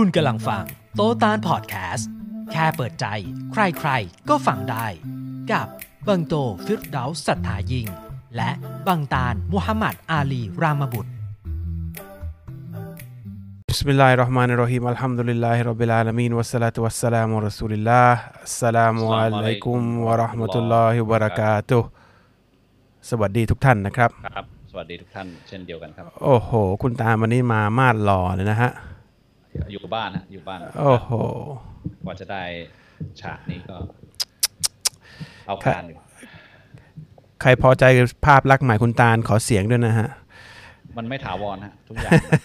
คุณกำลังฟัง โตตานพอดแคสต์ แค่เปิดใจ ใครๆ ก็ฟังได้ กับบังโตฟิรดาสัทธายิง และบังตานมุฮัมมัดอาลีรามบุตร Bismillahirrahmanirrahim Alhamdulillahi Rabbil Alamin Wassalatu wassalamu Rasulillah Assalamualaikum warahmatullahi wabarakatuh สวัสดีทุกท่านนะครับ ครับ สวัสดีทุกท่านเช่นเดียวกันครับ โอ้โห คุณตามวันนี้มามาดหล่อเลยนะฮะ อยู่บ้านนะอยู่บ้านโอ้โหกว่าจะได้ฉากนี้ก็ เอาการอยู่ใครพอใจกับภาพลักษณ์ใหม่คุณตาลขอเสียงด้วยนะฮะ มันไม่ถาวรฮะทุกอย่างมัน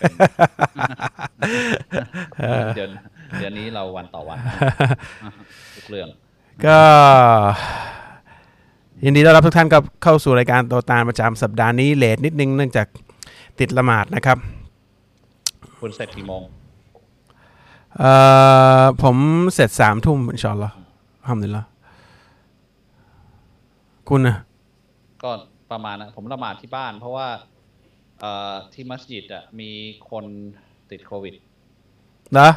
เป็นเดือนเดือนนี้เราวันต่อวันทุกเรื่อง ก็ยินดีต้อนรับทุกท่านกับเข้าสู่รายการโตตาลประจำสัปดาห์นี้เลทนิดนึงเนื่องจากติดละหมาดนะครับ คุณเสร็จกี่โมง เอ่อผมเสร็จสามทุ่มอินชาอัลลอฮ์ทำดีละคุณนะก็ประมาณนะผมละหมาดที่บ้าน เพราะว่าเอ่อที่มัสยิดอะมีคนติดโควิดเหรอ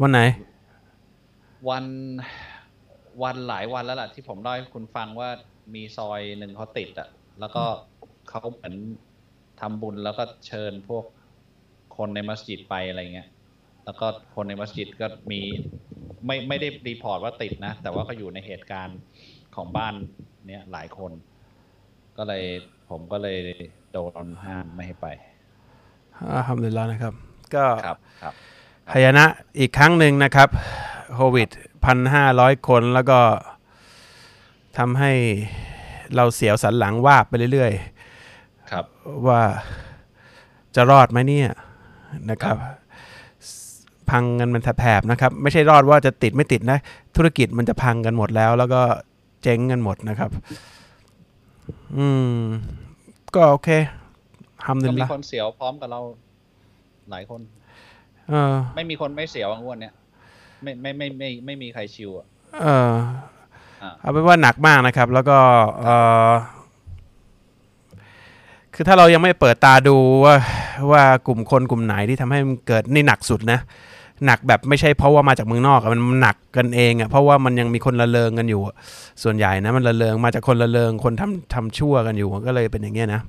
วันไหน วันวันหลายวันแล้วล่ะที่ผมเล่าให้คุณฟังว่ามีซอยหนึ่งเขาติดอะ แล้วก็เขาเหมือนทำบุญแล้วก็เชิญพวกคนในมัสยิดไปอะไรเงี้ย แล้วก็คนในมัสยิดก็มีไม่ไม่ได้รีพอร์ตว่าติดนะ แต่ว่าก็อยู่ในเหตุการณ์ของบ้านเนี้ยหลายคน ก็เลยผมก็เลยโดนห้ามไม่ให้ไปอัลฮัมดุลิลลาห์นะครับ ก็ครับครับหายนะอีกครั้งหนึ่งนะครับโควิดพันห้าร้อยคนแล้วก็ทำให้เราเสียวสันหลังวาบไปเรื่อยครับๆว่าจะรอดไหมเนี่ยนะครับ พังกันมันแถบๆนะครับ ไม่ใช่รอดว่าจะติดไม่ติดนะ ธุรกิจมันจะพังกันหมดแล้ว แล้วก็เจ๊งกันหมดนะครับ อืม ก็โอเคทำก็ดีมีละคนเสียวพร้อมกับเราหลายคน เออ ไม่มีคนไม่เสียวอะงวดเนี้ยไม่ไม่ไม่ไม่ไม่มีใครชิวอะเอออ่าเอาเป็นว่าหนักมากนะครับ แล้วก็เออคือถ้าเรายังไม่เปิดตาดูว่าว่ากลุ่มคนกลุ่มไหนที่ทำให้มันเกิดนี่หนักสุดนะ หนักแบบไม่ใช่เพราะว่ามาจากเมืองนอกอะมันหนักกันเองอะเพราะว่ามันยังมีคนละเลงกันอยู่ ส่วนใหญ่นะมันละเลงมาจากคนละเลงคนทำทำชั่วกันอยู่ก็เลยเป็นอย่างเงี้ยนะ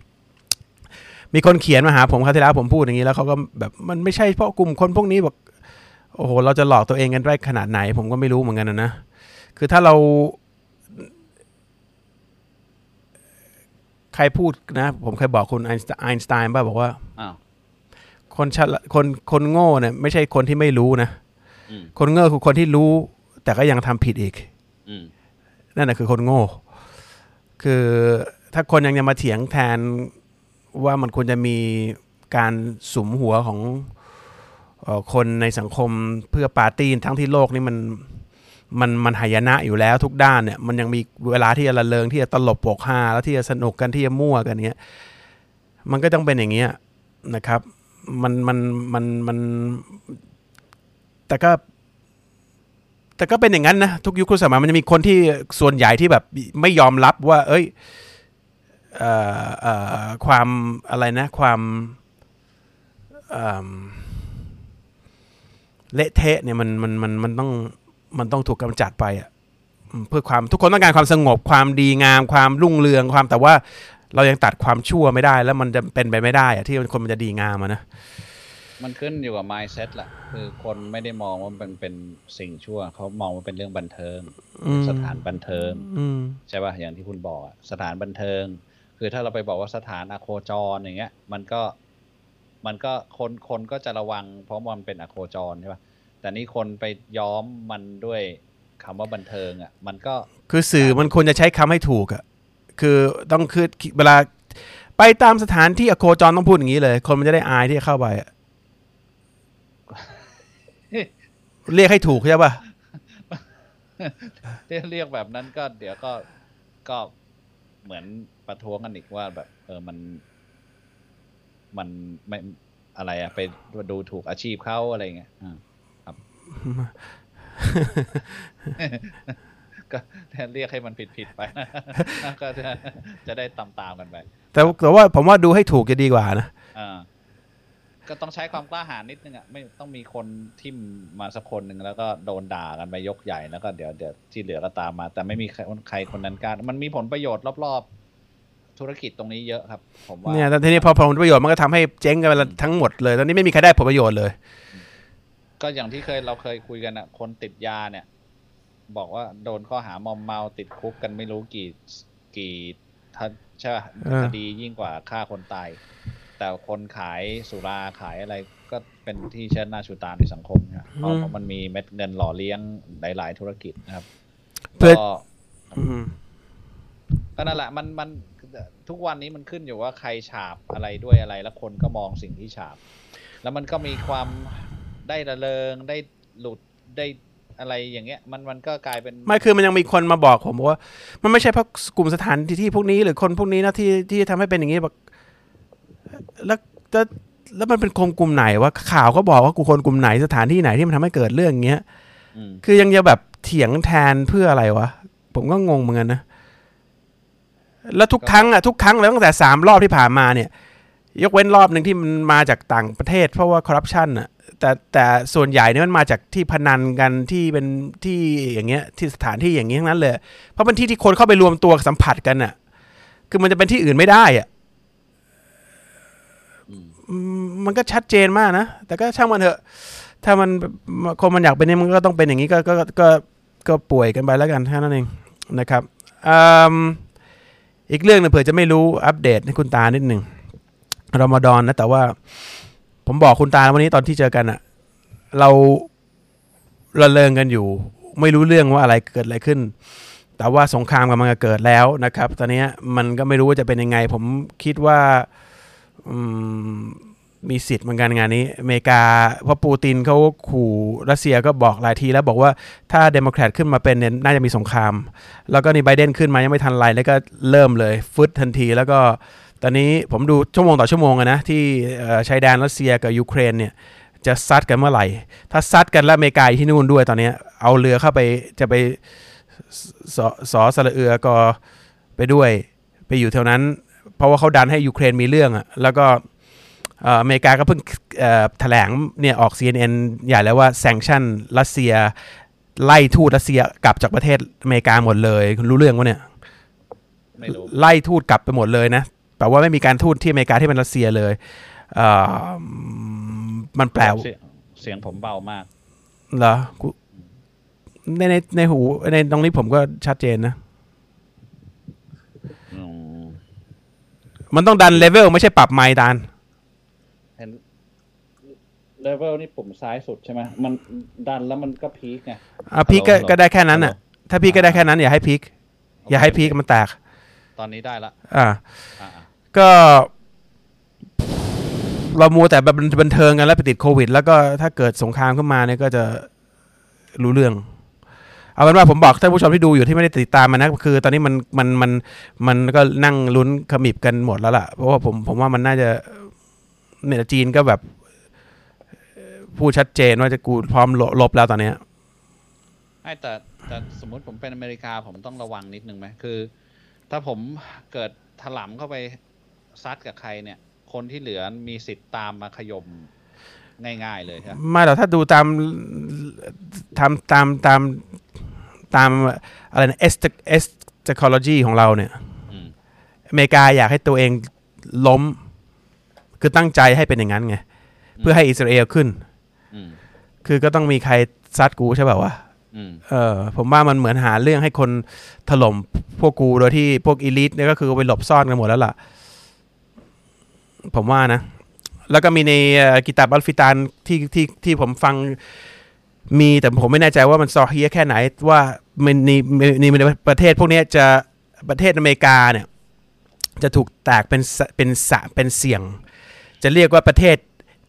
มีคนเขียนมาหาผมคราวที่แล้วผมพูดอย่างนี้แล้วเขาก็แบบมันไม่ใช่เพราะกลุ่มคนพวกนี้บอกโอ้โหเราจะหลอกตัวเองกันได้ขนาดไหน ผมก็ไม่รู้เหมือนกันนะนะคือถ้าเรา ใครพูดนะ ผมเคยบอกคุณไอน์สไอน์สไตน์ป่ะบอกว่าอ้าว คนฉลาดคนคนโง่เนี่ยไม่ใช่คนที่ไม่รู้นะอืมคนโง่คือคนที่รู้ แต่ก็ยังทำผิดอีกอืมนั่นแหะคือคนโง่ คือถ้าคนยังจะมาเถียงแทนว่ามันควรจะมีการสุมหัวของเอ่อคนในสังคมเพื่อปาร์ตี้ทั้งที่โลกนี้มันมันมันหายนะอยู่แล้วทุกด้านเนี่ย มันยังมีเวลาที่จะระเริงที่จะตลบปกฮาแล้วที่จะสนุกกันที่จะมั่วกันเนี้ยมันก็ต้องเป็นอย่างเงี้ยนะครับ มันมันมันมัน แต่ก็ แต่ก็เป็นอย่างนั้นนะทุกยุคทุกสมัยมันจะมีคนที่ส่วนใหญ่ที่แบบไม่ยอมรับว่า เอ้ยออความอะไรนะ ความเละเทะเนี่ยมันมันมันมันต้องมันต้องถูกกำจัดไปอะเพื่อความทุกคนต้องการความสงบความดีงามความรุ่งเรืองความแต่ว่า เรายังตัดความชั่วไม่ได้ แล้วมันจะเป็นไปไม่ได้อะที่คนมันจะดีงามอะนะมันขึ้นอยู่กับ mindset แหละคือคนไม่ได้มองว่ามันเป็นสิ่งชั่ว เขามองว่าเป็นเรื่องบันเทิงอืมสถานบันเทิงอืมใช่ป่ะอย่างที่คุณบอกอะสถานบันเทิง คือถ้าเราไปบอกว่าสถานอโคจรอย่างเงี้ย มันก็มันก็คนคนก็จะระวัง เพราะมันเป็นอโคจรใช่ป่ะแต่นี่คนไปย้อมมันด้วยคำว่าบันเทิงอะมันก็คือสื่อมันควรจะใช้คำให้ถูกอะ คือต้องคือเวลาไปตามสถานที่อโคจรต้องพูดอย่างนี้เลย คนมันจะได้อายที่จะเข้าไปอะเรียกให้ถูกใช่ป่ะที่เรียกแบบนั้นก็เดี๋ยวก็ก็เหมือนประท้วงกันอีกว่าแบบ เออมัน มันไม่อะไรอะไปดูถูกอาชีพเขาอะไรเงี้ยอ่าครับ ก็เรียกให้มันผิดผิดๆไปก็จะจะได้ตามตามๆกันไป แต่แต่ว่าผมว่าดูให้ถูกจะดีกว่านะอ่าก็ต้องใช้ความกล้าหาญนิดนึงอะไม่ต้องมีคนทิมมาสักคนหนึ่งแล้วก็โดนด่ากันไปยกใหญ่แล้วก็เดี๋ยวเดี๋ยวที่เหลือก็ตามมา แต่ไม่มีใครใครคนนั้นกล้ามันมีผลประโยชน์รอบๆ ธุรกิจตรงนี้เยอะครับ ผมว่าเนี่ยแต่ทีนี้พอผลประโยชน์มันก็ทำให้เจ๊งกันไปทั้งหมดเลย ตอนนี้ไม่มีใครได้ผลประโยชน์เลย ก็อย่างที่เคยเราเคยคุยกันอะ คนติดยาเนี่ย บอกว่าโดนข้อหามอมเมาติดคุกกันไม่รู้กี่กี่ท่าใช่ป่ะเออคดียิ่งกว่าฆ่าคนตาย แต่คนขายสุราขายอะไรก็เป็นที่เชิดหน้าชูตาในสังคมนะครับเพราะเพราะมันมีเม็ดเงินหล่อเลี้ยงหลายๆธุรกิจนะครับเพื่อก็อืมก็นั่นแหละมันมันทุกวันนี้มันขึ้นอยู่ว่าใครฉาบอะไรด้วยอะไร แล้วคนก็มองสิ่งที่ฉาบ แล้วมันก็มีความได้ระเริงได้หลุดได้ อะไรอย่างเงี้ย มันมันก็กลายเป็นไม่คือมันยังมีคนมาบอกผมว่า มันไม่ใช่เพราะกลุ่มสถานที่ที่พวกนี้หรือคนพวกนี้นะที่ที่ทำให้เป็นอย่างนี้แบบแล้วแล้วแล้วมันเป็นคนกลุ่มไหนว่าข่าวก็บอกว่ากูคนกลุ่มไหนสถานที่ไหนที่มันทำให้เกิดเรื่องอย่างเงี้ยอืมคือยังจะแบบเถียงแทนเพื่ออะไรวะ ผมก็งงเหมือนกันนะ แล้วทุกครั้งอะทุกครั้งแล้วตั้งแต่สามรอบที่ผ่านมาเนี่ย ยกเว้นรอบหนึ่งที่มันมาจากต่างประเทศ เพราะว่าคอร์รัปชันอะ แต่แต่ส่วนใหญ่เนี่ยมันมาจากที่พนันกันที่เป็นที่อย่างเงี้ยที่สถานที่อย่างเงี้ยทั้งนั้นเลย เพราะเป็นที่ที่คนเข้าไปรวมตัวสัมผัสกันอะ คือมันจะเป็นที่อื่นไม่ได้อะอืมอืมมันก็ชัดเจนมากนะ แต่ก็ช่างมันเถอะ ถ้ามันคนมันอยากเป็นเนี่ยมันก็ต้องเป็นอย่างนี้ก็ก็ก็ก็ก็ป่วยกันไปแล้วกันแค่นั้นเองนะครับอืมอีกเรื่องหนึงเผื่อจะไม่รู้อัปเดตให้คุณตานิดหนึ่งรอมฎอนนะแต่ว่า ผมบอกคุณตาวันนี้ตอนที่เจอกันอะเราระเริงกันอยู่ ไม่รู้เรื่องว่าอะไรเกิดอะไรขึ้น แต่ว่าสงครามกำลังจะเกิดแล้วนะครับ ตอนนี้มันก็ไม่รู้ว่าจะเป็นยังไง ผมคิดว่ามมีสิทธิ์เหมือนกันงานนี้อเมริกาเพราะปูตินเขาขู่รัสเซียก็บอกหลายทีแล้วบอกว่าถ้าเดโมแครตขึ้นมาเป็นเนี่ยน่าจะมีสงคราม แล้วก็นี่ไบเดนขึ้นมายังไม่ทันไรแล้วก็เริ่มเลยฟึดทันทีแล้วก็ ตอนนี้ผมดูชั่วโมงต่อชั่วโมงอะนะที่เอ่อชายแดนรัสเซียกับยูเครนเนี่ยจะซัดกันเมื่อไหร่ ถ้าซัดกันแล้วอเมริกาอยู่ที่นู่นด้วยตอนเนี้ยเอาเรือเข้าไปจะไปสสสอสระเอือก็ไปด้วยไปอยู่แถวนั้น เพราะว่าเขาดันให้ยูเครนมีเรื่องอะแล้วก็เอ่ออเมริกาก็เพิ่งเอ่อแถลงเนี่ยออก CNN ใหญ่แล้วว่าแซงชั่นรัสเซียไล่ทูตรัสเซียกลับจากประเทศอเมริกาหมดเลย คุณรู้เรื่องวะเนี่ยไม่รู้ไล่ทูตกลับไปหมดเลยนะ แปลว่าไม่มีการทูตที่อเมริกาที่เป็นรัสเซียเลยเอ่อมันแปลว่าเสียงเสียงผมเบามากเหรอกูในในในหูในตรงนี้ผมก็ชัดเจนนะอืมมันต้องดันเลเวลไม่ใช่ปรับไมค์ดานเห็นเลเวลนี่ปุ่มซ้ายสุดใช่ไหมมันดันแล้วมันก็ peak ไงอะ peak ก็ฮัลโหลก็ได้แค่นั้นอะฮัลโหลถ้า peak ก็ได้แค่นั้นอย่าให้ peak อย่าให้ peak มันแตก ตอนนี้ได้ละ อ่าอ่า ก็เรามัวแต่แบบบันเทิงกันแล้วไปติดโควิด แล้วก็ถ้าเกิดสงครามขึ้นมาเนี่ยก็จะรู้เรื่อง เอาเป็นว่าผมบอกท่านผู้ชมที่ดูอยู่ที่ไม่ได้ติดตามมานะคือ ตอนนี้มันมันมันมันก็นั่งลุ้นขมิบกันหมดแล้วล่ะ เพราะว่าผมผมว่ามันน่าจะเนี่ยจีนก็แบบพูดชัดเจนว่าจะกูพร้อมลบแล้วตอนเนี้ยไอ้แต่แต่สมมติผมเป็นอเมริกาผมต้องระวังนิดนึงไหมคือ ถ้าผมเกิดถลำเข้าไป ซัดกับใครเนี่ย คนที่เหลือมีสิทธิ์ตามมาขยมง่ายๆเลยใช่ไหมไม่หรอกถ้าดูตามทำตามตามตามอะไรนะเอส eschatology ของเราเนี่ยอืมอเมริกาอยากให้ตัวเองล้ม คือตั้งใจให้เป็นอย่างนั้นไง เพื่อให้อิสราเอลขึ้นอืมคือก็ต้องมีใครซัดกูใช่ป่าวะอืมเออ ผมว่ามันเหมือนหาเรื่องให้คนถล่มพวกกูโดยที่พวก elite เนี่ยก็คือไปหลบซ่อนกันหมดแล้วล่ะ ผมว่านะ แล้วก็มีในกิตาบัลฟิตานที่ที่ที่ผมฟังมีแต่ผมไม่แน่ใจว่ามันซอเฮียแค่ไหน ว่ามันในในในประเทศพวกนี้จะประเทศอเมริกาเนี่ย จะถูกแตกเป็นเป็นสะเป็นเสี่ยง จะเรียกว่าประเทศ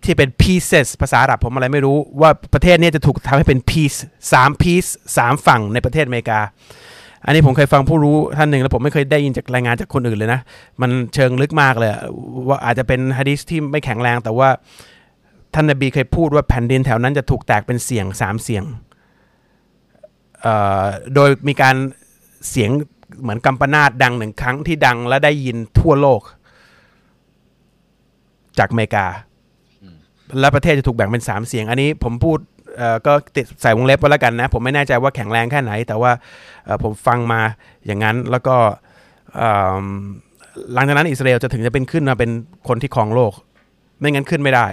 ที่เป็น pieces ภาษาอาหรับผมอะไรไม่รู้ว่าประเทศนี้จะถูกทำให้เป็น piece สาม piece สามฝั่งในประเทศอเมริกา อันนี้ผมเคยฟังผู้รู้ท่านหนึ่งแล้วผมไม่เคยได้ยินจากรายงานจากคนอื่นเลยนะ มันเชิงลึกมากเลยอะว่าอาจจะเป็นฮะดิษที่ไม่แข็งแรงแต่ว่าท่านนบีเคยพูดว่าแผ่นดินแถวนั้นจะถูกแตกเป็นเสียงสามเสียงเอ่อโดยมีการเสียงเหมือนกัมปนาตดังหนึ่งครั้งที่ดังและได้ยินทั่วโลก จากอเมริกา และประเทศจะถูกแบ่งเป็น3เสียง อันนี้ผมพูดเอ่อ ก็ติดใส่วงเล็บไว้แล้วกันนะ ผมไม่แน่ใจว่าแข็งแรงแค่ไหน แต่ว่าผมฟังมาอย่างนั้นแล้วก็หลังจากนั้นอิสราเอลจะถึงจะเป็นขึ้นมาเป็นคนที่ครองโลก ไม่งั้นขึ้นไม่ได้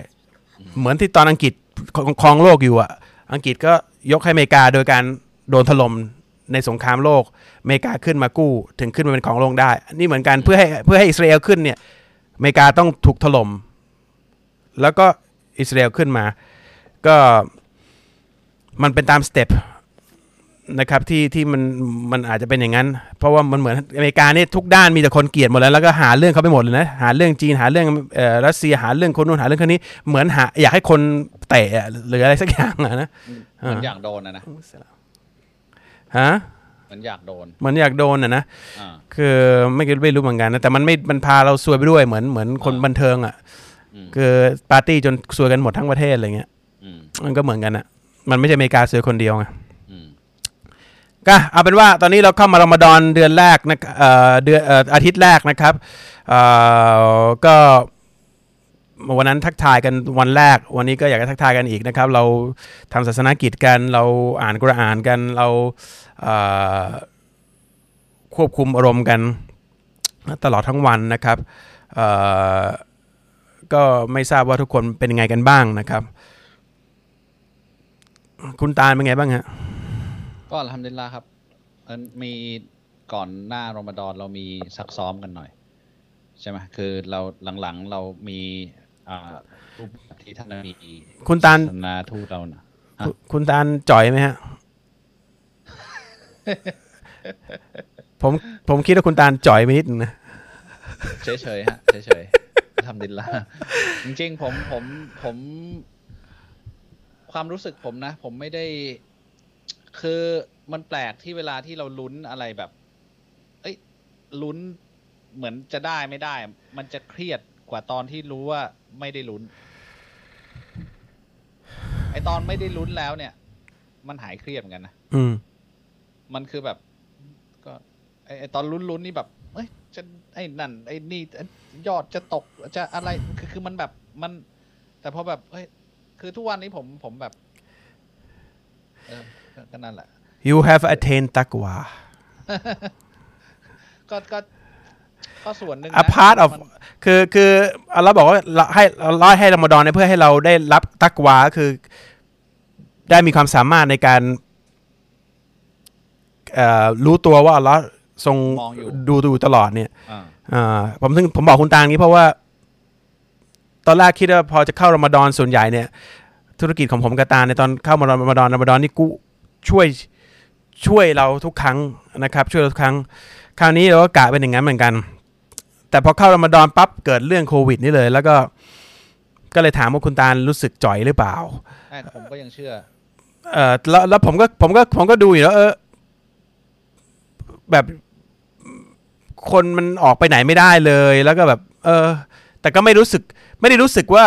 เหมือนที่ตอนอังกฤษครองโลกอยู่อะอังกฤษก็ยกให้อเมริกาโดยการโดนถล่มในสงครามโลกอเมริกาขึ้นมากู้ ถึงขึ้นมาเป็นของโลกได้ นี่เหมือนกันเพื่อให้เพื่อให้อิสราเอลขึ้นเนี่ยอเมริกาต้องถูกถล่มแล้วก็อิสราเอลขึ้นมา ก็ มันเป็นตามสเต็ปนะครับที่ที่มันมันอาจจะเป็นอย่างนั้น เพราะว่ามันเหมือนอเมริกานี่ทุกด้านมีแต่คนเกลียดหมดแล้วแล้วก็หาเรื่องเขาไปหมดเลยนะหาเรื่องจีนหาเรื่องเอ่อรัสเซียหาเรื่องคนนู้นหาเรื่องคนนี้เหมือนหาอยากให้คนเตะอะหรืออะไรสักอย่างอะนะเหมือนอยากโดนนะนะฮะเหมือนอยากโดนเหมือนอยากโดนอะนะอ่าคือไม่ไม่รู้เหมือนกันนะแต่มันไม่มันพาเราซวยไปด้วยเหมือนเหมือนคนอ่าบันเทิงอะอืมคือปาร์ตี้จนซวยกันหมดทั้งประเทศอะไรเงี้ยอืมมันก็เหมือนกันอะ มันไม่ใช่อเมริกาซวยคนเดียวไงอืมก็เอาเป็นว่าตอนนี้เราเข้ามารอมฎอนเดือนแรกนะเอ่อเดือนเอ่ออาทิตย์แรกนะครับเอ่อก็วันนั้นทักทายกันวันแรก วันนี้ก็อยากจะทักทายกันอีกนะครับ เราทำศาสนกิจกัน เราอ่านกุรอานกันเราเอ่อควบคุมอารมณ์กัน ตลอดทั้งวันนะครับเอ่อก็ไม่ทราบว่าทุกคนเป็นยังไงกันบ้างนะครับ คุณตาลเป็นไงบ้างฮะ ก็ทำดินลาครับเอิ้นมีก่อนหน้ารอมฎอนเรามีซักซ้อมกันหน่อย ใช่ไหมคือเราหลังๆเรามีอ่ารูปแบบที่ท่านมีคุณตาลศาสนาทูตเรานะฮะคุณคุณตาลจ่อยไหมฮะ ผมผมคิดว่าคุณตาลจ่อยไปนิดนึงนะเฉยๆฮะเฉยๆทำดินลาจริงๆผมผมผม ความรู้สึกผมนะ ผมไม่ได้ คือมันแปลกที่เวลาที่เราลุ้นอะไรแบบ เอ้ยลุ้นเหมือนจะได้ไม่ได้ มันจะเครียดกว่าตอนที่รู้ว่าไม่ได้ลุ้น ไอตอนไม่ได้ลุ้นแล้วเนี่ย มันหายเครียดเหมือนกันนะอืม มันคือแบบ ก็ ไอไอตอนลุ้นๆนี่แบบ เอ้ยจะไอ้นั่น ไอ้นี่ไอ้ยอดจะตกจะอะไรคือคือมันแบบมัน แต่พอแบบเอ้ย คือทุกวันนี้ผมผมแบบเออก็ก็นั่นแหละ you have attained taqwa ก็ก็ก็ส่วนหนึ่ง a นะ part of มันคือคืออัลลอฮ์บอกว่าเราให้อัลลอฮ์ให้รอมฎอนเนี่ยเพื่อให้เราได้รับตักวาคือ ได้มีความสามารถในการเอ่อรู้ตัวว่าอัลลอฮ์ทรงมองอยู่ดูดูตลอดเนี่ยอ่าอ่าผมถึงผมบอกคุณตาอย่างนี้เพราะว่า ตอนแรกคิดว่าพอจะเข้ารอมฎอนส่วนใหญ่เนี่ย ธุรกิจของผมกับตาในตอนเข้ามารอมฎอนรอมฎอนนี่กูช่วยช่วยเราทุกครั้งนะครับ ช่วยเราทุกครั้ง คราวนี้เราก็กะเป็นอย่างนั้นเหมือนกัน แต่พอเข้ารอมฎอนปั๊บเกิดเรื่องโควิด นี่เลย แล้วก็ก็เลยถามว่าคุณตารู้สึกจ่อยหรือเปล่าใช่ผมก็ยังเชื่อ เออแล้วแล้วผมก็ผมก็ผมก็ดูอยู่แล้วเออแบบคนมันออกไปไหนไม่ได้เลยแล้วก็แบบ เออ แต่ก็ไม่รู้สึก ไม่ได้รู้สึกว่า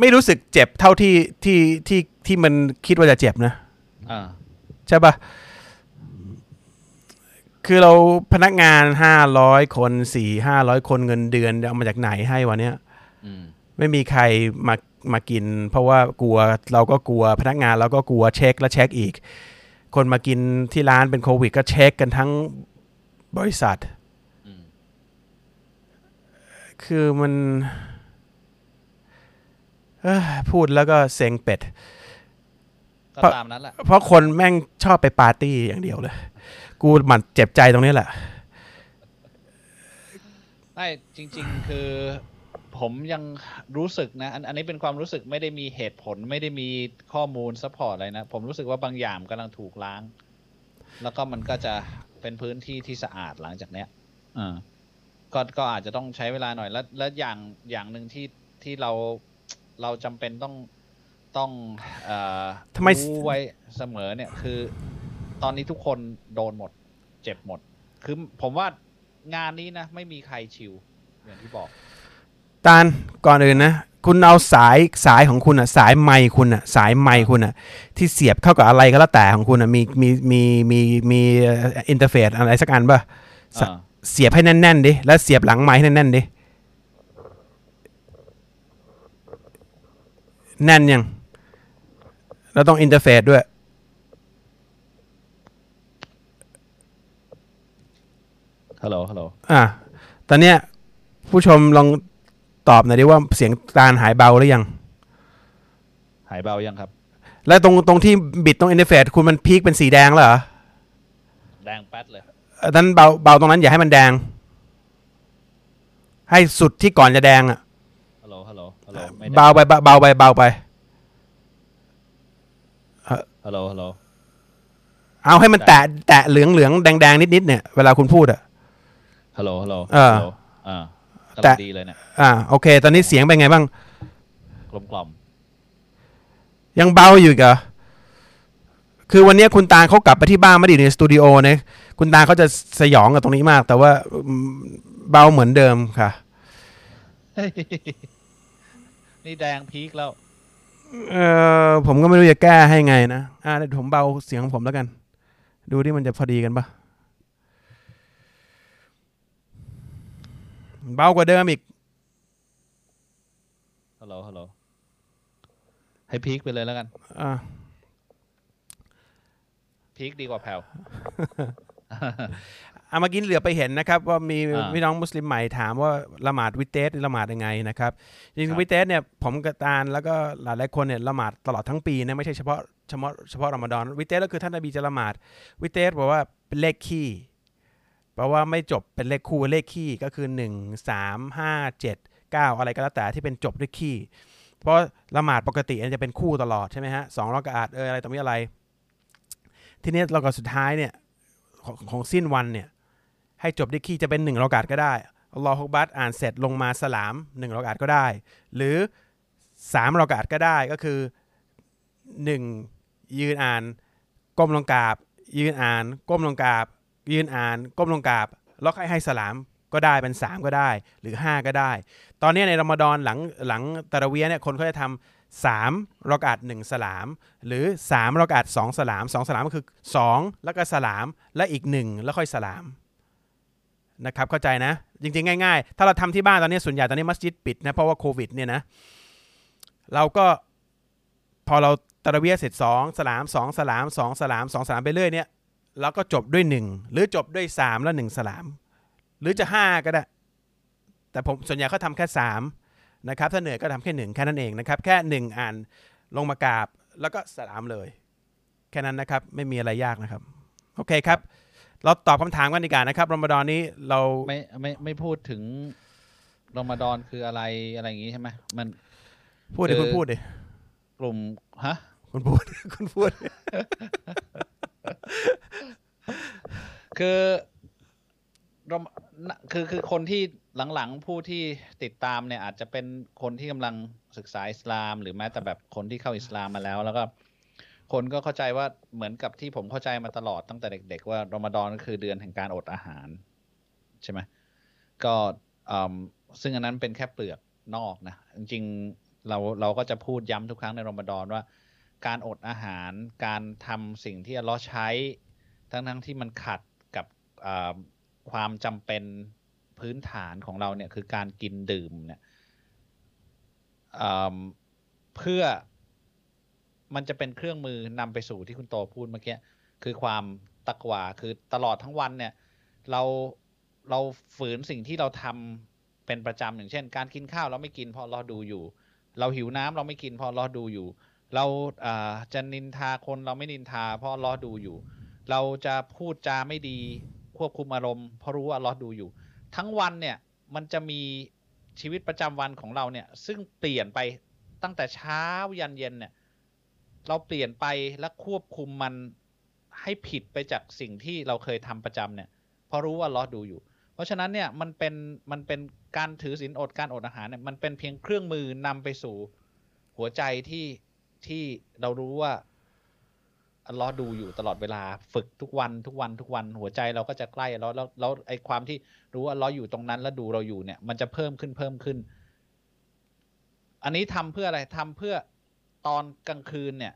ไม่รู้สึกเจ็บเท่าที่ที่ที่ที่มันคิดว่าจะเจ็บนะอ่าใช่ปะคือเราพนักงานห้าร้อยคนสี่ห้าร้อยคนเงินเดือนเอามาจากไหนให้วันเนี้ยอืมไม่มีใครมามากิน เพราะว่ากลัวเราก็กลัวพนักงานเราก็กลัวเช็คและเช็คอีก คนมากินที่ร้านเป็นโควิด ก็เช็คกันทั้งบริษัทอืม คือมันเอ้อพูดแล้วก็เซ็งเป็ดก็เพราะตามนั้นแหละเพราะคนแม่งชอบไปปาร์ตี้อย่างเดียวเลย กูหมันเจ็บใจตรงนี้แหละไม่จริง ๆ คือผมยังรู้สึกนะอันอันนี้เป็นความรู้สึกไม่ได้มีเหตุผลไม่ได้มีข้อมูล support อะไรนะ ผมรู้สึกว่าบางอย่างกำลังถูกล้าง แล้วก็มันก็จะเป็นพื้นที่ที่สะอาดหลังจากเนี้ยอ่า ก็ก็อาจจะต้องใช้เวลาหน่อย แล้วแล้วอย่างอย่างหนึ่งที่ที่เราเราจำเป็นต้องต้องเอ่อทำไม รู้ไว้เสมอเนี่ยคือ ตอนนี้ทุกคนโดนหมด เจ็บหมด คือผมว่างานนี้นะ ไม่มีใครชิวอย่างที่บอกตาลก่อนอื่นนะ คุณเอาสายสายของคุณอะสายไมค์คุณอะสายไมค์คุณอะที่เสียบเข้ากับอะไรก็แล้วแต่ของคุณอะมีมีมีมีมีอินเทอร์เฟซอะไรสักอันป่ะ สะ อ่า เสียบให้แน่นๆดิแล้วเสียบหลังไมค์ให้แน่นๆดิแน่นยังเราต้อง interface ด้วย ฮัลโหล ฮัลโหล อะ ตอนเนี้ย ผู้ชมลองตอบหน่อยดิว่าเสียงตาลหายเบาหรือยัง หายเบายังครับ แล้วตรงตรงที่บิดตรง interface คุณมัน peak เป็นสีแดงแล้วเหรอ แดงแป๊ดเลยอั นนั้นเบาเบาตรงนั้นอย่าให้มันแดง ให้สุดที่ก่อนจะแดงอะฮัลโหลฮัลโหลฮัลโหลไม่ได้เบาไปเบาเบาไปเบาไปฮัลโหลฮัลโหลเอาให้มันแตะแตะเหลืองเหลืองแดงแดงนิดนิดๆเนี่ยเวลาคุณพูดอะฮัลโหลฮัลโหลเออฮัลโหลอ่าแต่กำลังดีเลยเนี่ยอ่าโอเค ตอนนี้เสียงเป็นไงบ้างกลมกล่อมยังเบาอยู่อีกเหรอ คือวันนี้คุณตาลเขากลับไปที่บ้านไม่ได้อยู่ในสตูดิโอนะคุณตาลเขาจะสยองกับตรงนี้มาก แต่ว่าอืมเบาเหมือนเดิมค่ะ นี่แดงพีคแล้ว เออผมก็ไม่รู้จะแก้ให้ไงนะ อ่าเดี๋ยวผมเบาเสียงของผมแล้วกัน ดูที่มันจะพอดีกันปะเบากว่าเดิมอีก ฮัลโหลฮัลโหลให้พีคไปเลยแล้วกัน อ่า พีคดีกว่าแผ่วเอามากินเหลือไปเห็นนะครับ ว่ามีอ่าพี่น้องมุสลิมใหม่ถามว่าละหมาดวิเตสนี่ละหมาดยังไงนะครับจริงครับๆวิเตสเนี่ยผมกับตาลแล้วก็หลายๆคนเนี่ยละหมาดตลอดทั้งปีนะไม่ใช่เฉพาะเฉพาะเฉพาะรอมฎอนวิเตสก็คือท่านนบีจะละหมาดวิเตสบอกว่าเป็นเลขคี่แปลว่าไม่จบเป็นเลขคู่เลขคี่ก็คือหนึ่งสามห้าเจ็ดเก้าอะไรก็แล้วแต่ที่เป็นจบด้วยคี่เพราะละหมาดปกติมันจะเป็นคู่ตลอดใช่ไหมฮะสองรอกอาดเอออะไรตรงนี้อะไร ทีนี้เราก็สุดท้ายเนี่ยของของสิ้นวันเนี่ยให้จบด้วยคีย์จะเป็นหนึ่งรอกาดก็ได้อัลลอฮกบัตอ่านเสร็จลงมาสลามหนึ่งรอกาดก็ได้ หรือสามรอกาดก็ได้ก็คือหนึ่งยืนอ่านก้มลงกราบ ยืนอ่านก้มลงกราบ ยืนอ่านก้มลงกราบแล้วให้ให้สลามก็ได้เป็น 3 ก็ได้หรือ 5 ก็ได้ ตอนนี้ในรอมฎอนหลังหลังตะระเวียเนี่ยคนเขาจะทำสามรอกาดหนึ่งสลาม หรือ 3รอกาดสองสลามสองสลามก็คือ 2 แล้วก็สลาม และอีก 1 แล้วค่อยสลามนะครับเข้าใจนะ จริง ๆ ง่ายๆ ถ้าเราทำที่บ้านตอนนี้ส่วนใหญ่ตอนนี้มัสยิดปิดนะ เพราะว่าโควิดเนี่ยนะ เราก็พอเราตะระเวียเสร็จสองสลามสองสลามสองสลามสองสลามไปเรื่อยเนี่ยเราก็จบด้วยหนึ่งหรือจบด้วยสามแล้วหนึ่งสลาม หรือจะห้าก็ได้ แต่ผมส่วนใหญ่เขาทำแค่สาม นะครับถ้าเหนื่อยก็ทำแค่หนึ่งแค่นั้นเองนะครับแค่หนึ่งอ่านลงมากราบแล้วก็สลามเลย แค่นั้นนะครับไม่มีอะไรยากนะครับโอเคครับ เราตอบคำถามกันดีกว่านะครับรอมฎอนนี้เราไม่ไม่ไม่พูดถึงรอมฎอนคืออะไรอะไรอย่างงี้ใช่ไหมมันพูดดิคือคุณพูดดิกลุ่มฮะคุณพูดคุณพูด คือเรานะคือคือคนที่ หลังๆผู้ที่ติดตามเนี่ยอาจจะเป็นคนที่กำลังศึกษาอิสลาม หรือแม้แต่แบบคนที่เข้าอิสลามมาแล้ว แล้วก็คนก็เข้าใจว่าเหมือนกับที่ผมเข้าใจมาตลอดตั้งแต่เด็ก ๆ ว่ารอมฎอนก็คือเดือนแห่งการอดอาหาร ใช่ไหมก็อืมซึ่งอันนั้นเป็นแค่เปลือกนอกนะจริงๆเราเราก็จะพูดย้ำทุกครั้งในรอมฎอนว่า การอดอาหารการทำสิ่งที่อัลเลอฮ์ใช้ทั้งทั้งที่มันขัดกับความจำเป็น พื้นฐานของเราเนี่ยคือการกินดื่มเนี่ยเพื่อมันจะเป็นเครื่องมือนำไปสู่ที่คุณโตพูดเมื่อกี้คือความตักวาคือตลอดทั้งวันเนี่ย เราเราฝืนสิ่งที่เราทำเป็นประจำอย่างเช่น การกินข้าวเราไม่กินเพราะเราดูอยู่ เราหิวน้ำเราไม่กินเพราะเราดูอยู่ เราอ่าจะนินทาคนเราไม่นินทาเพราะเราดูอยู่ เราจะพูดจาไม่ดีควบคุมอารมณ์เพราะรู้ว่าเราดูอยู่ ทั้งวันเนี่ยมันจะมีชีวิตประจำวันของเราเนี่ย ซึ่งเปลี่ยนไปตั้งแต่เช้ายันเย็นเนี่ย เราเปลี่ยนไปและควบคุมมันให้ผิดไปจากสิ่งที่เราเคยทำประจำเนี่ยเพราะรู้ว่าเราดูอยู่ เพราะฉะนั้นเนี่ยมันเป็นมันเป็นการถือศีลอดการอดอาหารเนี่ยมันเป็นเพียงเครื่องมือนำไปสู่หัวใจที่ที่เรารู้ว่า อัลลอฮ์ดูอยู่ตลอดเวลาฝึกทุกวันทุกวันทุกวันหัวใจเราก็จะใกล้แล้วแล้วแล้วไอ้ความที่รู้ว่าอัลเลอฮ์อยู่ตรงนั้นแล้วดูเราอยู่เนี่ย มันจะเพิ่มขึ้นเพิ่มขึ้น อันนี้ทำเพื่ออะไรทำเพื่อตอนกลางคืนเนี่ย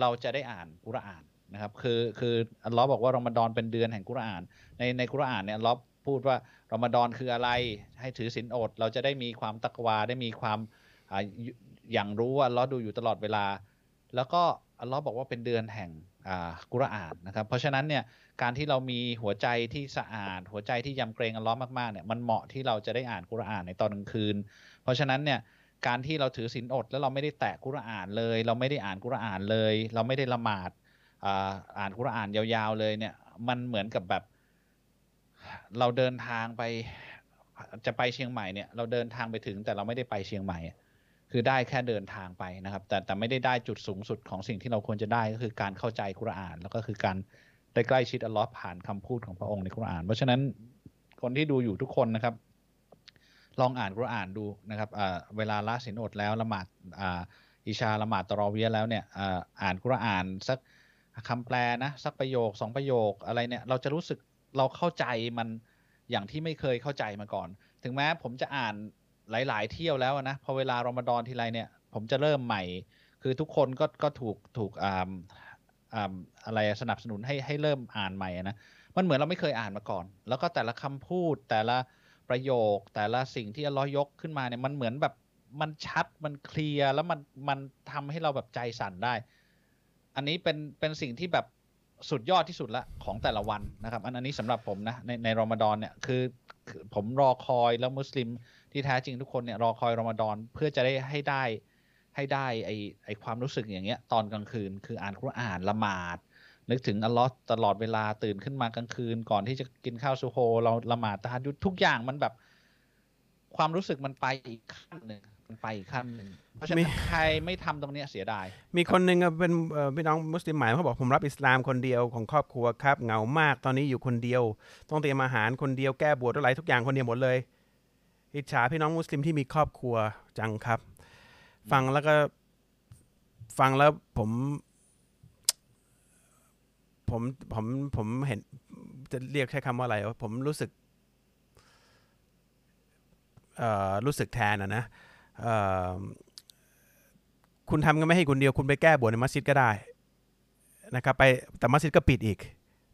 เราจะได้อ่านกุรอานนะครับ คือคืออัลลอฮ์บอกว่ารอมฎอนเป็นเดือนแห่งกุรอาน ในในกุรอานเนี่ยอัลลอฮ์พูดว่ารอมฎอนคืออะไร ให้ถือศีลอด เราจะได้มีความตักวาได้มีความออย่างรู้ว่าอัลเลอฮ์ดูอยู่ตลอดเวลา แล้วก็ อัลลอฮ์บอกว่าเป็นเดือนแห่งอ่ากุรอานนะครับ เพราะฉะนั้นเนี่ยการที่เรามีหัวใจที่สะอาด หัวใจที่ยำเกรงอัลลอฮ์มากๆเนี่ยมันเหมาะที่เราจะได้อ่านกุรอานในตอนกลางคืน เพราะฉะนั้นเนี่ยการที่เราถือศีลอดแล้วเราไม่ได้แตะกุรอานเลย เราไม่ได้อ่านกุรอานเลย เราไม่ได้ละหมาดอ่าอ่านกุรอานยาวๆเลยเนี่ยมันเหมือนกับแบบเราเดินทางไปจะไปเชียงใหม่เนี่ยเราเดินทางไปถึงแต่เราไม่ได้ไปเชียงใหม่ คือได้แค่เดินทางไปนะครับ แต่แต่ไม่ได้ได้จุดสูงสุดของสิ่งที่เราควรจะได้ก็คือการเข้าใจกุราน แล้วก็คือการได้ใกล้ชิดอัลลอฮ์ผ่านคำพูดของพระองค์ในกุราน เพราะฉะนั้นคนที่ดูอยู่ทุกคนนะครับ ลองอ่านกุรานดูนะครับเวลาละสินอดแล้วละหมาดอ,อิชาละหมาดตรอเวียแล้วเนี่ยอ่าอ่านกุรานสักคำแปลนะสักประโยคสองประโยคอะไรเนี่ยเราจะรู้สึกเราเข้าใจมันอย่างที่ไม่เคยเข้าใจมาก่อน ถึงแม้ผมจะอ่าน หลาย ๆ เที่ยวแล้วนะพอเวลารอมฎอนทีไรเนี่ย ผมจะเริ่มใหม่ คือทุกคนก็ก็ถูกถูกอ่าอ่าอะไรสนับสนุนให้ให้เริ่มอ่านใหม่นะมันเหมือนเราไม่เคยอ่านมาก่อน แล้วก็แต่ละคำพูดแต่ละประโยค แต่ละสิ่งที่อัลลอฮ์ยกขึ้นมาเนี่ยมันเหมือนแบบมันชัดมันเคลียร์แล้วมันมันทำให้เราแบบใจสั่นได้ อันนี้เป็นเป็นสิ่งที่แบบสุดยอดที่สุดละของแต่ละวันนะครับ อันอันนี้สำหรับผมนะในในรอมฎอนเนี่ยคือคือ ผมรอคอยแล้วมุสลิมที่แท้จริงทุกคนเนี่ยรอคอยรอมฎอนเพื่อจะได้ให้ได้ให้ได้ไอไอความรู้สึกอย่างเงี้ย ตอนกลางคืน คืออ่านคุรอ่านละหมาด นึกถึงอัลลอฮ์ตลอดเวลาตื่นขึ้นมากลางคืน ก่อนที่จะกินข้าวซูโฮเราละหมาดตาฮัดยุดทุกอย่างมันแบบ ความรู้สึกมันไปอีกขั้นหนึ่ง ไปอีกขั้นหนึ่งเพราะฉะมีนั้นใครไม่ทำตรงเนี้ยเสียดาย มีคนหนึ่งอะเป็นเอ่อพี่น้องมุสลิมใหม่เขาบอกผมรับอิสลามคนเดียวของครอบครัวครับเหงามากตอนนี้อยู่คนเดียว ต้องเตรียมอาหารคนเดียวแก้บวชอะไรทุกอย่างคนเดียวหมดเลย อิจฉาพี่น้องมุสลิมที่มีครอบครัวจังครับ ฟังแล้วก็ฟังแล้วผมผมผมผมเห็นจะเรียกใช้คำว่าอะไรวะผมรู้สึก เอ่อรู้สึกแทนอะนะเอ่อ คุณทำกันไม่ให้คนเดียว คุณไปแก้บวชในมัสยิดก็ได้นะครับ ไปแต่มัสยิดก็ปิดอีก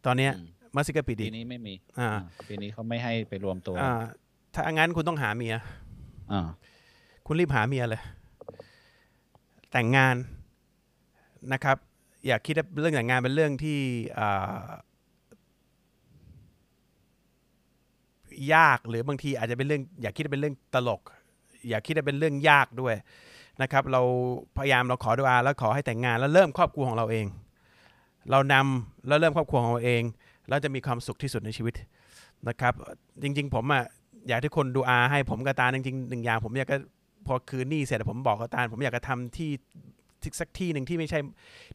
ตอนเนี้ยอืมมัสยิดก็ปิดปีอีกนี้ไม่มีอ่าอ่าปีนี้เขาไม่ให้ไปรวมตัวอ่าถ้างั้นคุณต้องหาเมียอ่าคุณรีบหาเมียเลย แต่งงานนะครับ อย่าคิดว่าเรื่องแต่งงานเป็นเรื่องที่อ่ายากหรือบางทีอาจจะเป็นเรื่อง อย่าคิดว่าเป็นเรื่องตลก อย่าคิดว่าเป็นเรื่องยากด้วยนะครับ เราพยายามเราขอดุอาแล้วขอให้แต่งงานแล้วเริ่มครอบครัวของเราเอง เรานำแล้วเริ่มครอบครัวของเราเอง แล้วจะมีความสุขที่สุดในชีวิตนะครับ จริง ๆ ผมอะอยากให้ทุกคนดูอาให้ผมกับตาจริงๆหนึ่งอย่างผมอยากจะพอคืนนี้เสร็จผมบอกกับตาผมอยากจะทำที่ที่สักที่หนึ่งที่ไม่ใช่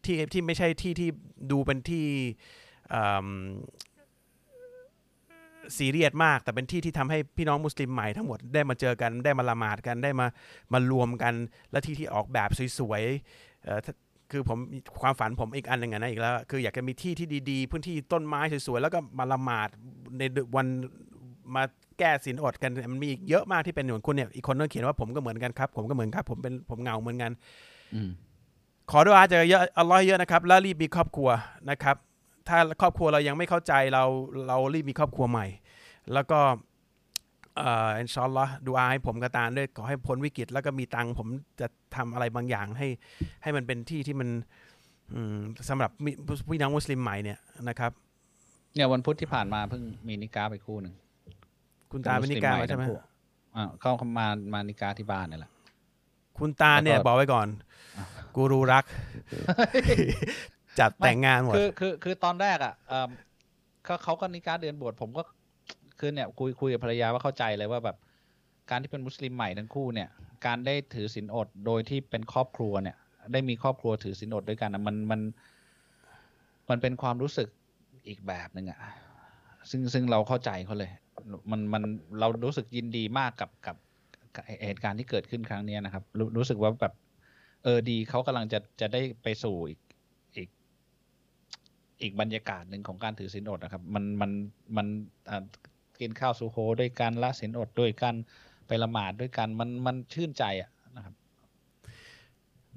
ที่ที่ไม่ใช่ที่ที่ดูเป็นที่ ซีเรียสมาก แต่เป็นที่ที่ทำให้พี่น้องมุสลิมใหม่ทั้งหมดได้มาเจอกันได้มาละหมาดกันได้มามารวมกัน และที่ที่ออกแบบสวยๆเอ่อถ้าคือผมความฝันผมอีกอันหนึ่งอะนะอีกแล้วคืออยากจะมีที่ที่ดีๆ พื้นที่ต้นไม้สวยๆแล้วก็มาละหมาดในวันมาแก้สินอดกันมันมีอีกเยอะมากที่เป็นเหมือนคุณเนี่ยอีกคนนึงเขียนว่าผมก็เหมือนกันครับ ผมก็เหมือนครับผมเป็นผมเหงาเหมือนกันอืมขอดุอาจะเยอะอัลลอฮ์เยอะนะครับแล้วรีบมีครอบครัวนะครับ ถ้าครอบครัวเรายังไม่เข้าใจเราเรารีบมีครอบครัวใหม่ แล้วก็เอ่ออินชาอัลลอฮ์ดูอาให้ผมกระตานด้วยขอให้พ้นวิกฤต แล้วก็มีตังค์ผมจะทำอะไรบางอย่างให้ให้มันเป็นที่ที่มันอืมสำหรับมิพี่น้องมุสลิมใหม่เนี่ยนะครับ เนี่ยวันพุธที่ผ่านมาเพิ่งมีนิกาไปคู่หนึ่งคุณตาเป็นนิกามาใช่ไหมทั้งคู่อ่าเขามามานิกาที่บ้านนี่แหละคุณตาเนี่ยแล้วก็บอกไว้ก่อน กูรูรัก จัดแต่งงานหมดคือคือคือตอนแรกอะเออเขาเขาก็นิการเดือนบวชผมก็คือเนี่ยคุยคุยกับภรรยาว่าเข้าใจเลยว่าแบบ การที่เป็นมุสลิมใหม่ทั้งคู่เนี่ย การได้ถือศีลอดโดยที่เป็นครอบครัวเนี่ย ได้มีครอบครัวถือศีลอดด้วยกันนะมันมัน มันเป็นความรู้สึกอีกแบบหนึ่งอะซึ่งซึ่งเราเข้าใจเขาเลย มันมันเรารู้สึกยินดีมากกับกับเหตุการณ์ที่เกิดขึ้นครั้งนี้นะครับ รู้รู้สึกว่าแบบ เออดีเขากำลังจะจะได้ไปสู่อีก อีกบรรยากาศหนึ่งของการถือศีลอดนะครับ มันมันมันกินข้าวสุโฮด้วยกันละศีลอดด้วยกันไปละหมาดด้วยกันมันมันชื่นใจอะนะครับ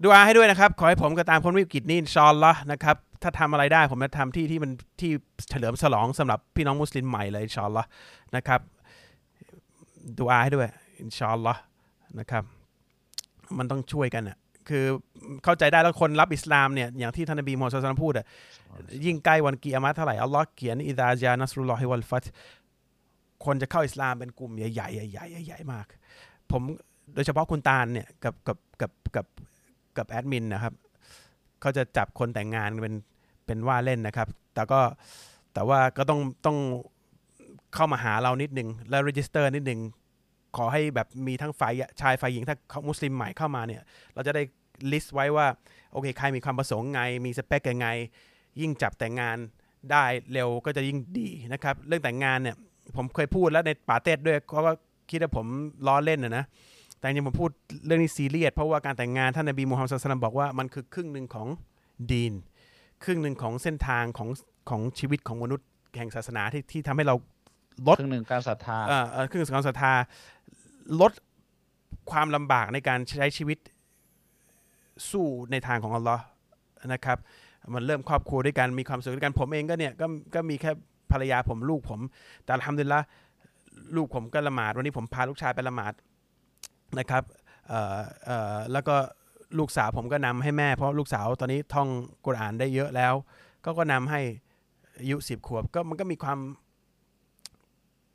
ดูอาให้ด้วยนะครับ ขอให้ผมก็ตามพ้นวิกฤตนี้อินชอนละนะครับ ถ้าทำอะไรได้ผมจะทำที่ที่มันที่เฉลิมฉลองสำหรับพี่น้องมุสลิมใหม่เลยอินชอนละนะครับดูอาให้ด้วยอินชอนละนะครับ มันต้องช่วยกันอะ คือเข้าใจได้แล้วคนรับอิสลามเนี่ยอย่างที่ท่านนบีมูฮัมมัดصلى الله عليه وسلمพูดอะยิ่งใกล้วันกิยามะห์เท่าไหร่อัลลอฮ์เขียนإذا جاء نصر الله والفتحคนจะเข้าอิสลามเป็นกลุ่มใหญ่ๆใหญ่ๆใหญ่ๆมาก ผมโดยเฉพาะคุณตาลเนี่ยกับกับกับกับกับแอดมินนะครับเขาจะจับคนแต่งงานเป็นเป็นว่าเล่นนะครับ แต่ก็แต่ว่าก็ต้องต้องเข้ามาหาเรานิดนึง แล้ว register นิดนึง ขอให้แบบมีทั้งฝ่ายชายฝ่ายหญิงถ้าเขามุสลิมใหม่เข้ามาเนี่ย เราจะได้ list ไว้ว่าโอเคใครมีความประสงค์ไง มีสเปคยังไง ยิ่งจับแต่งงานได้เร็วก็จะยิ่งดีนะครับ เรื่องแต่งงานเนี่ยผมเคยพูดแล้วในป๋าเต็ดด้วยเขาก็คิดว่าผมล้อเล่นนะนะแต่จริงผมพูดเรื่องนี้ซีเรียสเพราะว่าการแต่งงานท่านนบีมูฮัมมัดصلى الله عليه وسلمบอกว่ามันคือครึ่งหนึ่งของدين ครึ่งหนึ่งของเส้นทางของของชีวิตของมนุษย์แห่งศาสนาที่ที่ทำให้เรา ลดครึ่งหนึ่งการศรัทธาเอ่อเอ่อครึ่งของศรัทธา ลดความลำบากในการใช้ชีวิตสู้ในทางของอัลลอฮ์นะครับ มันเริ่มครอบครัวด้วยกันมีความสุขด้วยกันผมเองก็เนี่ยก็ก็มีแค่ภรรยาผมลูกผม แต่ทำดุลิลละห์ลูกผมก็ละหมาดวันนี้ผมพาลูกชายไปละหมาดนะครับเอ่อเอ่อแล้วก็ลูกสาวผมก็นำให้แม่เพราะลูกสาวตอนนี้ท่องกุรอานได้เยอะแล้ว ก็ก็นำให้อายุสิบขวบก็มันก็มีความ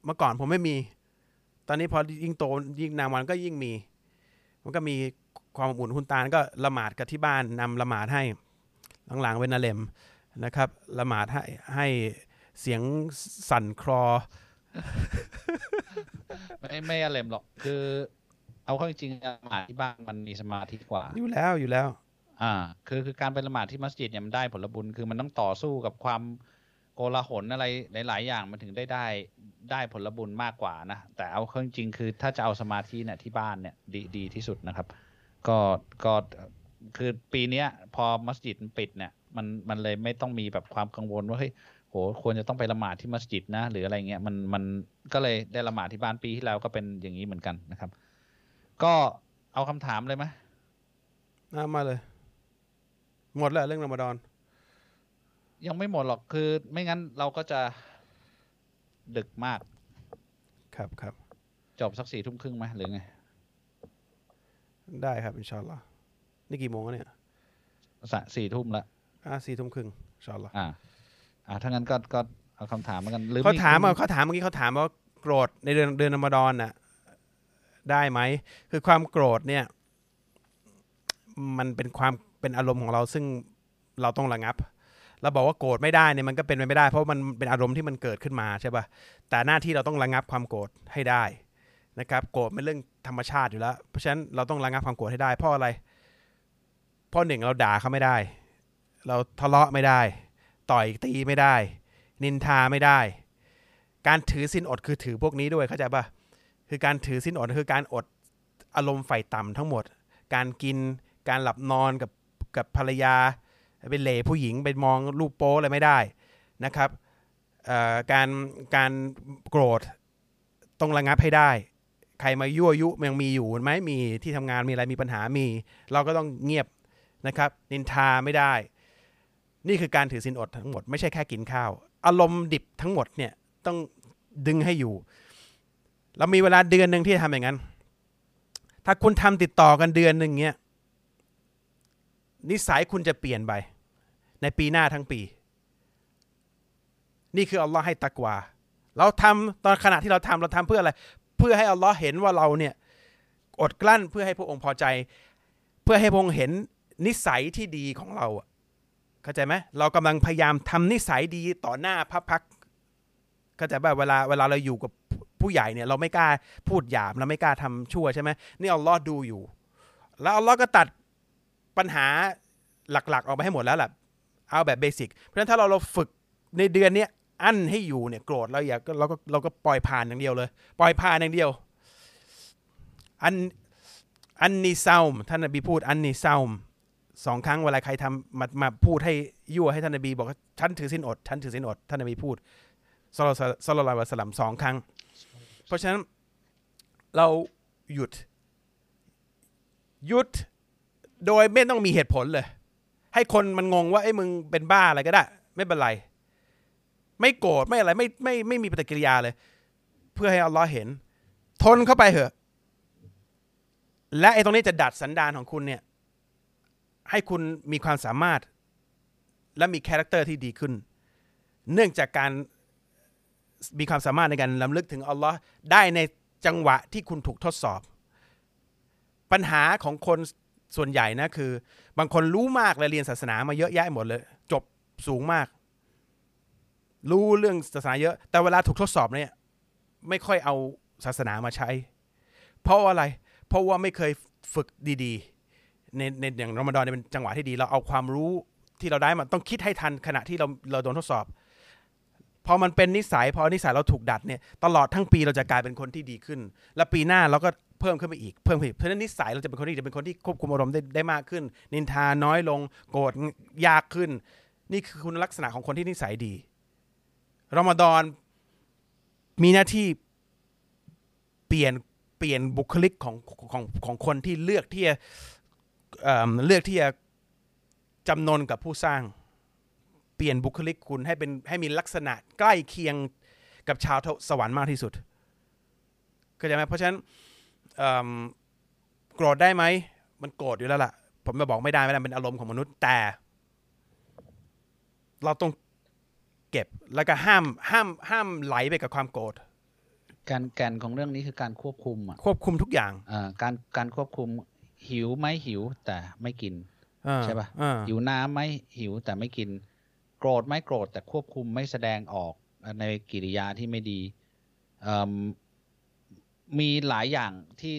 เมื่อก่อนผมไม่มี ตอนนี้พอยิ่งโตยิ่งนานวันก็ยิ่งมี มันก็มีความอบอุ่นคุณตาลก็ละหมาดกับที่บ้านนำละหมาดให้หลังๆเวนนาเลมนะครับละหมาดให้ให้เสียงสั่นคลอ ไม่ไม่อะไรหรอก คือ เอาเข้าจริงๆละหมาดที่บ้านมันมีสมาธิกว่า อยู่แล้วอยู่แล้ว อ่า คือคือการไปละหมาดที่มัสยิดเนี่ยมันได้ผลบุญคือมันต้องต่อสู้กับความโก ลาหลอะไรหลาย ๆ อย่างมันถึงได้ได้ได้ผลบุญมากกว่านะ แต่เอาเข้าจริงคือถ้าจะเอาสมาธิเนี่ยที่บ้านเนี่ยดีดีที่สุดนะครับ ก็ก็คือปีเนี้ย พอมัสยิดมันปิดเนี่ย มันมันเลยไม่ต้องมีแบบความกังวลว่าเฮ้ยโหควรจะต้องไปละหมาดที่มัสยิดนะ หรืออะไรเงี้ยมันมันก็เลยได้ละหมาดที่บ้านปีที่แล้วก็เป็นอย่างนี้เหมือนกันนะครับ ก็เอาคำถามเลยไหมมาเลย หมดแล้วเรื่องรอมฎอน ยังไม่หมดหรอกคือ ไม่งั้นเราก็จะดึกมาก ครับครับจบสักสี่ทุ่มครึ่งไหมหรือไง ได้ครับอินชาอัลลอฮ์นี่กี่โมงแล้วเนี่ยสะสี่ทุ่มละอะสี่ทุ่มครึ่งอินชาอัลลอฮ์อ่า อ่าถ้างั้นก็ก็เอาคำถามมากันหรือเขาถามมีอะเขาถามเมื่อกี้เขาถามว่าโกรธในเดือนเดือนรอมฎอนน่ะ ได้ไหมคือความโกรธเนี่ย มันเป็นความเป็นอารมณ์ของเราซึ่งเราต้องระงับ เราบอกว่าโกรธไม่ได้เนี่ยมันก็เป็นไปไม่ได้ เพราะมันเป็นอารมณ์ที่มันเกิดขึ้นมาใช่ป่ะแต่หน้าที่เราต้องระงับความโกรธให้ได้นะครับโกรธเป็นเรื่องธรรมชาติอยู่แล้ว เพราะฉะนั้นเราต้องระงับความโกรธให้ได้ เพราะอะไรเพราะหนึ่งเราด่าเขาไม่ได้ เราทะเลาะไม่ได้ ต่อยตีไม่ได้ นินทาไม่ได้ การถือสินอดคือถือพวกนี้ด้วยเข้าใจป่ะคือการถือสินอดคือการอดอารมณ์ไฟต่ำทั้งหมด การกินการหลับนอนกับกับภรรยา ไปเล่ผู้หญิงไปมองรูปโป๊อะไรไม่ได้นะครับการการโกรธต้องระงับให้ได้ ใครมายั่วยุยังมีอยู่ไหมมีที่ทำงานมีอะไรมีปัญหามี เราก็ต้องเงียบนะครับ นินทาไม่ได้ นี่คือการถือศีลอดทั้งหมดไม่ใช่แค่กินข้าว อารมณ์ดิบทั้งหมดเนี่ยต้องดึงให้อยู่ เรามีเวลาเดือนหนึ่งที่จะทำอย่างนั้น ถ้าคุณทำติดต่อกันเดือนหนึ่งเนี้ย นิสัยคุณจะเปลี่ยนไป ในปีหน้าทั้งปี นี่คืออัลลอฮ์ให้ตักวา เราทำตอนขณะที่เราทำเราทำเพื่ออะไร เพื่อให้อัลลอฮ์เห็นว่าเราเนี่ยอดกลั้นเพื่อให้พระองค์พอใจ เพื่อให้พระองค์เห็นนิสัยที่ดีของเราอะเข้าใจไหมเรากำลังพยายามทำนิสัยดีต่อหน้าพระพักเข้าใจป่ะเวลาเวลาเราอยู่กับผู้ใหญ่เนี่ยเราไม่กล้าพูดหยาบเราไม่กล้าทำชั่วใช่ไหมนี่อัลลอฮ์ดูอยู่ แล้วอัลลอฮ์ก็ตัด ปัญหาหลักๆ ออกไปให้หมดแล้วล่ะ เอาแบบเบสิก เพราะฉะนั้นถ้าเราเราฝึกในเดือนเนี้ยอั้นให้อยู่เนี่ยโกรธเราอยากเราก็เราก็ปล่อยผ่านอย่างเดียวเลย ปล่อยผ่านอย่างเดียว อันอันนิซาอุมท่านนบีพูดอันนิซาอุมสองครั้งเวลาใครทำมามาพูดให้ยั่วให้ท่านนบีบอกว่าฉันถือสินอดฉันถือสินอดท่านนบีพูดสโลสลลาวะสลัมสองครั้ง เพราะฉะนั้นเราหยุด หยุด โดยไม่ต้องมีเหตุผลเลย ให้คนมันงงว่าไอ้มึงเป็นบ้าอะไรก็ได้ ไม่เป็นไร ไม่โกรธไม่อะไรไม่ไม่ไม่มีปฏิกิริยาเลย เพื่อให้อัลลอฮ์เห็น ทนเข้าไปเถอะ และไอ้ตรงนี้จะดัดสันดานของคุณเนี่ย ให้คุณมีความสามารถ และมี character ที่ดีขึ้น เนื่องจากการมีความสามารถในการรำลึกถึงอัลลอฮ์ได้ในจังหวะที่คุณถูกทดสอบ ปัญหาของคน ส่วนใหญ่นะคือ บางคนรู้มากเลยเรียนศาสนามาเยอะแยะหมดเลย จบสูงมาก รู้เรื่องศาสนาเยอะ แต่เวลาถูกทดสอบเนี่ย ไม่ค่อยเอาศาสนามาใช้ เพราะอะไร เพราะว่าไม่เคยฝึกดีๆ ในในอย่างรอมฎอนเนี่ยเป็นจังหวะที่ดี เราเอาความรู้ที่เราได้มาต้องคิดให้ทันขณะที่เราเราโดนทดสอบ พอมันเป็นนิสัย พอนิสัยเราถูกดัดเนี่ย ตลอดทั้งปีเราจะกลายเป็นคนที่ดีขึ้น และปีหน้าเราก็ เพิ่มขึ้นไปอีกเพิ่มขึ้นอีกเพราะฉะนั้นนิสัยเราจะเป็นคนที่จะเป็นคนที่ควบคุมอารมณ์ได้ได้มากขึ้น นินทาน้อยลงโกรธยากขึ้น นี่คือคุณลักษณะของคนที่นิสัยดีรอมฎอนมีหน้าที่เปลี่ยนเปลี่ยนบุคลิกของของของคนที่เลือกที่จะเเลือกที่จะจำนนกับผู้สร้าง เปลี่ยนบุคลิกคุณให้เป็นให้มีลักษณะใกล้เคียงกับชาวสวรรค์มากที่สุดเข้าใจไหมเพราะฉะนั้น โกรธได้ไหม มันโกรธอยู่แล้วล่ะ ผมจะบอกไม่ได้ไม่ได้เป็นอารมณ์ของมนุษย์แต่ เราต้องเก็บแล้วก็ห้ามห้ามห้ามไหลไปกับความโกรธการแก่นของเรื่องนี้คือการควบคุมอะควบคุมทุกอย่างอ่าการการควบคุมหิวไหมหิวแต่ไม่กินอ่าใช่ปะอ่าหิวน้ำไหมหิวแต่ไม่กิน โกรธไหม่โกรธแต่ควบคุมไม่แสดงออกในกิริยาที่ไม่ดีเอิ่ มมีหลายอย่างที่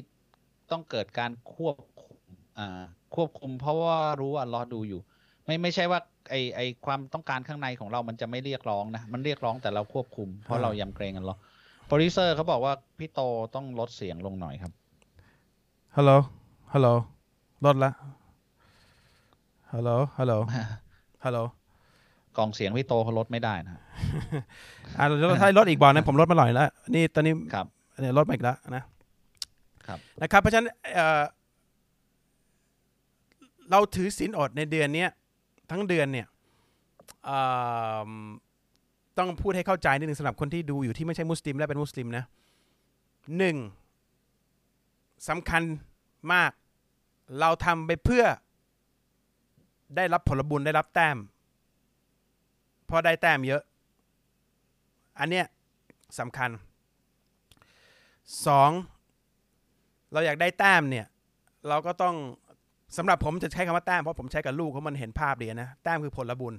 ต้องเกิดการควบคุมอ่าควบคุม เพราะว่ารู้ว่ารอดูอยู่ ไม่ไม่ใช่ว่าไอไอความต้องการข้างในของเรามันจะไม่เรียกร้องนะ มันเรียกร้องแต่เราควบคุม เพราะเรายำเกรงกันหรอโปรดิวเซอร์เขาบอกว่าพี่โตต้องลดเสียงลงหน่อยครับฮัลโหลฮัลโหลลดละฮัลโหลฮัลโหลฮัลโหลกล่องเสียงพี่โตเขาลดไม่ได้นะอ่าเราถ้าลดอีกบอกนะผมลดมาหน่อยแล้วนี่ตอนนี้ครับ เนี่ยลดมาอีกแล้วนะครับนะครับ เพราะฉะนั้นเอ่อเราถือศีลอดในเดือนเนี้ยทั้งเดือนเนี่ยเอ่อต้องพูดให้เข้าใจนิดนึงสำหรับคนที่ดูอยู่ที่ไม่ใช่มุสลิมและเป็นมุสลิมนะหนึ่งสำคัญมาก เราทำไปเพื่อได้รับผลบุญได้รับแต้มเพราะได้แต้มเยอะ อันเนี้ยสำคัญ สองเราอยากได้แต้มเนี่ย เราก็ต้องสำหรับผมจะใช้คำว่าแต้มเพราะผมใช้กับลูกเพราะมันเห็นภาพดีนะแต้มคือผลบุญ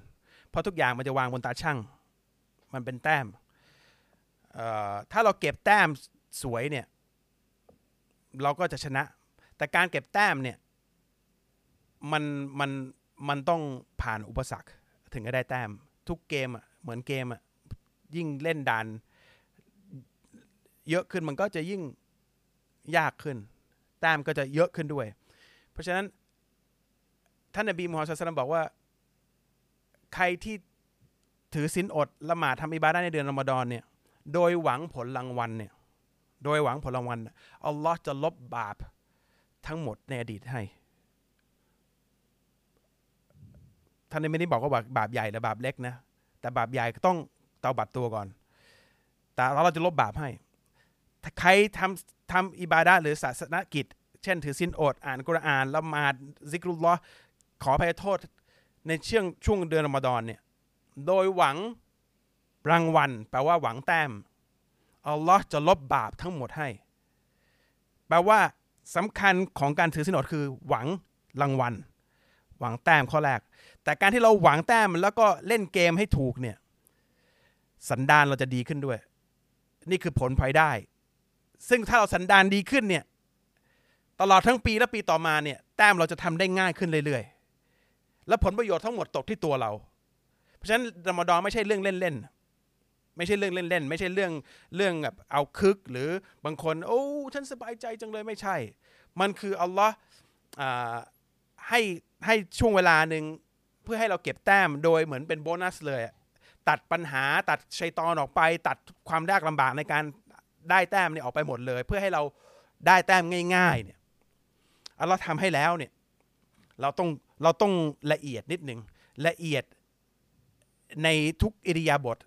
เพราะทุกอย่างมันจะวางบนตาช่างมันเป็นแต้มถ้าเราเก็บแต้มสวยเนี่ย เราก็จะชนะ แต่การเก็บแต้มเนี่ยมันมันมันต้องผ่านอุปสรรคถึงจะได้แต้ม ทุกเกมอะเหมือนเกมอะยิ่งเล่นด่าน เยอะขึ้นมันก็จะยิ่งยากขึ้น แต้มก็จะเยอะขึ้นด้วย เพราะฉะนั้นท่านนบีมูฮัมมัดศ็อลลัลลอฮุลัยฮิวะซัลลัมบอกว่า ใครที่ถือศีลอดละหมาดทำอิบาดะในเดือนรอมฎอนเนี่ยโดยหวังผลรางวัลเนี่ยโดยหวังผลรางวัลอัลลอฮ์จะลบบาปทั้งหมดในอดีตให้ท่านไม่ได้บอกว่าบาปบาปใหญ่หรือบาปเล็กนะ แต่บาปใหญ่ต้องเตาบัตรตัวก่อน แต่เราจะลบบาปให้ ใครทำทำอิบาดะห์หรือศาสนกิจ เช่นถือศีลอด อ่านกุรอานละหมาดซิกรุลลอฮ์ขออภัยโทษในช่วงช่วงเดือนรอมฎอนเนี่ยโดยหวังรางวัลแปลว่าหวังแต้มอัลลอฮ์จะลบบาปทั้งหมดให้ แปลว่าสำคัญของการถือศีลอดคือหวังรางวัล หวังแต้มข้อแรก แต่การที่เราหวังแต้มแล้วก็เล่นเกมให้ถูกเนี่ยสันดานเราจะดีขึ้นด้วย นี่คือผลพลอยได้ ซึ่งถ้าเราสันดานดีขึ้นเนี่ยตลอดทั้งปีและปีต่อมาเนี่ยแต้มเราจะทำได้ง่ายขึ้นเรื่อยๆ และผลประโยชน์ทั้งหมดตกที่ตัวเรา เพราะฉะนั้นรอมฎอนไม่ใช่เรื่องเล่นๆไม่ใช่เรื่องเล่นๆไม่ใช่เรื่องเรื่องแบบเอาคึกหรือบางคนโอ้ฉันสบายใจจังเลยไม่ใช่ มันคืออัลลอฮ์ให้ให้ช่วงเวลาหนึ่งเพื่อให้เราเก็บแต้มโดยเหมือนเป็นโบนัสเลย ตัดปัญหาตัดชัยตอนออกไป ตัดความยากลำบากในการ ได้แต้มเนี่ยออกไปหมดเลย เพื่อให้เราได้แต้มง่ายๆเนี่ยอัลลอฮ์ทำให้แล้วเนี่ยเราต้องเราต้องละเอียดนิดหนึ่งละเอียดในทุกอิริยาบถ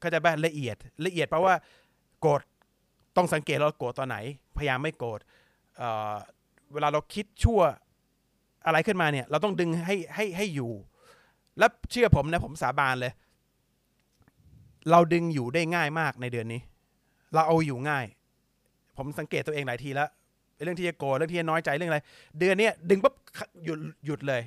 เข้าใจป่ะละเอียดละเอียดเพราะว่าโกรธต้องสังเกตเราโกรธตอนไหน พยายามไม่โกรธเเวลาเราคิดชั่วอะไรขึ้นมาเนี่ยเราต้องดึงให้ให้ให้อยู่ แล้วเชื่อผมนะผมสาบานเลย เราดึงอยู่ได้ง่ายมากในเดือนนี้ เราเอาอยู่ง่าย ผมสังเกตตัวเองหลายทีแล้วเรื่องที่จะโกรธเรื่องที่จะน้อยใจเรื่องอะไร เดือนเนี้ยดึงปั๊บหยุดหยุดเลย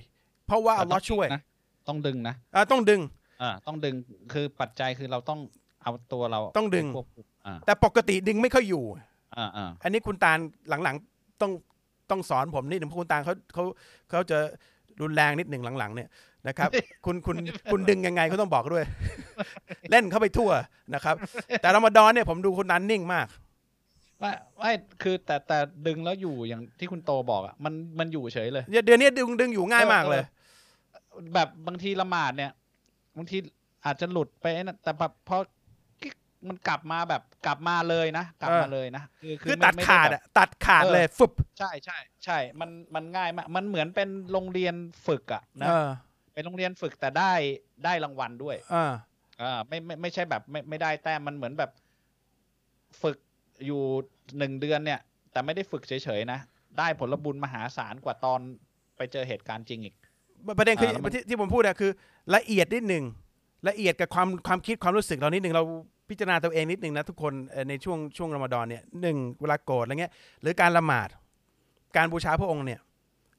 เพราะว่าอัลลอฮ์ช่วยนะต้องดึงนะอ่าต้องดึงอ่าต้องดึงคือปัจจัยคือเราต้องเอาตัวเราต้องดึงไปควบคุมอ่าแต่ปกติดึงไม่ค่อยอยู่อ่าอ่าอันนี้คุณตาลหลังๆต้องต้องสอนผมนิดหนึ่งเพราะคุณตาลเขาเขาเขาจะรุนแรงนิดหนึ่งหลังๆเนี่ย นะครับคุณคุณคุณดึงยังไงเขาต้องบอกด้วย เล่นเข้าไปทั่วนะครับ แต่รอมฎอนเนี่ยผมดูคุณนันนิ่งมากไม่ไม่คือแต่แต่ดึงแล้วอยู่อย่างที่คุณโตบอกอะมันมันอยู่เฉยเลยเดือนนี้ดึงดึงอยู่ง่ายมากเลย แบบบางทีละหมาดเนี่ยบางทีอาจจะหลุดไปนะแต่แบบพอกิ๊กมันกลับมาแบบกลับมาเลยนะ กลับมาเลยนะคือคือไม่ตัดไม่ไขาดแบบอะตัดขาดเลยฟึบใช่ใช่ใช่มันมันง่ายมาก มันเหมือนเป็นโรงเรียนฝึกอะนะ เออเป็นโรงเรียนฝึกแต่ได้ได้รางวัลด้วยเอออ่าไม่ไม่ไม่ใช่แบบไม่ไม่ได้แต้มมันเหมือนแบบ ฝึกอยู่หนึ่งเดือนเนี่ย แต่ไม่ได้ฝึกเฉยๆนะ ได้ผลบุญมหาศาลกว่าตอนไปเจอเหตุการณ์จริงอีก ประเด็นคืออ่าแล้วมันที่ที่ผมพูดอะคือ ละเอียดนิดหนึ่งละเอียดกับความความคิดความรู้สึกเรานิดหนึ่งเราพิจารณาตัวเองนิดหนึ่งนะทุกคนเอ่อในช่วงช่วงรอมฎอนเนี่ยหนึ่งเวลาโกรธอะไรเงี้ยหรือการละหมาด การบูชาพระองค์เนี่ย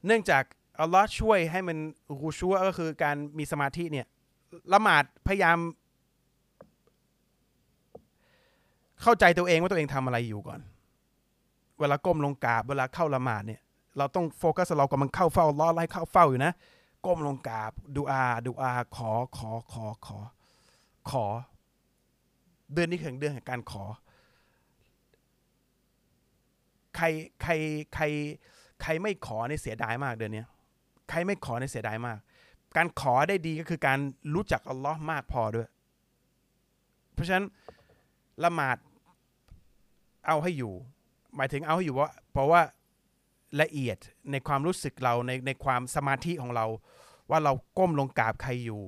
เนื่องจาก อัลลอฮ์ช่วยให้มันรูชัวก็คือการมีสมาธิเนี่ยละหมาดพยายาม เข้าใจตัวเองว่าตัวเองทำอะไรอยู่ก่อน เวลาก้มลงกราบเวลาเข้าละหมาดเนี่ย เราต้องโฟกัสเรากำลังเข้าเฝ้าลลอไล่เข้าเฝ้าอยู่นะก้มลงกราบดูอาดูอาขอขอขอขอ ขอ เดือนนี้คือเดือนแห่งการขอ ใครใครใคร ใครไม่ขอในยเสียดายมากเดือนเนี้ ใครไม่ขอในเสียดายมาก การขอได้ดีก็คือการรู้จักอัลลอฮ์มากพอด้วย เพราะฉะนั้นละหมาดเอาให้อยู่ หมายถึงเอาให้อยู่ว่าเพราะว่าละเอียดในความรู้สึกเราในในความสมาธิของเรา ว่าเราก้มลงกราบใครอยู่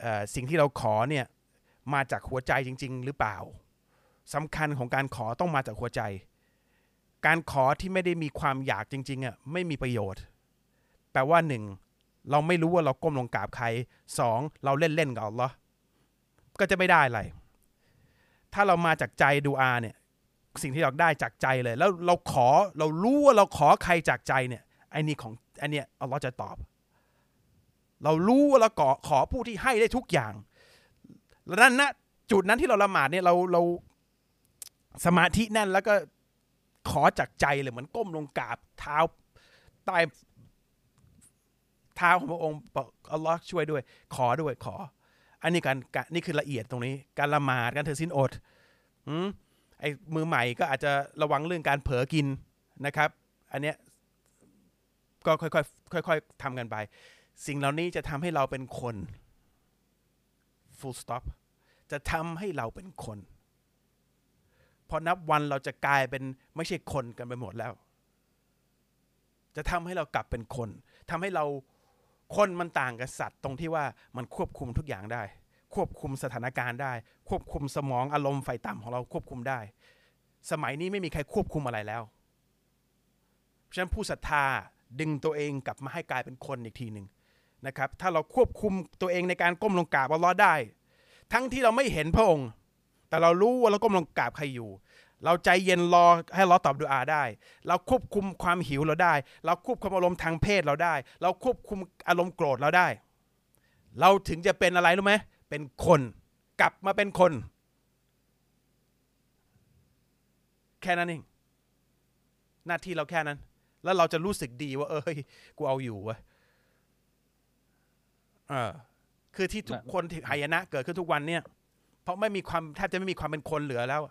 เอ่สิ่งที่เราขอเนี่ยมาจากหัวใจจริง ๆ หรือเปล่าสำคัญของการขอต้องมาจากหัวใจ การขอที่ไม่ได้มีความอยากจริงๆอะไม่มีประโยชน์ แปลว่าหนึ่งเราไม่รู้ว่าเราก้มลงกราบใครสองเราเล่นๆกับอัลลอฮ์ก็จะไม่ได้อะไร ถ้าเรามาจากใจดูอาเนี่ย สิ่งที่เราได้จากใจเลย แล้วเราขอเรารู้ว่าเราขอใครจากใจเนี่ยไอ้นี่ของไอันเนี้ยอัลลอฮ์จะตอบ เรารู้ว่าเราขอขอผู้ที่ให้ได้ทุกอย่างแล้วนั่นนะจุดนั้นที่เราละหมาดเนี่ยเราเราสมาธิแน่นแล้วก็ขอจากใจเลยเหมือนก้มลงกราบเท้าใต้ เท้าของพระองค์บอกอัลลอฮ์ช่วยด้วย ขอด้วยขอ อันนี้การนี่คือละเอียดตรงนี้ การละหมาดการถือศีลอดอืมไอ้มือใหม่ก็อาจจะระวังเรื่องการเผลอกินนะครับ อันเนี้ยก็ค่อยๆค่อยๆทำกันไป สิ่งเหล่านี้จะทำให้เราเป็นคน full stop จะทำให้เราเป็นคน พอนับวันเราจะกลายเป็นไม่ใช่คนกันไปหมดแล้ว จะทำให้เรากลับเป็นคนทำให้เรา คนมันต่างกับสัตว์ตรงที่ว่ามันควบคุมทุกอย่างได้ ควบคุมสถานการณ์ได้ ควบคุมสมองอารมณ์ไฟต่ำของเราควบคุมได้ สมัยนี้ไม่มีใครควบคุมอะไรแล้วเพราะฉะนั้นผู้ศรัทธาดึงตัวเองกลับมาให้กลายเป็นคนอีกทีหนึ่งนะครับ ถ้าเราควบคุมตัวเองในการก้มลงกราบอัลลอฮ์ได้ ทั้งที่เราไม่เห็นพระองค์ แต่เรารู้ว่าเราก้มลงกราบใครอยู่ เราใจเย็นรอให้เราตอบดุอาได้ เราควบคุมความหิวเราได้ เราควบคุมอารมณ์ทางเพศเราได้ เราควบคุมอารมณ์โกรธเราได้ เราถึงจะเป็นอะไรรู้ไหมเป็นคนกลับมาเป็นคน แค่นั้นเองหน้าที่เราแค่นั้น แล้วเราจะรู้สึกดีว่า เอ้ยกูเอาอยู่เว้ยเออคือที่ทุกคนที่หายนะเกิดขึ้นทุกวันเนี่ย เพราะไม่มีความแทบจะไม่มีความเป็นคนเหลือแล้ว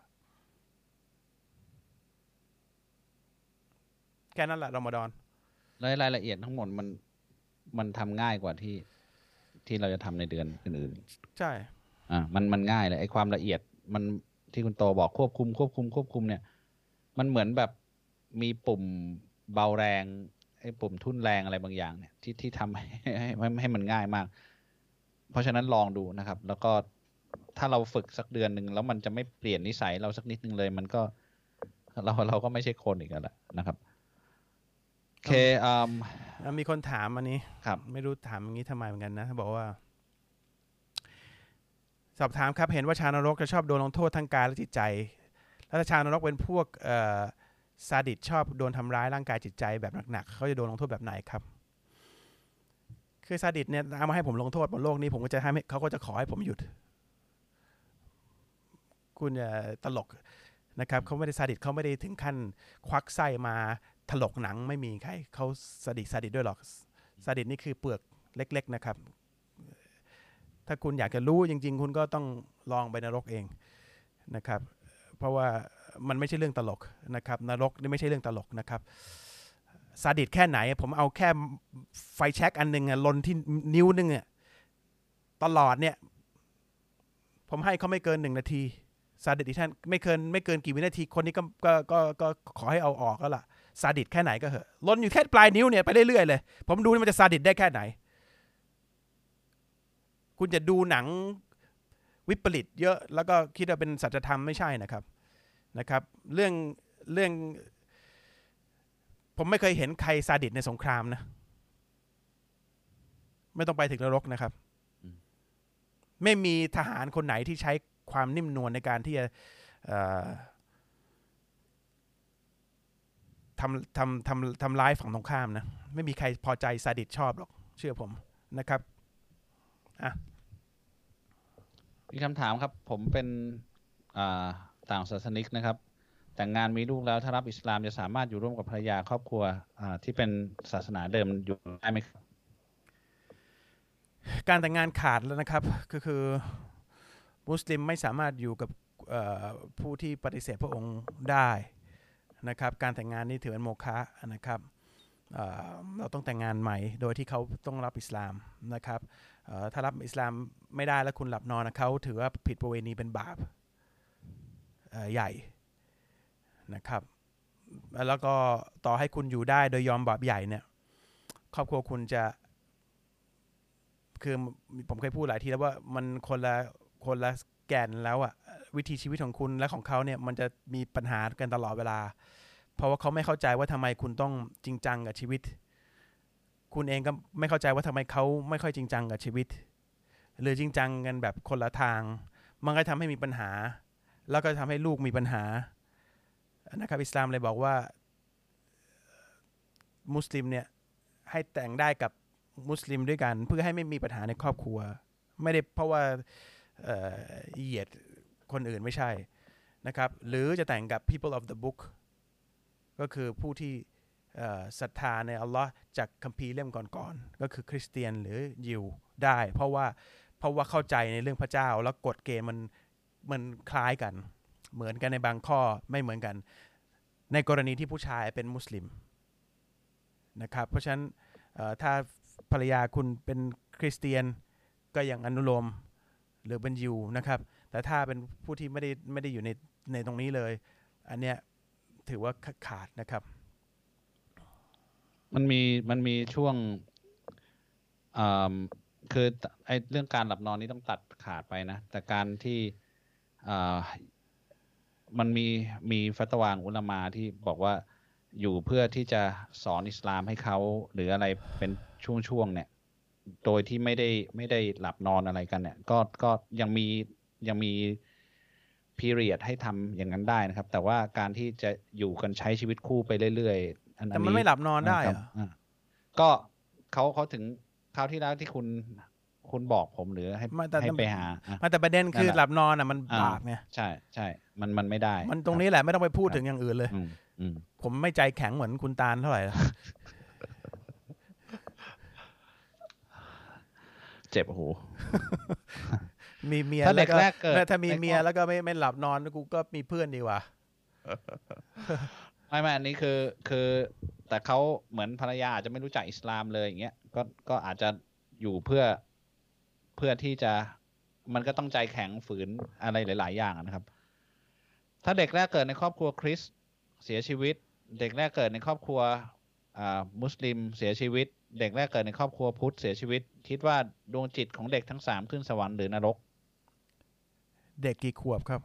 แค่นั้นแหละรอมฎอนรายรายละเอียดทั้งหมดมันมันทำง่ายกว่าที่ที่เราจะทำในเดือนอื่นใช่ๆอ่า มันมันง่ายเลยไอ้ความละเอียดมันที่คุณโตบอกควบคุมควบคุมควบคุมเนี่ย มันเหมือนแบบมีปุ่มเบาแรงไอ้ปุ่มทุ่นแรงอะไรบางอย่างเนี่ย ที่ที่ทำให้ให้ให้ให้มันง่ายมาก เพราะฉะนั้นลองดูนะครับ แล้วก็ถ้าเราฝึกสักเดือนหนึ่งแล้วมันจะไม่เปลี่ยนนิสัยเราสักนิดนึงเลย มันก็เราเราก็ไม่ใช่คนอีกแล้วแหละนะครับ เคอืมแล้วมีคนถามอันนี้ครับ ไม่รู้ถามอย่างนี้ทำไมเหมือนกันนะ บอกว่า สอบถามครับเห็นว่าชาวนรกจะชอบโดนลงโทษทางกายและจิตใจ แล้วถ้าชาวนรกเป็นพวกเอ่อซาดิสชอบโดนทำร้ายร่างกายจิตใจแบบหนักๆเขาจะโดนลงโทษแบบไหนครับ คือซาดิสเนี่ยเอามาให้ผมลงโทษบนโลกนี้ผมก็จะให้เขาก็จะขอให้ผมหยุด คุณอย่าตลกนะครับเขาไม่ได้ซาดิสต์เขาไม่ได้ถึงขั้นควักไส้มา ถลกหนังไม่มีใครเขาซาดิสต์ซาดิด้วยหรอกซาดิสต์นี่คือเปลือกเล็ก ๆนะครับ ถ้าคุณอยากจะรู้จริง ๆ คุณก็ต้องลองไปนรกเองนะครับ เพราะว่ามันไม่ใช่เรื่องตลกนะครับ นรกนี่ไม่ใช่เรื่องตลกนะครับซาดิสต์แค่ไหน ผมเอาแค่ไฟแช็กอันหนึ่งอะลนที่นิ้วนึงอะตลอดเนี่ย ผมให้เขาไม่เกินหนึ่งนาทีซาดิสต์ที่ท่านไม่เกินไม่เกินกี่วินาที คนนี้ก็ก็ก็ก็ขอให้เอาออกแล้วล่ะ ซาดิสต์แค่ไหนก็เหอะลนอยู่แค่ปลายนิ้วเนี่ยไปเรื่อยๆเลย ผมดูมันจะซาดิสต์ได้แค่ไหน คุณจะดูหนังวิปริตเยอะ แล้วก็คิดว่าเป็นสัจธรรมไม่ใช่นะครับนะครับ เรื่องเรื่อง ผมไม่เคยเห็นใครซาดิสต์ในสงครามนะ ไม่ต้องไปถึงนรกนะครับ ไม่มีทหารคนไหนที่ใช้ความนิ่มนวลในการที่จะเอ่อ ทำทำทำทำร้ายฝั่งตรงข้ามนะ ไม่มีใครพอใจซาดิสชอบหรอก เชื่อผมนะครับมีคำถามครับ ผมเป็นอ่าต่างศาสนิกนะครับ แต่งงานมีลูกแล้วถ้ารับอิสลามจะสามารถอยู่ร่วมกับภรรยาครอบครัวอ่าที่เป็นศาสนาเดิมอยู่ได้ไหมครับการแต่งงานขาดแล้วนะครับก็คือมุสลิมไม่สามารถอยู่กับเอ่อผู้ที่ปฏิเสธพระองค์ได้ นะครับการแต่งงานนี่ถือเป็นโมฆะนะครับเราต้องแต่งงานใหม่โดยที่เขาต้องรับอิสลามนะครับถ้ารับอิสลามไม่ได้แล้วคุณหลับนอนนะเขาถือว่าผิดประเวณีเป็นบาปใหญ่นะครับแล้วก็ต่อให้คุณอยู่ได้โดยยอมบาปใหญ่เนี่ยครอบครัวคุณจะคือผมเคยพูดหลายทีแล้วว่ามันคนละคนละแกนแล้วอะ วิธีชีวิตของคุณและของเขาเนี่ยมันจะมีปัญหากันตลอดเวลา เพราะว่าเขาไม่เข้าใจว่าทำไมคุณต้องจริงจังกับชีวิต คุณเองก็ไม่เข้าใจว่าทำไมเขาไม่ค่อยจริงจังกับชีวิต หรือจริงจังกันแบบคนละทาง มันก็ทำให้มีปัญหา แล้วก็ทำให้ลูกมีปัญหานะครับอิสลามเลยบอกว่า มุสลิมเนี่ยให้แต่งได้กับมุสลิมด้วยกัน เพื่อให้ไม่มีปัญหาในครอบครัว ไม่ได้เพราะว่าเหยียด คนอื่นไม่ใช่นะครับ หรือจะแต่งกับ people of the book ก็คือผู้ที่ศรัทธาในอัลลอฮ์จากคัมภีร์เล่มก่อนๆก็คือคริสเตียนหรือยิวได้ เพราะว่าเพราะว่าเข้าใจในเรื่องพระเจ้า แล้วกฎเกณฑ์มันมันคล้ายกัน เหมือนกันในบางข้อไม่เหมือนกัน ในกรณีที่ผู้ชายเป็นมุสลิมนะครับเพราะฉะนั้นถ้าภรรยาคุณเป็นคริสเตียนก็ยังอนุโลมหรือเป็นยิวนะครับ แต่ถ้าเป็นผู้ที่ไม่ได้ไม่ได้อยู่ในในตรงนี้เลย อันเนี้ยถือว่าขาดนะครับ มันมีมันมีช่วงอ่าคือไอเรื่องการหลับนอนนี่ต้องตัดขาดไปนะ แต่การที่อ่ามันมีมีฟัตวางอุลามาที่บอกว่าอยู่เพื่อที่จะสอนอิสลามให้เขาหรืออะไรเป็นช่วงๆเนี่ย โดยที่ไม่ได้ไม่ได้หลับนอนอะไรกันเนี่ย ก็ก็ยังมี ยังมีพีเรียดให้ทำอย่างนั้นได้นะครับ แต่ว่าการที่จะอยู่กันใช้ชีวิตคู่ไปเรื่อยๆอันแต่อันมันนี้ไม่หลับนอนได้คเหรัรบออ่าก็เขาเขาถึงคราวที่แล้วที่คุณคุณบอกผมหรือให้ไม่แต่ให้ไปหาอะไมาแต่ประเด็นคือนั่นแหละหลับนอนอะมันอ่าบาปไงใช่ใช่มันมันไม่ได้ มันตรงนี้แหละไม่ต้องไปพูดถึงอย่างอื่นเลยอืมอืมผมไม่ใจแข็งเหมือนคุณตาลเท่าไหร่หรอกเจ็บหู มีเมียถ้าเด็กล้วแรกเกิดถ้ามีในเมียแล้วก็ไม่ไม่หลับนอนกูก็มีเพื่อนดีกว่าไม่ไม่อันนี้คือคือ แต่เขาเหมือนภรรยาอาจจะไม่รู้จักอิสลามเลยอย่างเงี้ยก็ก็อาจจะอยู่เพื่อเพื่อที่จะมันก็ต้องใจแข็งฝืนอะไรหลาย ๆ อย่างอะนะครับ ถ้าเด็กแรกเกิดในครอบครัวคริสต์เสียชีวิต เด็กแรกเกิดในครอบครัวอ่ามุสลิมเสียชีวิต เด็กแรกเกิดในครอบครัวพุทธเสียชีวิต คิดว่าดวงจิตของเด็กทั้งสามขึ้นสวรรค์หรือนรก เด็กกี่ขวบครับ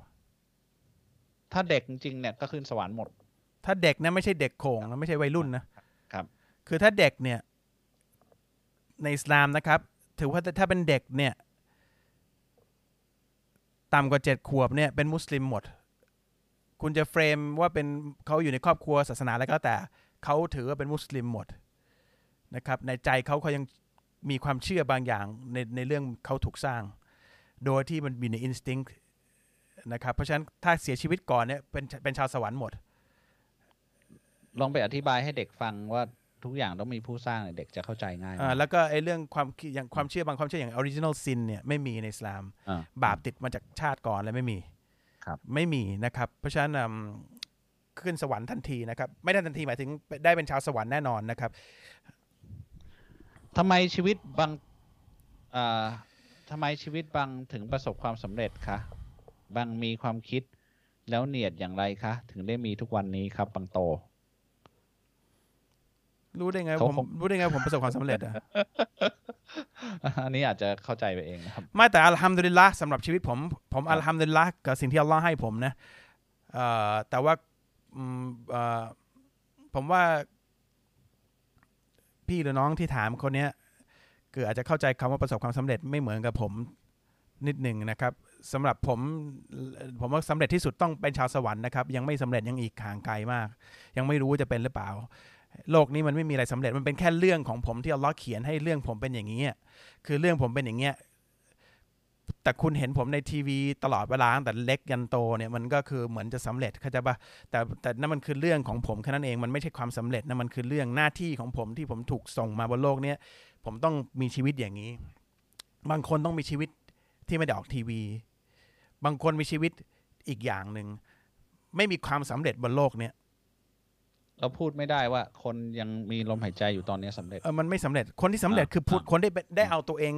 ถ้าเด็กจริงๆเนี่ยก็ขึ้นสวรรค์หมด ถ้าเด็กนะไม่ใช่เด็กโขงนะไม่ใช่วัยรุ่นนะครับ คือถ้าเด็กเนี่ย ในอิสลามนะครับ ถือว่าถ้าเป็นเด็กเนี่ยต่ำกว่าเจ็ดขวบเนี่ยเป็นมุสลิมหมด คุณจะเฟรมว่าเป็นเขาอยู่ในครอบครัวศาสนาแล้วก็แต่เขาถือว่าเป็นมุสลิมหมดนะครับ ในใจเขาเขายังมีความเชื่อบางอย่างในในเรื่องเขาถูกสร้าง โดยที่มันมีในอินสติ้ง นะครับ เพราะฉะนั้นถ้าเสียชีวิตก่อนเนี่ยเป็นเป็นชาวสวรรค์หมด ลองไปอธิบายให้เด็กฟังว่าทุกอย่างต้องมีผู้สร้างเนี่ยเด็กจะเข้าใจง่ายอ่าแล้วก็ไอ้เรื่องความคิดอย่างความเชื่อบางความเชื่ออย่าง original sin เนี่ยไม่มีในอิสลามอ่าบาปติดมาจากชาติก่อนเลยไม่มีครับไม่มีนะครับ เพราะฉะนั้นอืมขึ้นสวรรค์ทันทีนะครับ ไม่ได้ทันทีหมายถึงได้เป็นชาวสวรรค์แน่นอนนะครับทำไมชีวิตบางอ่าทำไมชีวิตบางถึงประสบความสำเร็จคะ บางมีความคิดแล้วเนียดอย่างไรคะ ถึงได้มีทุกวันนี้ครับบางโต รู้ได้ไงเขาผมผมรู้ได้ไงผมประสบความสำเร็จอะอันนี้อาจจะเข้าใจไปเองนะครับ ไม่แต่อัลฮัมดุลิลละสำหรับชีวิตผม ผมอัลฮัมดุลิลละกับสิ่งที่อัลลอฮ์ให้ผมนะเอ่อแต่ว่าอืมเอ่อผมว่า พี่หรือน้องที่ถามคนเนี้ยคืออาจจะเข้าใจคำว่าประสบความสำเร็จไม่เหมือนกับผมนิดหนึ่งนะครับ สำหรับผมผมว่าสำเร็จที่สุดต้องเป็นชาวสวรรค์นะครับ ยังไม่สำเร็จยังอีกห่างไกลมาก ยังไม่รู้จะเป็นหรือเปล่า โลกนี้มันไม่มีอะไรสำเร็จมันเป็นแค่เรื่องของผมที่อัลลอฮ์เขียนให้เรื่องผมเป็นอย่างนี้คือเรื่องผมเป็นอย่างเงี้ยแต่คุณเห็นผมในทีวีตลอดเวลาตั้งแต่เล็กยันโตเนี่ยมันก็คือเหมือนจะสำเร็จเข้าใจปะแต่แต่นั่นมันคือเรื่องของผมแค่นั้นเองมันไม่ใช่ความสำเร็จนะมันคือเรื่องหน้าที่ของผมที่ผมถูกส่งมาบนโลกเนี้ยผมต้องมีชีวิตอย่างนี้ บางคนต้องมีชีวิต ที่ไม่ได้ออกทีวี บางคนมีชีวิตอีกอย่างหนึ่ง ไม่มีความสำเร็จบนโลกเนี้ยเราพูดไม่ได้ว่าคนยังมีลมหายใจอยู่ตอนนี้สำเร็จเออมันไม่สำเร็จคนที่สำเร็จอ่าคือพูดอ่าคนได้เป็นได้เอาตัวเอง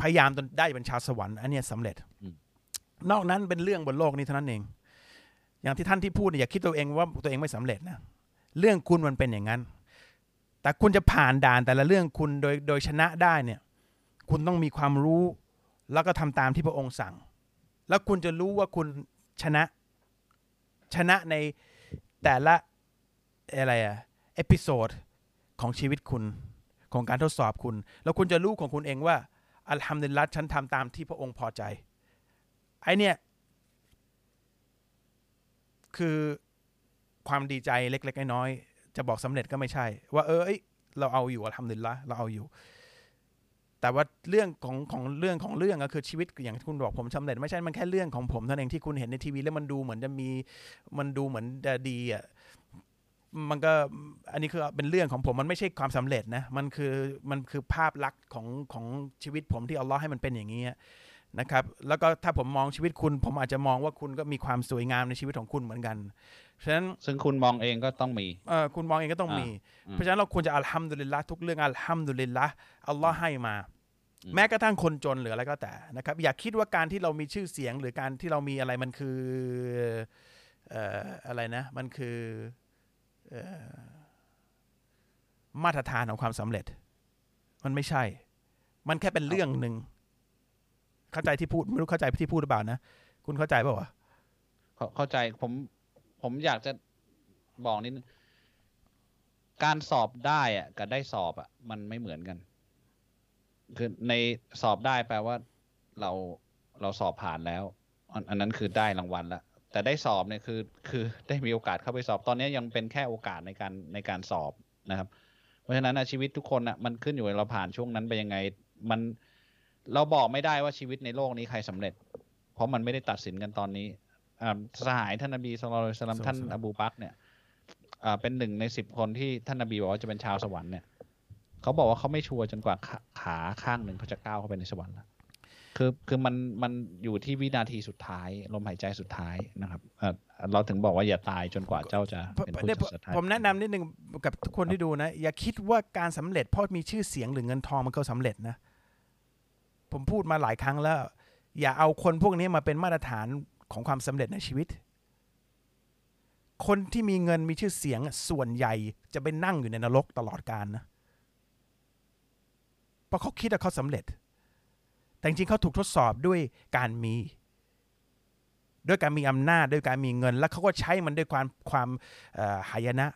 พยายามจนได้เป็นชาวสวรรค์อันเนี้ยสำเร็จอืมนอกนั้นเป็นเรื่องบนโลกนี้เท่านั้นเอง อย่างที่ท่านที่พูดเนี่ยอย่าคิดตัวเองว่าตัวเองไม่สำเร็จนะเรื่องคุณมันเป็นอย่างนั้น แต่คุณจะผ่านด่านแต่ละเรื่องคุณโดยโดยชนะได้เนี่ย คุณต้องมีความรู้ แล้วก็ทำตามที่พระองค์สั่ง แล้วคุณจะรู้ว่าคุณชนะชนะในแต่ละอะไรอะ episode ของชีวิตคุณของการทดสอบคุณ แล้วคุณจะรู้ของคุณเองว่าالحمد للهฉันทำตามที่พระองค์พอใจไอเนี่ยคือความดีใจเล็ก ๆ น้อยๆจะบอกสำเร็จก็ไม่ใช่ ว่าเออเอ้ยเราเอาอยู่อัลฮัมดุลิลละเราเอาอยู่ แต่ว่าเรื่องของของเรื่องของเรื่องก็คือชีวิตอย่างที่คุณบอกผมสำเร็จไม่ใช่มันแค่เรื่องของผมเท่านั้นเองที่คุณเห็นในทีวีแล้วมันดูเหมือนจะมีมันดูเหมือนจะดีอะมันก็อันนี้คือเป็นเรื่องของผมมันไม่ใช่ความสำเร็จนะมันคือมันคือภาพลักษณ์ของของชีวิตผมที่อัลลอฮ์ให้มันเป็นอย่างนี้ นะครับแล้วก็ถ้าผมมองชีวิตคุณ ผมอาจจะมองว่าคุณก็มีความสวยงามในชีวิตของคุณเหมือนกันฉะนั้นซึ่งคุณมองเองก็ต้องมีเออคุณมองเองก็ต้องมีอืมเพราะฉะนั้นเราควรจะอัลฮัมดุลิลละทุกเรื่องอัลฮัมดุลิลละอัลลอฮ์ให้มาอืมแม้กระทั่งคนจนหรืออะไรก็แต่นะครับ อย่าคิดว่าการที่เรามีชื่อเสียงหรือการที่เรามีอะไรมันคือเอ่ออะไรนะมันคือเอ่อมาตรฐานของความสำเร็จ มันไม่ใช่ มันแค่เป็นเรื่องหนึ่ง เข้าใจที่พูดไม่รู้เข้าใจที่พูดหรือเปล่านะคุณเข้าใจเปล่าวะเข้าใจผม ผมอยากจะบอกนิดนึงการสอบได้อะกับได้สอบอะมันไม่เหมือนกัน คือในสอบได้แปลว่าเราเราสอบผ่านแล้ว อันนั้นคือได้รางวัลแล้วแต่ได้สอบเนี่ยคือ คือได้มีโอกาสเข้าไปสอบตอนนี้ยังเป็นแค่โอกาสในการในการสอบนะครับ เพราะฉะนั้นนะชีวิตทุกคนอะมันขึ้นอยู่เราผ่านช่วงนั้นไปยังไง มัน เราบอกไม่ได้ว่าชีวิตในโลกนี้ใครสำเร็จ เพราะมันไม่ได้ตัดสินกันตอนนี้อ่าสหายท่านนบีสุลต่านสลัมท่านอบูบักรเนี่ยอ่าเป็นหนึ่งในสิบคนที่ท่านนบีบอกว่าจะเป็นชาวสวรรค์เนี่ยเขาบอกว่าเขาไม่ชัวร์จนกว่าขาขาข้างหนึ่งเขาจะก้าวเข้าไปในสวรรค์แล้วคือคือมันมันอยู่ที่วินาทีสุดท้าย ลมหายใจสุดท้ายนะครับเอ่อเราถึงบอกว่าอย่าตายจนกว่าเจ้าจะเป็นผู้เนี่ยสุดท้ายผมแนะนำนิดนึงกับทุกคนที่ดูนะ อย่าคิดว่าการสำเร็จเพราะมีชื่อเสียงหรือเงินทองมันก็สำเร็จนะ ผมพูดมาหลายครั้งแล้ว อย่าเอาคนพวกนี้มาเป็นมาตรฐานของความสำเร็จในชีวิต คนที่มีเงินมีชื่อเสียงส่วนใหญ่จะไปนั่งอยู่ในนรกตลอดกาลนะเพราะเขาคิดว่าเขาสำเร็จ แต่จริงเขาถูกทดสอบด้วยการมีด้วยการมีอำนาจด้วยการมีเงิน แล้วเขาก็ใช้มันด้วยความความอหายนะ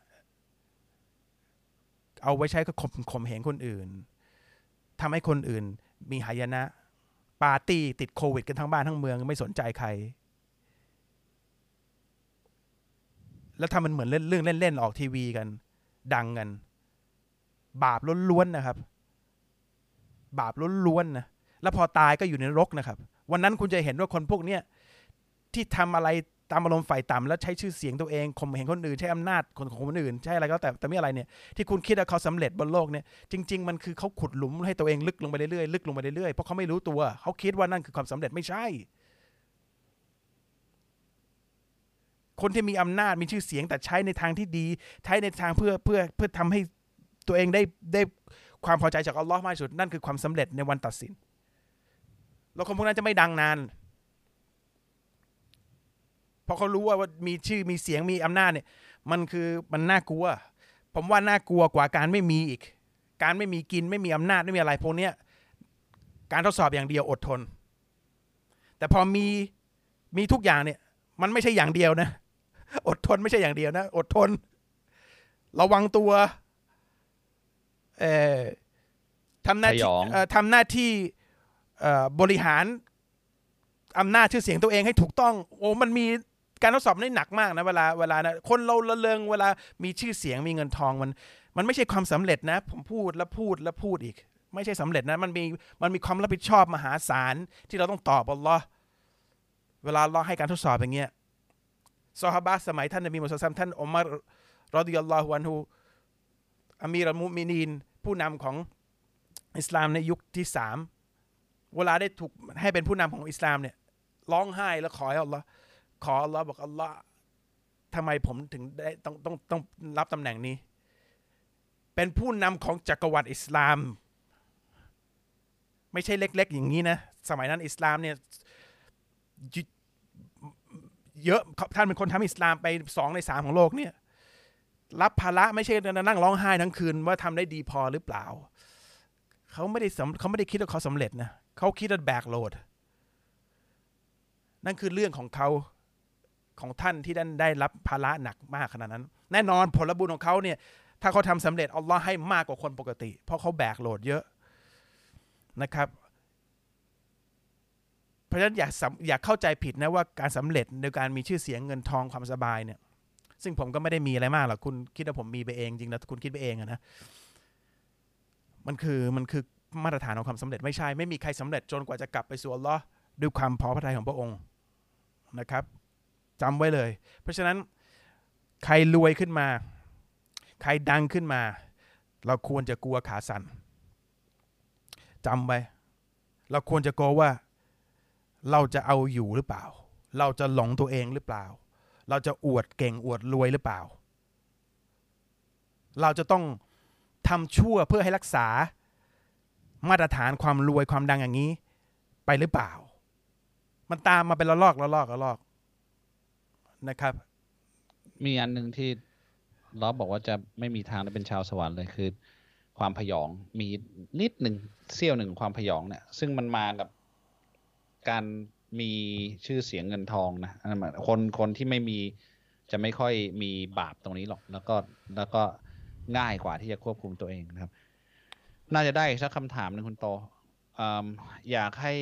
เอาไว้ใช้ก็ข่มข่มเหงคนอื่นทำให้คนอื่น มีหายนะ ปาร์ตี้ติดโควิดกันทั้งบ้านทั้งเมืองไม่สนใจใคร แล้วทำมันเหมือนเล่นเรื่องเล่นๆออกทีวีกัน ดังกัน บาปล้วนๆนะครับ บาปล้วนๆนะแล้วพอตายก็อยู่ในนรกนะครับ วันนั้นคุณจะเห็นว่าคนพวกเนี้ยที่ทำอะไร ตามอารมณ์ฝ่ายต่ำแล้วใช้ชื่อเสียงตัวเองข่มเหงคนอื่นใช้อำนาจคนของคนอื่นใช้อะไรก็แต่แต่ไม่อะไรเนี่ยที่คุณคิดว่าเขาสำเร็จบนโลกเนี่ยจริง ๆ มันคือเขาขุดหลุมให้ตัวเองลึกลงไปเรื่อยๆลึกลงไปเรื่อยๆเพราะเขาไม่รู้ตัว เขาคิดว่านั่นคือความสำเร็จไม่ใช่ คนที่มีอำนาจมีชื่อเสียงแต่ใช้ในทางที่ดี ใช้ในทางเพื่อเพื่อเพื่อทำให้ตัวเองได้ได้ความพอใจจากอัลลอฮ์มากที่สุดนั่นคือความสำเร็จในวันตัดสินแล้วคนพวกนั้นจะไม่ดังนาน เพราะเขารู้ว่าว่ามีชื่อมีเสียงมีอำนาจเนี่ย มันคือมันน่ากลัว ผมว่าน่ากลัวกว่าการไม่มีอีก การไม่มีกินไม่มีอำนาจไม่มีอะไรพวกเนี้ยการทดสอบอย่างเดียวอดทน แต่พอมีมีทุกอย่างเนี่ย มันไม่ใช่อย่างเดียวนะ อดทนไม่ใช่อย่างเดียวนะ อดทน ระวังตัวเอ่อทำหน้าพที่ยองเอ่อทำหน้าที่เอ่อบริหารอำนาจชื่อเสียงตัวเองให้ถูกต้อง โอ้มันมี การทดสอบนี่หนักมากนะเวลาเวลานะคนเราละเลงเวลามีชื่อเสียงมีเงินทองมัน มันไม่ใช่ความสำเร็จนะ ผมพูดแล้วพูดแล้วพูดอีก ไม่ใช่สำเร็จนะ มันมีมันมีความรับผิดชอบมหาศาลที่เราต้องตอบอัลลอฮ์เวลาเราให้การทดสอบอย่างเงี้ยซอฮาบะสมัยท่านนบีมุฮัมมัดศ็อลลัลลอฮุอะลัยฮิวะซัมท่านอุมัรรอดิยัลลอฮุอันฮุอามีรมุมินีน ผู้นำของอิสลามในยุคที่สามเวลาได้ถูกให้เป็นผู้นำของอิสลามเนี่ยร้องไห้แล้วขอให้อัลลอฮ์ ขออัลลอฮ์บอกอัลลอฮ์ทำไมผมถึงได้ต้องต้องต้องรับตำแหน่งนี้ เป็นผู้นำของจักรวรรดิอิสลาม ไม่ใช่เล็ก ๆ อย่างนี้นะ สมัยนั้นอิสลามเนี่ยเยอะท่านเป็นคนทำอิสลามไปสองในสามของโลกเนี่ยรับภาระไม่ใช่นั่งร้องไห้ทั้งคืนว่าทำได้ดีพอหรือเปล่า เขาไม่ได้สเขาไม่ได้คิดว่าเขาสำเร็จนะเขาคิดว่าแบกโหลด นั่นคือเรื่องของเขา ของท่านที่ได้ได้รับภาระหนักมากขนาดนั้น แน่นอนผลบุญของเขาเนี่ยถ้าเขาทำสำเร็จอัลลอฮ์ให้มากกว่าคนปกติ เพราะเขาแบกโหลดเยอะนะครับ เพราะฉะนั้นอย่าสำอย่าเข้าใจผิดนะว่าการสำเร็จในการมีชื่อเสียงเงินทองความสบายเนี่ย ซึ่งผมก็ไม่ได้มีอะไรมากหรอกคุณคิดว่าผมมีไปเองจริงนะคุณคิดไปเองอะนะมันคือมันคือมาตรฐานของความสำเร็จไม่ใช่ ไม่มีใครสำเร็จจนกว่าจะกลับไปสู่อัลลอฮ์ด้วยความพอพระทัยของพระองค์นะครับ จำไว้เลย เพราะฉะนั้นใครรวยขึ้นมา ใครดังขึ้นมา เราควรจะกลัวขาสั่นจำไว้ เราควรจะกลัวว่า เราจะเอาอยู่หรือเปล่า เราจะหลงตัวเองหรือเปล่า เราจะอวดเก่งอวดรวยหรือเปล่า เราจะต้องทำชั่วเพื่อให้รักษามาตรฐานความรวยความดังอย่างนี้ ไปหรือเปล่า มันตามมาเป็นละลอกละลอกละลอก นะครับ มีอันหนึ่งที่ล้อบอกว่าจะไม่มีทางได้เป็นชาวสวรรค์เลยคือ ความพยองมีนิดหนึ่งเสี้ยวหนึ่งความพยองเนี่ย ซึ่งมันมากับการมีชื่อเสียงเงินทองนะคนคนที่ไม่มีจะไม่ค่อยมีบาปตรงนี้หรอก แล้วก็แล้วก็ง่ายกว่าที่จะควบคุมตัวเองนะครับ น่าจะได้สักคำถามหนึ่งคุณโตออยากให้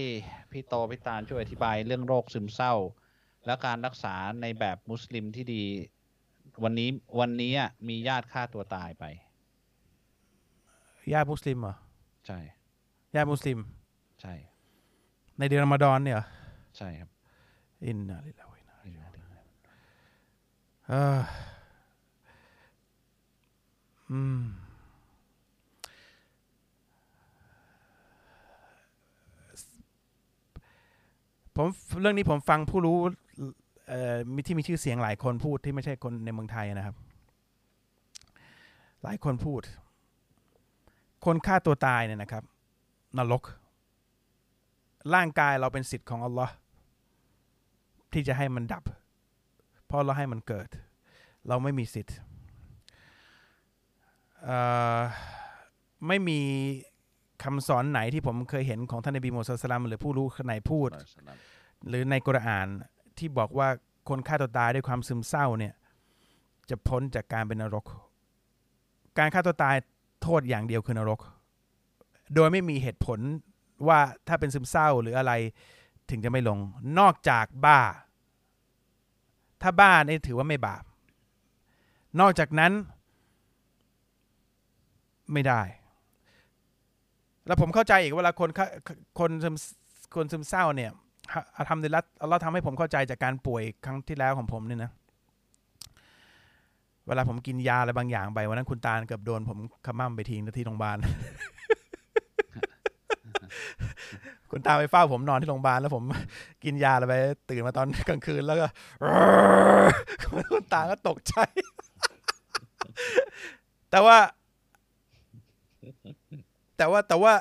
พี่โตพี่ตาลช่วยอธิบายเรื่องโรคซึมเศร้า และการรักษาในแบบมุสลิมที่ดี วันนี้วันนี้อะมีญาติฆ่าตัวตายไปญาติมุสลิมเหรอใช่ญาติมุสลิม ใช่ ในเดือนรอมฎอนเนี่ยเหรอใช่ครับ อินนาลิลลาฮิวะอินนาอิลัยฮิราจิอูนเอออืมผมเรื่องนี้ผมฟังผู้รู้เอ่อ มีที่มีชื่อเสียงหลายคนพูดที่ไม่ใช่คนในเมืองไทยนะครับ หลายคนพูด คนฆ่าตัวตายเนี่ยนะครับ นรก ร่างกายเราเป็นสิทธิ์ของอัลลอฮ์ที่จะให้มันดับ เพราะเราให้มันเกิด เราไม่มีสิทธิ์ไม่มีคำสอนไหนที่ผมเคยเห็นของท่านนบีมูฮัมมัดศ็อลลัลลอฮุอะลัยฮิวะซัลลัมหรือผู้รู้ไหนพูด หรือในกุรอาน ที่บอกว่าคนฆ่าตัวตายด้วยความซึมเศร้าเนี่ยจะพ้นจากการเป็นนรก การฆ่าตัวตายโทษอย่างเดียวคือนรก โดยไม่มีเหตุผลว่าถ้าเป็นซึมเศร้าหรืออะไรถึงจะไม่ลง นอกจากบ้า ถ้าบ้านี่ถือว่าไม่บาป นอกจากนั้น ไม่ได้ แล้วผมเข้าใจอีกเวลาคนเข้าคนซึมคนซึมเศร้าเนี่ย อาทำในรัฐเราทำให้ผมเข้าใจจากการป่วยครั้งที่แล้วของผมเนี่ยนะ เวลาผมกินยาอะไรบางอย่างไปวันนั้นคุณตาเกือบโดนผมขมั่มไปทิ้งที่โรงพยาบาล คุณตาไปเฝ้าผมนอนที่โรงพยาบาลแล้ว ผมกินยาอะไรไป ตื่นมาตอนกลางคืนแล้วก็คุณตาก็ตกใจ แต่ว่า แต่ว่าแต่ว่า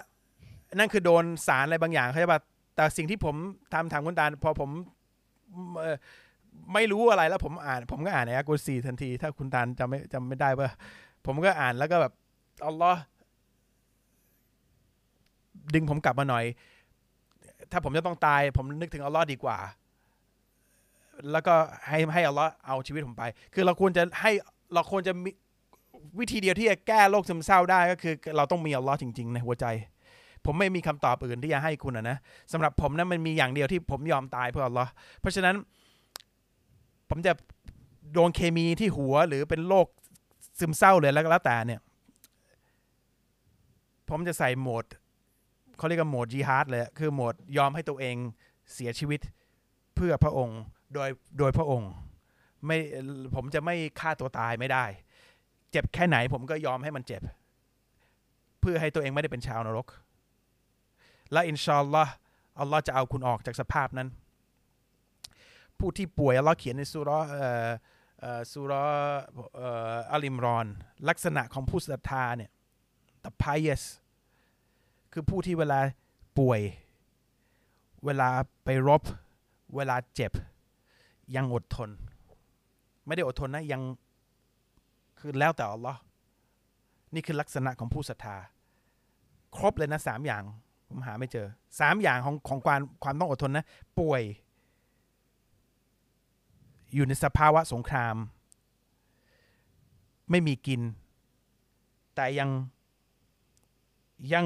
นั่นคือโดนสารอะไรบางอย่างเข้าจป่ะแแต่สิ่งที่ผมทำถามคุณตาพอผมไม่รู้อะไรแล้วผมอ่าน ผมก็อ่านในอากูซีทันที ถ้าคุณตาลจำไม่จำไม่ได้ว่าผมก็อ่านแล้วก็แบบอัลลอฮ์ดึงผมกลับมาหน่อย ถ้าผมจะต้องตาย ผมนึกถึงอัลลอฮ์ดีกว่า แล้วก็ให้ให้อัลลอฮ์เอาชีวิตผมไป คือเราควรจะให้เราควรจะมีวิธีเดียวที่จะแก้โรคซึมเศร้าได้ก็คือ เราต้องมีอัลลอฮ์จริง ๆ ในหัวใจ ผมไม่มีคำตอบอื่นที่จะให้คุณนะนะสำหรับผมนั้นมันมีอย่างเดียวที่ผมยอมตายเพื่ออัลลอฮ์เพราะฉะนั้น ผมจะโดนเคมีที่หัวหรือเป็นโรคซึมเศร้าเลยแล้วก็แล้วแต่เนี่ย ผมจะใส่โหมดเขาเรียกว่าโหมดจีฮาร์ดเลยคือโหมดยอมให้ตัวเองเสียชีวิตเพื่อพระองค์โดยโดยพระองค์ไม่ผมจะไม่ฆ่าตัวตายไม่ได้ เจ็บแค่ไหนผมก็ยอมให้มันเจ็บ เพื่อให้ตัวเองไม่ได้เป็นชาวนรก และอินชาอัลลอฮ์อัลลอฮ์จะเอาคุณออกจากสภาพนั้น ผู้ที่ป่วยอัลลอฮ์เขียนในสุราะห์เอ่อเอ่อสุราะห์เอ่ออัลอิมรอน ลักษณะของผู้ศรัทธาเนี่ย the pious คือผู้ที่เวลาป่วย เวลาไปรบ เวลาเจ็บ ยังอดทน ไม่ได้อดทนนะยังคือแล้วแต่อัลลอฮ์นี่คือลักษณะของผู้ศรัทธา ครบเลยนะสามอย่าง ผมหาไม่เจอสามอย่างของของความความต้องอดทนนะ ป่วย อยู่ในสภาวะสงคราม ไม่มีกิน แต่ยังยัง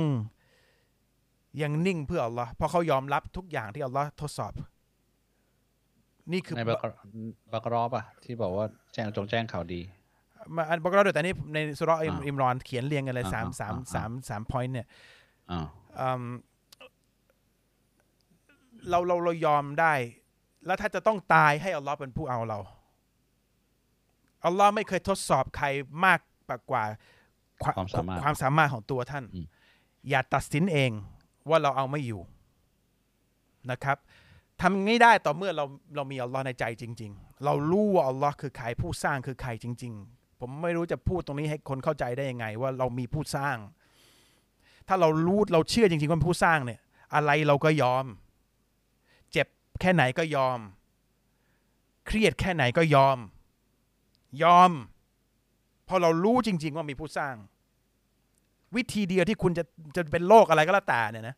ยังนิ่งเพื่ออัลลอฮ์เพราะเขายอมรับทุกอย่างที่อัลลอฮ์ทดสอบ นี่คือในบักรบักรอบอะที่บอกว่าแจ้งจงแจ้งข่าวดีมาอันบอกเราด้วยแต่นี่ในสุราะห์อิมอ่าอิมรอนเขียนเรียงกันเลยอ่าสามอ่าสามอ่าสามสาม point เนี่ยอ่าอืม เราเราเรายอมได้ แล้วถ้าจะต้องตายให้อัลลอฮ์เป็นผู้เอาเราอัลลอฮ์ไม่เคยทดสอบใครมากกว่าความสามารถความสามารถของตัวท่านอืมอย่าตัดสินเองว่าเราเอาไม่อยู่นะครับทำงี้ได้ต่อเมื่อเราเรามีอัลลอฮ์ในใจจริง ๆ เรารู้ว่าอัลลอฮ์คือใครผู้สร้างคือใครจริง ๆ ผมไม่รู้จะพูดตรงนี้ให้คนเข้าใจได้ยังไง ว่าเรามีผู้สร้าง ถ้าเรารู้เราเชื่อจริงๆว่าผู้สร้างเนี่ย อะไรเราก็ยอม เจ็บแค่ไหนก็ยอม เครียดแค่ไหนก็ยอม ยอมพราะเรารู้จริง ๆ ว่ามีผู้สร้าง วิธีเดียวที่คุณจะจะเป็นโรคอะไรก็แล้วแต่เนี่ยนะ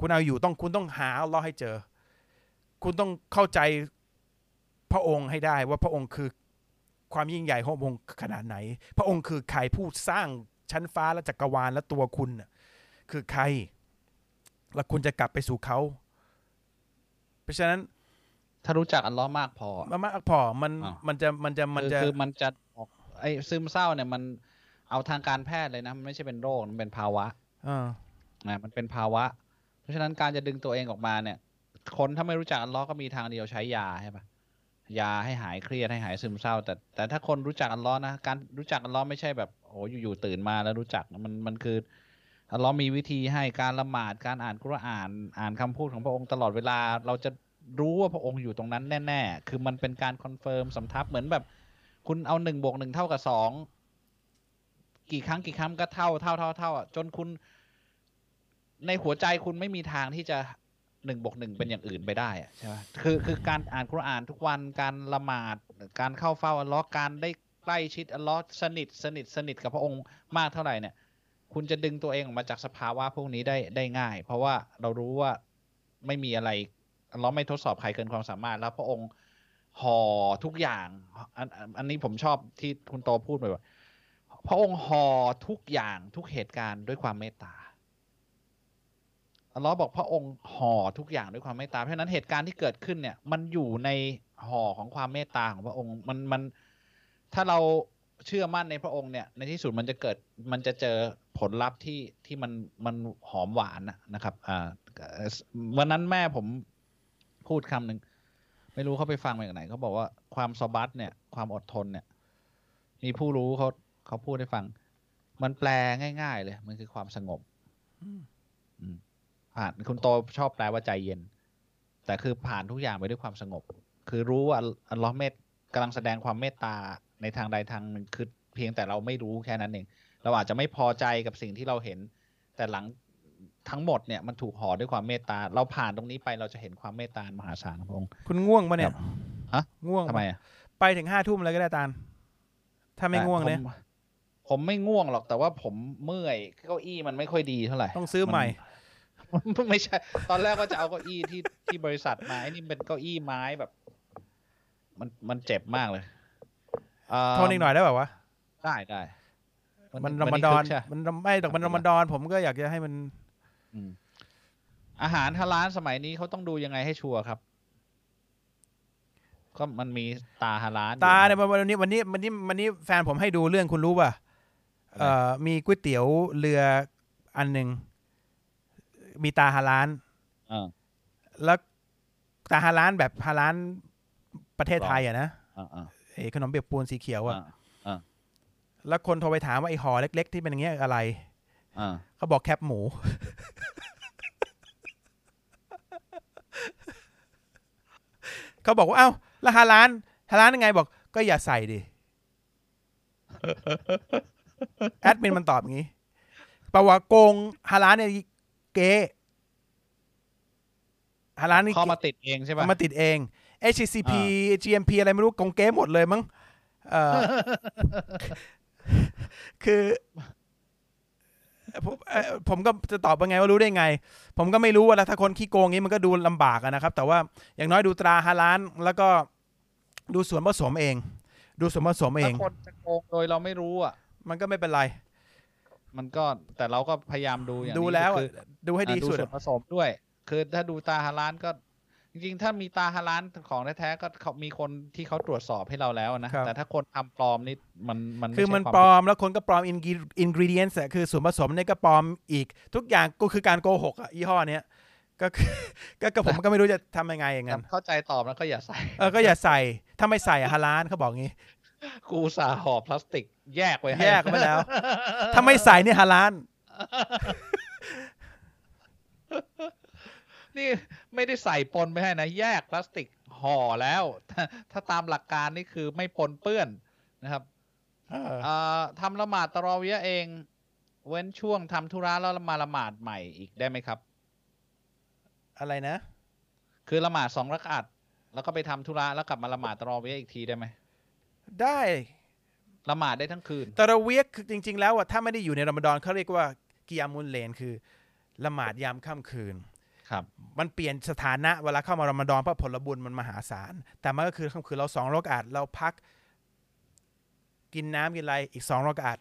คุณเอาอยู่ต้องคุณต้องหาอัลเลอฮ์ให้เจอ คุณต้องเข้าใจพระองค์ให้ได้ว่าพระองค์คือความยิ่งใหญ่ของพระองค์ขนาดไหน พระองค์คือใครผู้สร้าง ชั้นฟ้าและจักรวาลและตัวคุณน่ะคือใคร แล้วคุณจะกลับไปสู่เขา เพราะฉะนั้น ถ้ารู้จักอัลเลอฮ์มากพอมันมากพอมันอ้าวมันจะมันจะมันคือจะคือมันจะออกไอ้ซึมเศร้าเนี่ยมันเอาทางการแพทย์เลยนะ มันไม่ใช่เป็นโรค มันเป็นภาวะเออนะมันเป็นภาวะ เพราะฉะนั้นการจะดึงตัวเองออกมาเนี่ย คนถ้าไม่รู้จักอัลเลอฮ์ก็มีทางเดียวใช้ยาใช่ปะยาให้หายเครียดให้หายซึมเศร้า แต่แต่ถ้าคนรู้จักอัลเลอฮ์นะ การรู้จักอัลเลอฮ์ไม่ใช่แบบ โอ้อยู่ๆตื่นมาแล้วรู้จักมันมันคืออัลเลอฮ์มีวิธีให้การละหมาดการอ่านกุรอานอ่านคำพูดของพระองค์ตลอดเวลา เราจะรู้ว่าพระองค์อยู่ตรงนั้นแน่ๆ คือมันเป็นการ confirm สำทับเหมือนแบบ คุณเอาหนึ่งบวกหนึ่งเท่ากับสองกี่ครั้งกี่ครั้งก็เท่าเท่าเท่าเท่าอะจนคุณในหัวใจคุณไม่มีทางที่จะหนึ่งบวกหนึ่งเป็นอย่างอื่นไปได้อะใช่ไหมคือคือการอ่านคุรอานทุกวันการละหมาด การเข้าเฝ้าอัลลอฮ์การได้ ใกล้ชิดอัลลอฮ์สนิทสนิทสนิทกับพระองค์มากเท่าไหร่เนี่ย คุณจะดึงตัวเองออกมาจากสภาวะพวกนี้ได้ได้ง่าย เพราะว่าเรารู้ว่าไม่มีอะไรอัลเลอฮ์ไม่ทดสอบใครเกินความสามารถ แล้วพระองค์ห่อทุกอย่างอันอันนี้ผมชอบที่คุณโตพูดไปว่าพระองค์ห่อทุกอย่างทุกเหตุการณ์ด้วยความเมตตาอัลลอฮ์บอกพระองค์ห่อทุกอย่างด้วยความเมตตาเพราะฉะนั้นเหตุการณ์ที่เกิดขึ้นเนี่ย มันอยู่ในห่อของความเมตตาของพระองค์มันมัน ถ้าเราเชื่อมั่นในพระองค์เนี่ย ในที่สุดมันจะเกิดมันจะเจอผลลัพธ์ที่ที่มันมันหอมหวานนะนะครับ อ่าวันนั้นแม่ผมพูดคำหนึ่งไม่รู้เขาไปฟังมาจากไหนเขาบอกว่าความสบัตเนี่ย ความอดทนเนี่ย มีผู้รู้เขาเขาพูดให้ฟัง มันแปลง่าย ๆ เลย มันคือความสงบอืมผ่านคุณโตชอบแปลว่าใจเย็น แต่คือผ่านทุกอย่างไปด้วยความสงบ คือรู้ว่าอัลลอฮ์เมตกำลังแสดงความเมตตา ในทางใดทางหนึ่งคือเพียงแต่เราไม่รู้แค่นั้นเองเราอาจจะไม่พอใจกับสิ่งที่เราเห็น แต่หลังทั้งหมดเนี่ยมันถูกห่อด้วยความเมตตา เราผ่านตรงนี้ไปเราจะเห็นความเมตตามหาศาลของพระองค์คุณง่วงปะเนี่ยครับฮะง่วงทำไมอะไปถึงห้าทุ่มเลยก็ได้ตาลถ้าไม่ง่วงเนี่ยผมผมไม่ง่วงหรอกแต่ว่าผมเมื่อยเก้าอี้มันไม่ค่อยดีเท่าไหร่ต้องซื้อใหม่มันไม่ใช่ ตอนแรกก็จะเอาเก้าอี้ที่ที่บริษัทมาไอ้นี่เป็นเก้าอี้ไม้แบบ มันมันเจ็บมากเลยเอ่อ โทนอีกหน่อยได้ป่าวะได้ได้มันรวัอมฎอนคึกใช่มันไม่แต่มันรอมฎอนผมก็อยากจะให้มันอืมอาหารฮาลาลสมัยนี้เขาต้องดูยังไงให้ชัวร์ครับ ก็มันมีตาฮาลาลอยู่ตาเนี่ยวันนี้วันนี้วันนี้วันนี้แฟนผมให้ดูเรื่องคุณรู้ป่ะอะไรเอ่อมีก๋วยเตี๋ยวเรืออันหนึ่งมีตาฮาลานเออแล้วตาฮาลานแบบฮาลานประเทศไทยอะนะอ่าอ่าไอ้ ขนมเปียกปูนสีเขียวอะอ่าแล้วคนโทรไปถามว่าไอ้ห่อเล็ก ๆ ที่เป็นอย่างเงี้ยอะไรอ่าเขาบอกแคบหมู เขาบอกว่าเอ้าแล้วฮาลานฮาลานยังไงบอก ก็อย่าใส่ดิแอดมินมันตอบอย่างนี้แปลว่าโกงฮาลานเนี่ยเก๋ฮาลานนี่เข้ามาติดเองใช่ปะเอามาติดเอง HCCP GMP อะไรไม่รู้กงเก๋หมดเลยมั้งเอ่อคือผมเอ่อผมก็จะตอบว่าไงว่ารู้ได้ไง ผมก็ไม่รู้ว่าแล้วถ้าคนขี้โกงงี้มันก็ดูลำบากอะนะครับ แต่ว่าอย่างน้อยดูตราฮาลานแล้วก็ดูส่วนผสมเอง ดูส่วนผสมเองถ้าคนจะโกงโดยเราไม่รู้อะ มันก็ไม่เป็นไร มันก็แต่เราก็พยายามดูอย่างนี้ดูแล้วคือดูให้ดีอ่าสุดส่วนผสมด้วย คือถ้าดูตาฮาลานก็จ ริงๆ ถ้ามีตาฮาลานของแท้ๆก็เขามีคนที่เขาตรวจสอบให้เราแล้วนะครับแต่ถ้าคนทำปลอมนี่มันมันไใช่คือมันวาปลอมแล้วคนก็ปลอมอินกรีเดียนส์คือส่วนผสมเนี่ยก็ปลอมอีก ทุกอย่างก็คือการโกหกอะยี่ห้อเนี้ยก็คือก็ก็ผมก็ไม่รู้จะทำยังไงอย่างนั้นเข้าใจตอบแล้วก็อย่าใส่เออก็อย่าใส่ถ้าไม่ใส่อะฮาลานเขาบอกงี้ กูอุตสาห์ห่อพลาสติกแยกไว้ให้แยกไว้แล้ว ถ้าไม่ใส่เนี่ยฮาลาน นี่ไม่ได้ใส่ปนไปให้นะแยกพลาสติกห่อแล้วถ้าถ้าตามหลักการนี่คือไม่ปนเปื้อนนะครับเออเอ่อทำละหมาดตะรอเวียะเอง เว้นช่วงทำธุระแล้วมาละหมาดใหม่อีกได้ไหมครับ อะไรนะ คือละหมาดสองรักอัดแล้วก็ไปทำธุระแล้วกลับมาละหมาดตะรอเวียะอีกทีได้ไหมได้ละหมาดได้ทั้งคืนตะระเวียกคือจริง ๆ แล้วอะถ้าไม่ได้อยู่ในรอมฎอนเขาเรียกว่ากิยามุลเลนคือ ละหมาดยามค่ำคืน ครับมันเปลี่ยนสถานะเวลาเข้ามารอมฎอนเพราะผลบุญมันมหาศาล แต่มันก็คือค่ำคืนเราสองรอกอาดเราพักกินน้ำกินอะไรอีกสองรอกอาด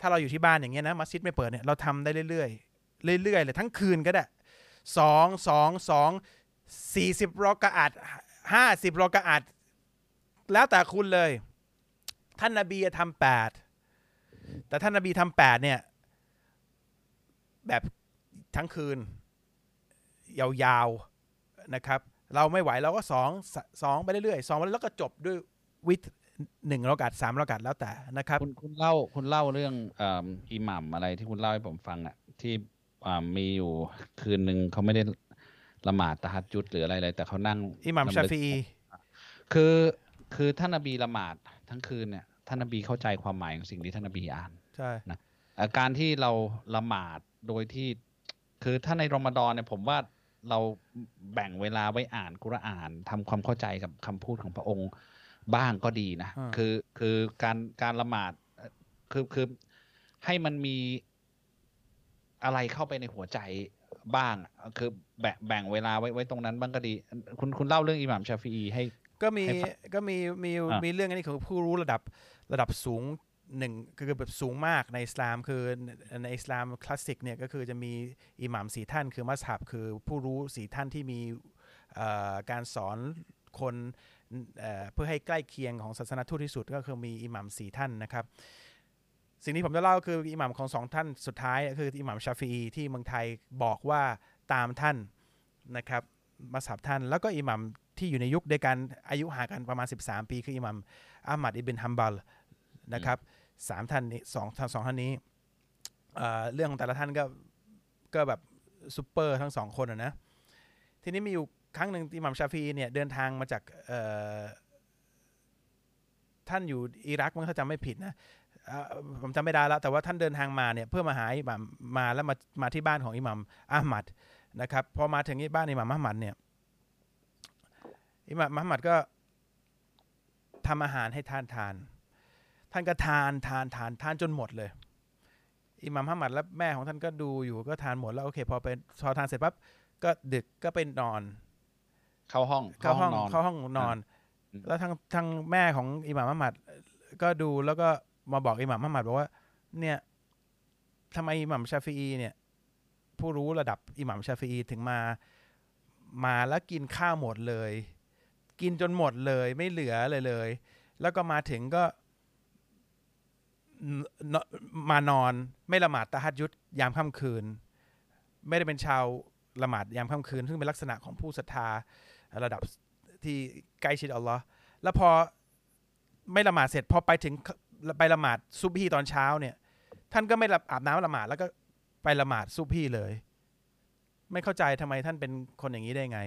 ถ้าเราอยู่ที่บ้านอย่างเงี้ยนะมัสยิดไม่เปิดเนี่ยเราทำได้เรื่อยๆเรื่อยๆเลยทั้งคืนก็ได้สองสองสองสี่สิบรอกอาดห้าสิบรอกอาดแล้วแต่คุณเลย ท่านนบีทำแปดแต่ท่านนบีทำแปดเนี่ย แบบทั้งคืน ยาวๆนะครับ เราไม่ไหวเราก็สองสสองไปเรื่อยๆสองไปเรื่อยๆแล้วก็จบด้วยวิทย์หนึ่งรากาศสามรากาศแล้วแต่นะครับ คุณคุณเล่าคุณเล่าเรื่องเอิ่มอิหมัมอะไรที่คุณเล่าให้ผมฟังอะที่อ่ามีอยู่คืนหนึ่งเขาไม่ได้ละหมาดตะฮัดจุดหรืออะไรเลยแต่เขานั่งอิหมัมรำลึกชาฟีอีคือคือท่านนบีละหมาดทั้งคืนเนี่ยท่านนบีเข้าใจความหมายของสิ่งที่ท่านนบีอ่านใช่อาการที่เราละหมาดโดยที่ คือถ้าในรอมฎอนเนี่ยผมว่า เราแบ่งเวลาไว้อ่านกุรอานทำความเข้าใจกับคำพูดของพระองค์บ้างก็ดีนะอ่าคือคือการการละหมาดเอ่อคือคือให้มันมีอะไรเข้าไปในหัวใจบ้างอะคือแบ่งแบ่งเวลาไว้ไว้ตรงนั้นบ้างก็ดี คุณคุณเล่าเรื่องอิหม่ามชาฟีอีให้ ก็มีให้ฟังก็มีมีอะมีเรื่องอันนี้ของผู้รู้ระดับระดับสูง หนึ่งคือแบบสูงมากในอิสลามคือในอิสลามคลาสสิกเนี่ยก็คือจะมีอิหมัมสี่ท่านคือมัสฮับคือผู้รู้สี่ท่านที่มีการสอนคนเพื่อให้ใกล้เคียงของศาสนาทูตที่สุดก็คือมีอิหมัมสี่ท่านนะครับ สิ่งที่ผมจะเล่าคืออิหมัมของสองท่านสุดท้ายคืออิหมัมชาฟีที่เมืองไทยบอกว่าตามท่านนะครับมัสฮับท่าน แล้วก็อิหมัมที่อยู่ในยุคเดียวกันอายุห่างกันประมาณ 13 ปี คืออิหมัมอามัดอิบินฮัมบัลนะครับ สามท่านนี้สองท่านสองท่านนี้เเรื่องของแต่ละท่านก็ก็แบบซูเปอร์ทั้งสองคนอะนะ ทีนี้มีอยู่ครั้งหนึ่งอิหมัมชาฟีเนี่ยเดินทางมาจากท่านอยู่อิรักมั้งถ้าจำไม่ผิดนะผมจำไม่ได้แล้วแต่ว่าท่านเดินทางมาเนี่ยเพื่อมาหาอิหมัมมาแล้วมามาที่บ้านของอิหมัมอามัดนะครับพอมาถึงที่บ้านอิหมัมอามัดเนี่ยอิหมัมอามัดก็ทำอาหารให้ท่านทาน ท่านก็ทานทานทานทานจนหมดเลยอิหมัมอามัดและแม่ของท่านก็ดูอยู่ก็ทานหมดแล้วโอเค พอเป็นพอทานเสร็จปั๊บก็ดึกก็ไปนอน เข้าห้องเข้าห้องนอนเข้าห้องนอนอืมแล้วทางทางแม่ของอิหม่ามอัมมัดก็ดูแล้วก็มาบอกอิหม่ามอัมมัดบอกว่า เนี่ยทำไมอิหม่ามชาฟีอีเนี่ย ผู้รู้ระดับอิหม่ามชาฟีอีถึงมา มาแล้วกินข้าวหมดเลย กินจนหมดเลยไม่เหลือเลยเลย แล้วก็มาถึงก็น มานอนไม่ละหมาดตะฮัดยุดยามค่ำคืน ไม่ได้เป็นชาวละหมาดยามค่ำคืน ซึ่งเป็นลักษณะของผู้ศรัทธาระดับที่ใกล้ชิดอัลลอฮ์แล้วพอไม่ละหมาดเสร็จพอไปถึงไปละหมาดซุบฮีตอนเช้าเนี่ย ท่านก็ไม่อาบน้ำละหมาดแล้วก็ไปละหมาดซุบฮีเลย ไม่เข้าใจทำไมท่านเป็นคนอย่างนี้ได้ไง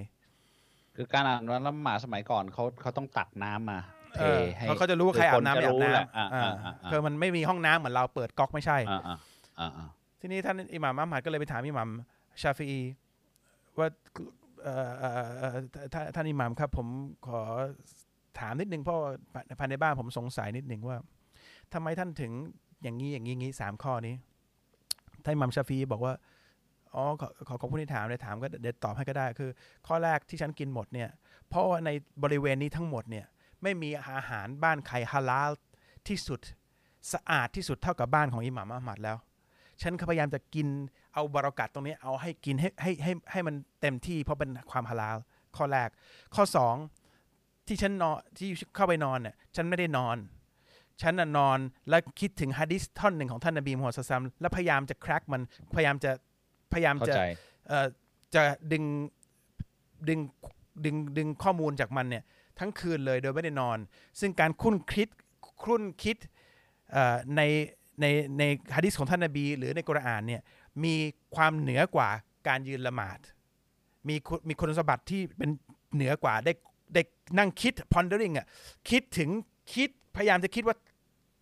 คือการอ่านวันละหมาดสมัยก่อนเขาเขาต้องตักน้ำมา เทเออให้เขาก็จะรู้ว่าใครอาบน้ำไม่อาบคืคจะรู้แหละน้ำอ่าอ่าอ่าอ่าคือมันไม่มีห้องน้ำเหมือนเราเปิดก๊อกไม่ใช่อ่าอ่าอ่าอ่าทีนี้ท่านอิหม่ามอัมมัดก็เลยไปถามอิหม่ามชาฟีอีว่าเอ่อเอ่อเอ่อท่านท่านอิหม่ามครับ ผมขอถามนิดนึงเพราะว่าภายในบ้านผมสงสัยนิดนึงว่าทำไมท่านถึงอย่างนี้อย่างนี้อย่างนี้สามข้อนี้ท่านอิหม่ามชาฟีอีบอกว่าอ๋อขอขอขอบคุณที่ถามเลยถามก็เดี๋ยวตอบให้ก็ได้คือ ข้อแรกที่ฉันกินหมดเนี่ย เพราะว่าในบริเวณนี้ทั้งหมดเนี่ย ไม่มีอาหารบ้านใครฮาลาลที่สุดสะอาดที่สุดเท่ากับบ้านของอิหม่ามอัมมัดแล้ว ฉันก็พยายามจะกินเอาบารากัดตรงนี้เอาให้กินให้ให้ให้ให้มันเต็มที่เพราะเป็นความฮาลาลข้อแรก ข้อสองที่ฉันนอนที่เข้าไปนอนเนี่ยฉันไม่ได้นอน ฉันน่ะนอนแล้วคิดถึงฮะดิษท่อนหนึ่งของท่านนบีมุฮัมมัดศ็อลลัลลอฮุอะลัยฮิวะซัลลัมแล้วพยายามจะแครกมันพยายามจะพยายามเข้าจะใจเอ่อจะดึงดึงดึงดึงข้อมูลจากมันเนี่ย ทั้งคืนเลยโดยไม่ได้นอน ซึ่งการคุ้นคิดคุ้นคิดในในในฮะดิษของท่านนบี หรือในกุรอานเนี่ยมีความเหนือกว่าการยืนละหมาด มีมีคุณสมบัติที่เป็นเหนือกว่าได้ได้นั่งคิด pondering อะคิดถึงคิดพยายามจะคิดว่า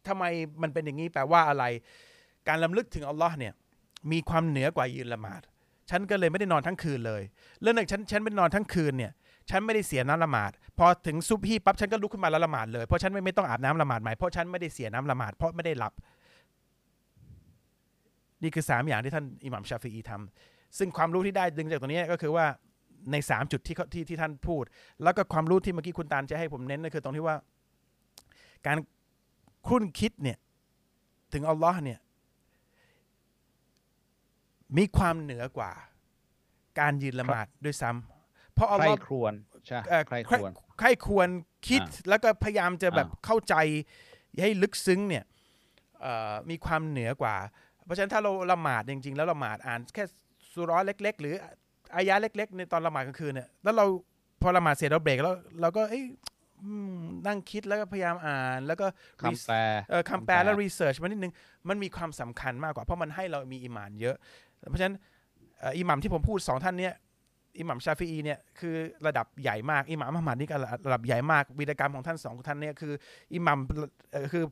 ทำไมมันเป็นอย่างนี้แปลว่าอะไร การลำลึกถึงอัลลอฮ์เนี่ยมีความเหนือกว่ายืนละหมาดฉันก็เลยไม่ได้นอนทั้งคืนเลย เรื่องหนึ่งฉันฉันไม่นอนทั้งคืนเนี่ย ฉันไม่ได้เสียน้ำละหมาด พอถึงซุบฮีปั๊บฉันก็ลุกขึ้นมาล้วละหมาดเลยเพราะฉันไม่ไม่ต้องอาบน้ำละหมาดใหม่เพราะฉันไม่ได้เสียน้ำละหมาดเพราะไม่ได้หลับ นี่คือสามอย่างที่ท่านอิหมัมชาฟีอีทำซึ่งความรู้ที่ได้ดึงจากตรงนี้ก็คือว่าในสามจุดที่ที่ที่ท่านพูด แล้วก็ความรู้ที่เมื่อกี้คุณตาลจะให้ผมเน้นก็คือตรงที่ว่า การคุ้นคิดเนี่ยถึงอัลลอฮ์เนี่ยมีความเหนือกว่า การยืนละหมาดด้วยซ้ำเพราะอัลใครลอฮ์ครวนใช่เอ่อใครใคครรวนใครควรคิดอ่าแล้วก็พยายามจะแบบอ่าเข้าใจให้ลึกซึ้งเนี่ยเอ่อมีความเหนือกว่า เพราะฉะนั้นถ้าเราละหมาดจริง ๆ แล้วละหมาดอ่านแค่สุเร้อเล็ก ๆ หรืออายะเล็ก ๆ ในตอนละหมาดกลางคืนเนี่ยแล้วเราพอละหมาดเสร็จเราเบรกแล้วเราก็เอ้ยอืมนั่งคิดแล้วก็พยายามอ่าน แล้วก็คำแปลเออคำแปลและรีเสิร์ชมานิดนึงมันมีความสำคัญมากกว่าเพราะมันให้เรามีอิมานเยอะ เพราะฉะนั้นเอ่ออิหมัมที่ผมพูดสองท่านเนี้ย อิหมัมชาฟีอีเนี่ยคือระดับใหญ่มากอิหมัมอัมมัดนี่ก็ระดับใหญ่มากวีรกรรมของท่านสองท่านเนี่ยคืออิหมัมคือ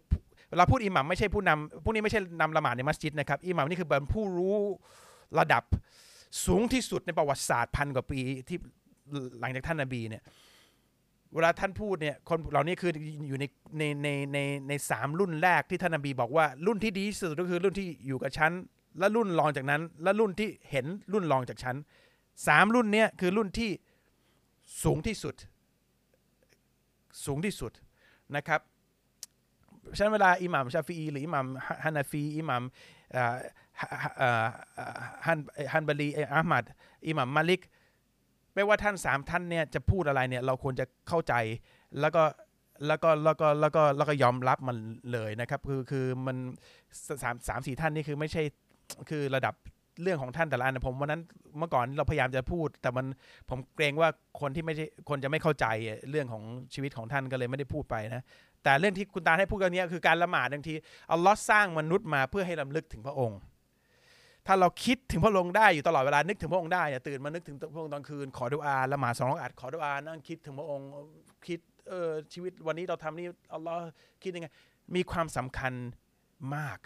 เวลาพูดอิหมัมไม่ใช่ผู้นำพวกนี้ไม่ใช่นำละหมาดในมัสยิดนะครับอิหมัมนี่คือเป็นผู้รู้ระดับสูงที่สุดในประวัติศาสตร์พันกว่าปีที่หลังจากท่านนบีเนี่ยเวลาท่านพูดเนี่ยคนเหล่านี้คืออยู่ในในในในในสามรุ่นแรกที่ท่านนบีบอกว่ารุ่นที่ดีที่สุดก็คือรุ่นที่อยู่กับฉันและรุ่นรองจากนั้น และรุ่นที่เห็นรุ่นรองจากฉัน สามรุ่นเนี้ยคือรุ่นที่สูงที่สุด สูงที่สุดนะครับฉะนั้นเวลาอิหมัมชาฟีหรืออิหมัมฮานาฟีอิหมัมฮันฮันบาลีอ่ออามัดอิหมัมมาลิกไม่ว่าท่านสามท่านเนี่ยจะพูดอะไรเนี่ยเราควรจะเข้าใจแล้วก็แล้วก็แล้วก็แล้วก็แล้วก็ยอมรับมันเลยนะครับ คือคือมันสามสามสี่ท่านนี่คือไม่ใช่คือระดับ เรื่องของท่านแต่ละอันผมวันนั้นเมื่อก่อนเราพยายามจะพูด แต่มันผมเกรงว่าคนที่ไม่ใช่คนจะไม่เข้าใจเรื่องของชีวิตของท่านก็เลยไม่ได้พูดไปนะแต่เรื่องที่คุณตาให้พูดกันนี้คือการละหมาดบางทีอัลลอฮ์สร้างมนุษย์มาเพื่อให้ลำลึกถึงพระองค์ ถ้าเราคิดถึงพระองค์ได้อยู่ตลอดเวลานึกถึงพระองค์ได้เนี่ยตื่นมานึกถึงพระองค์ตอนคืนขอดุอาละหมาดสองรอกอัดขอดุอานั่งคิดถึงพระองค์คิดเออชีวิตวันนี้เราทำนี่อัลลอฮ์คิดยังไงมีความสำคัญมาก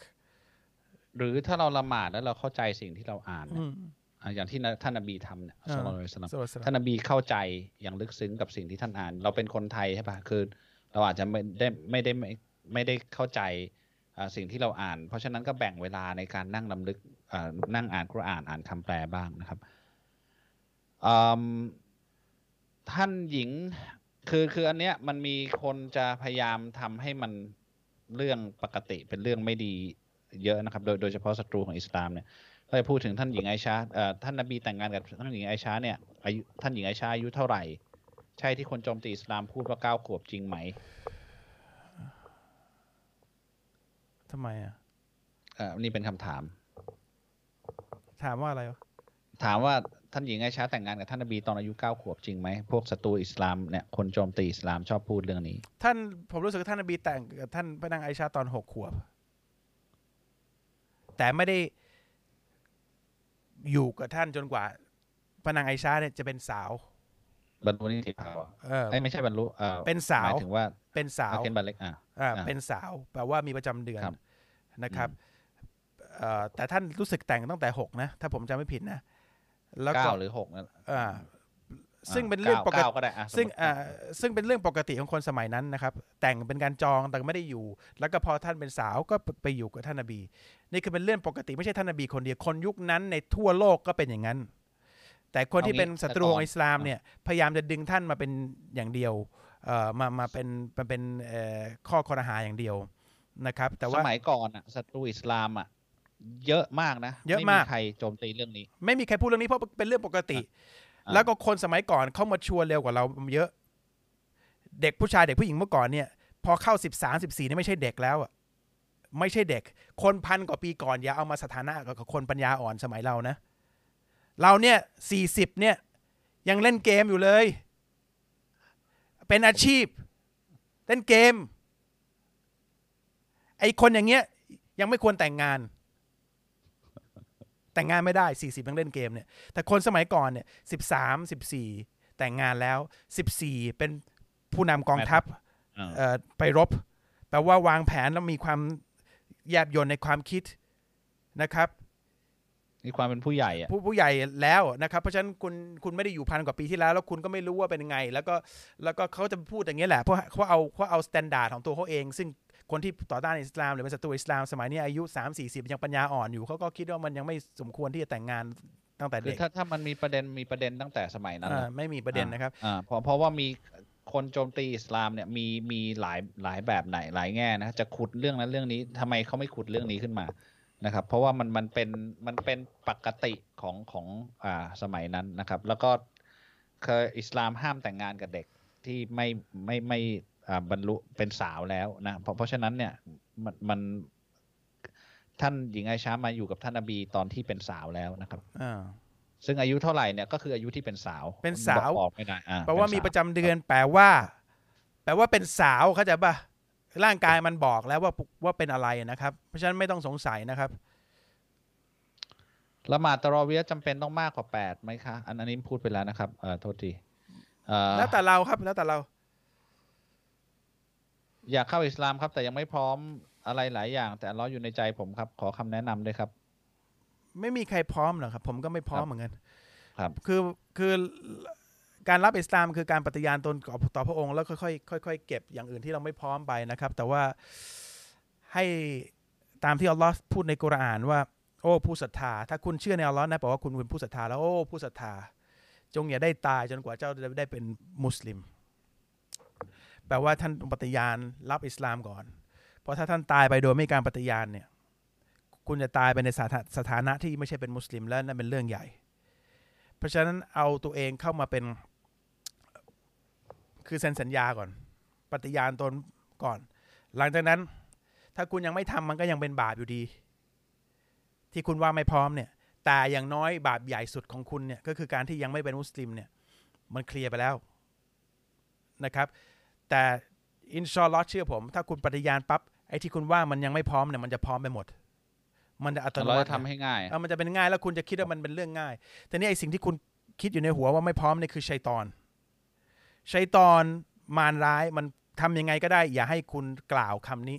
หรือถ้าเราละหมาดแล้วเราเข้าใจสิ่งที่เราอ่านอืเนี่ยมอะอย่างที่นะท่านนบีทำเนี่ยอ่าศ็อลลัลลอฮุอะลัยฮิวะซัลลัมสวัสดีท่านนบีเข้าใจอย่างลึกซึ้งกับสิ่งที่ท่านอ่าน เราเป็นคนไทยใช่ปะคือ เราอาจจะไม่ได้ไม่ได้ไม่ไม่ได้เข้าใจอ่าสิ่งที่เราอ่าน เพราะฉะนั้นก็แบ่งเวลาในการนั่งลำลึกอ่านั่งอ่านกุรอานอ่านคำแปลบ้างนะครับอืมท่านหญิงคือคืออันเนี้ยมันมีคนจะพยายามทำให้มันเรื่องปกติเป็นเรื่องไม่ดี เยอะนะครับ โดยโดยเฉพาะศัตรูของอิสลามเนี่ยก็จะพูดถึงท่านหญิงไอชาเอ่อท่านนบีแต่งงานกับท่านหญิงไอชาเนี่ยอายุท่านหญิงไอชาอายุเท่าไหร่ ใช่ที่คนโจมตีอิสลามพูดว่าเก้าขวบจริงไหมทำไมอะเอ่อนี่เป็นคำถาม ถามว่าอะไรวะถามว่าท่านหญิงไอชาแต่งงานกับท่านนบีตอนอายุเก้าขวบจริงไหมพวกศัตรูอิสลามเนี่ยคนโจมตีอิสลามชอบพูดเรื่องนี้ ท่านผมรู้สึกว่าท่านนบีแต่งกับท่านพระนางไอชาตอนหกขวบ แต่ไม่ได้อยู่กับท่านจนกว่าพระนางไอชาเนี่ยจะเป็นสาว บรรลุนิติภาวะเออเอ้ยไม่ใช่บรรลุเอ่อเป็นสาวหมายถึงว่าเป็นสาวอาเคนบาเล็กอะอ่าอ่าเป็นสาวแปลว่ามีประจำเดือนครับนะครับเอ่อแต่ท่านรู้สึกแต่งตั้งแต่หกนะ ถ้าผมจำไม่ผิดนะแล้วก็เก้าหรือหกนั่นอ่า ซึ่งเป็นเรื่องปกติเก้าก็ได้อะซึ่งสมมุติอ่าซึ่งเป็นเรื่องปกติของคนสมัยนั้นนะครับ แต่งเป็นการจองแต่ไม่ได้อยู่ แล้วก็พอท่านเป็นสาวก็ไปอยู่กับท่านนบี นี่คือเป็นเรื่องปกติไม่ใช่ท่านนบีคนเดียวคนยุคนั้นในทั่วโลกก็เป็นอย่างนั้น แต่คนที่เป็นศัตรูของอิสลามเนี่ยพยายามจะดึงท่านมาเป็นอย่างเดียวเอ่อมามาเป็นมาเป็นเอ่อข้อคอรหาอย่างเดียวนะครับ แต่สว่ามัยก่อนอะศัตรูอิสลามอะเยอะมากนะเยอะไม่มามีกใครโจมตีเรื่องนี้ ไม่มีใครพูดเรื่องนี้เพราะเป็นเรื่องปกติอ่า แล้วก็คนสมัยก่อนเข้ามาชวร์เร็วกว่าเราเยอะ เด็กผู้ชายเด็กผู้หญิงเมื่อก่อนเนี่ย พอเข้าสิบสามสิบสี่นี่ไม่ใช่เด็กแล้วอะไม่ใช่เด็ก คนพันกว่าปีก่อนอย่าเอามาสถานะกับคนปัญญาอ่อนสมัยเรานะ เราเนี่ยสี่สิบเนี่ยยังเล่นเกมอยู่เลย เป็นอาชีพ เล่นเกม ไอคนอย่างเงี้ยยังไม่ควรแต่งงาน แต่งงานไม่ได้ 40ยังเล่นเกมเนี่ยแต่คนสมัยก่อนเนี่ย13 14 แต่งงานแล้ว 14 เป็นผู้นำกองทัพอ่าเอ่อไปรบ แปลว่าวางแผนแล้วมีความแยบยลในความคิดนะครับ มีความเป็นผู้ใหญ่อะผู้ผู้ใหญ่แล้วนะครับ เพราะฉะนั้นคุณคุณไม่ได้อยู่พันกว่าปีที่แล้ว แล้วคุณก็ไม่รู้ว่าเป็นยังไง แล้วก็แล้วก็เขาจะพูดอย่างนี้ยแหละเพราะเขาเอาเขาเอา standard ของตัวเขาเอง ซึ่ง คนที่ต่อต้านอิสลามหรือเป็นศัตรูอิสลามสมัยนี้อายุ 3 4 0 ยังปัญญาอ่อนอยู่เขาก็คิดว่ามันยังไม่สมควรที่จะแต่งงานตั้งแต่คือเด็กถ้าถ้ามันมีประเด็นมีประเด็นตั้งแต่สมัยนั้นอ่านะไม่มีประเด็นนะครับอ่าเพราะเพราะว่ามีคนโจมตีอิสลามเนี่ยมีมีหลายหลายแบบไหนหลายแง่นะจะขุดเรื่องนั้นเรื่องนี้ทำไมเขาไม่ขุดเรื่องนี้ขึ้นมานะครับ เพราะว่ามันมันเป็นมันเป็นปกติของของอ่าสมัยนั้นนะครับ แล้วก็เคยอิสลามห้ามแต่งงานกับเด็กที่ไม่ไม่ไม่อ่า บรรลุเป็นสาวแล้วนะเพราะเพราะฉะนั้นเนี่ยมันมันท่านหญิงไอชามาอยู่กับท่านนบีตอนที่เป็นสาวแล้วนะครับอ่าซึ่งอายุเท่าไหร่เนี่ยก็คืออายุที่เป็นสาว เป็นสาวบอกไม่ได้อ่แปลว่าเป็นมีสประจำเดือนแปลว่า แปลว่าเป็นสาวเข้าใจป่ะร่างกายมันบอกแล้วว่าว่าเป็นอะไรนะครับ เพราะฉะนั้นไม่ต้องสงสัยนะครับละหมาดตะรอเวียจำเป็นต้องมากกว่าแปดไหมคะอันอันนี้พูดไปแล้วนะครับเอ่อโทษทีเอ่อแล้วแต่เราครับแล้วแต่เรา อยากเข้าอิสลามครับ แต่ยังไม่พร้อมอะไรหลายอย่าง แต่อัลเลอฮ์อยู่ในใจผมครับ ขอคำแนะนำด้วยครับ ไม่มีใครพร้อมหรอกครับ ผมก็ไม่พร้อมเหมือนกัน ครับ คือคือการรับอิสลามคือการปฏิญาณตนต่อพระองค์แล้วค่อยๆค่อยๆเก็บอย่างอื่นที่เราไม่พร้อมไปนะครับ แต่ว่าให้ตามที่อัลลอฮ์พูดในกุรอานว่า โอ้ผู้ศรัทธา ถ้าคุณเชื่อในอัลลอฮ์นะแปลว่าคุณเป็นผู้ศรัทธาแล้วโอ้ผู้ศรัทธา จงอย่าได้ตายจนกว่าเจ้าจะได้เป็นมุสลิม แปลว่าท่านปฏิญาณรับอิสลามก่อน เพราะถ้าท่านตายไปโดยไม่การปฏิญาณเนี่ย คุณจะตายไปในสถาสถานะที่ไม่ใช่เป็นมุสลิมแล้วนั่นเป็นเรื่องใหญ่ เพราะฉะนั้นเอาตัวเองเข้ามาเป็น คือเซ็นสัญญาก่อน ปฏิญาณตนก่อน หลังจากนั้น ถ้าคุณยังไม่ทำมันก็ยังเป็นบาปอยู่ดี ที่คุณว่าไม่พร้อมเนี่ย แต่อย่างน้อยบาปใหญ่สุดของคุณเนี่ยก็คือการที่ยังไม่เป็นมุสลิมเนี่ย มันเคลียร์ไปแล้วนะครับ แต่อินชาอัลลอฮ์เชื่อผม ถ้าคุณปฏิญาณปั๊บไอ้ที่คุณว่ามันยังไม่พร้อมเนี่ยมันจะพร้อมไปหมด มันจะอัตโนเรามัจะติทำให้ง่ายเออมันจะเป็นง่ายแล้วคุณจะคิดว่ามันเป็นเรื่องง่าย แต่นี่ไอ้สิ่งที่คุณคิดอยู่ในหัวว่าไม่พร้อมนี่คือชัยตอนชัยตอนมารร้ายมันทำยังไงก็ได้ อย่าให้คุณกล่าวคำนี้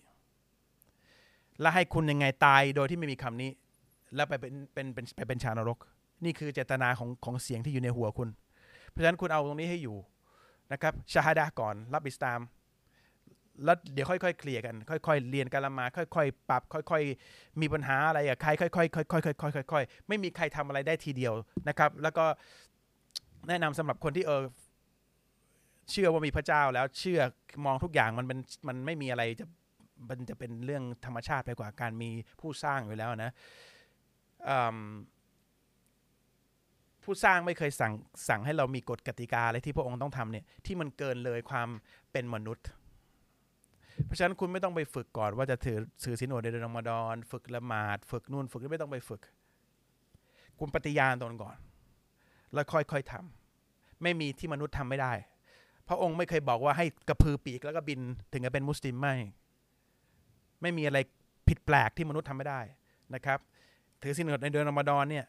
และให้คุณยังไงตายโดยที่ไม่มีคำนี้ แล้วไปเป็นเป็นเป็นไปเป็นชาวนรก นี่คือเจตนาของของเสียงที่อยู่ในหัวคุณ เพราะฉะนั้นคุณเอาตรงนี้ให้อยู่ นะครับชาฮาดะก่อนรับอิสลามแล้วเดี๋ยวค่อยๆเคลียร์กัน ค่อยๆเรียนการละมาค่อยๆปรับ ค่อยๆมีปัญหาอะไรอะใครค่อยๆค่อยๆค่อยๆค่อยๆไม่มีใครทำอะไรได้ทีเดียวนะครับ แล้วก็แนะนำสำหรับคนที่เออเชื่อว่ามีพระเจ้าแล้วเชื่อมองทุกอย่างมันเป็นมันไม่มีอะไรจะมันจะเป็นเรื่องธรรมชาติไปกว่าการมีผู้สร้างอยู่แล้วนะอืม ผู้สร้างไม่เคยสั่งสั่งให้เรามีกฎกติกาอะไรที่พระองค์ต้องทำเนี่ยที่มันเกินเลยความเป็นมนุษย์ เพราะฉะนั้นคุณไม่ต้องไปฝึกก่อนว่าจะถือถือศีลอดในเดือนรอมฎอนฝึกละหมาด ฝึกนู่นฝึกนี่ไม่ต้องไปฝึก คุณปฏิญาณตนก่อน แล้วค่อยๆทำไม่มีที่มนุษย์ทำไม่ได้ พระองค์ไม่เคยบอกว่าให้กระพือปีกแล้วก็บินถึงจะเป็นมุสลิมไม่ ไม่มีอะไรผิดแปลกที่มนุษย์ทำไม่ได้นะครับ ถือศีลอดในเดือนรอมฎอนเนี่ย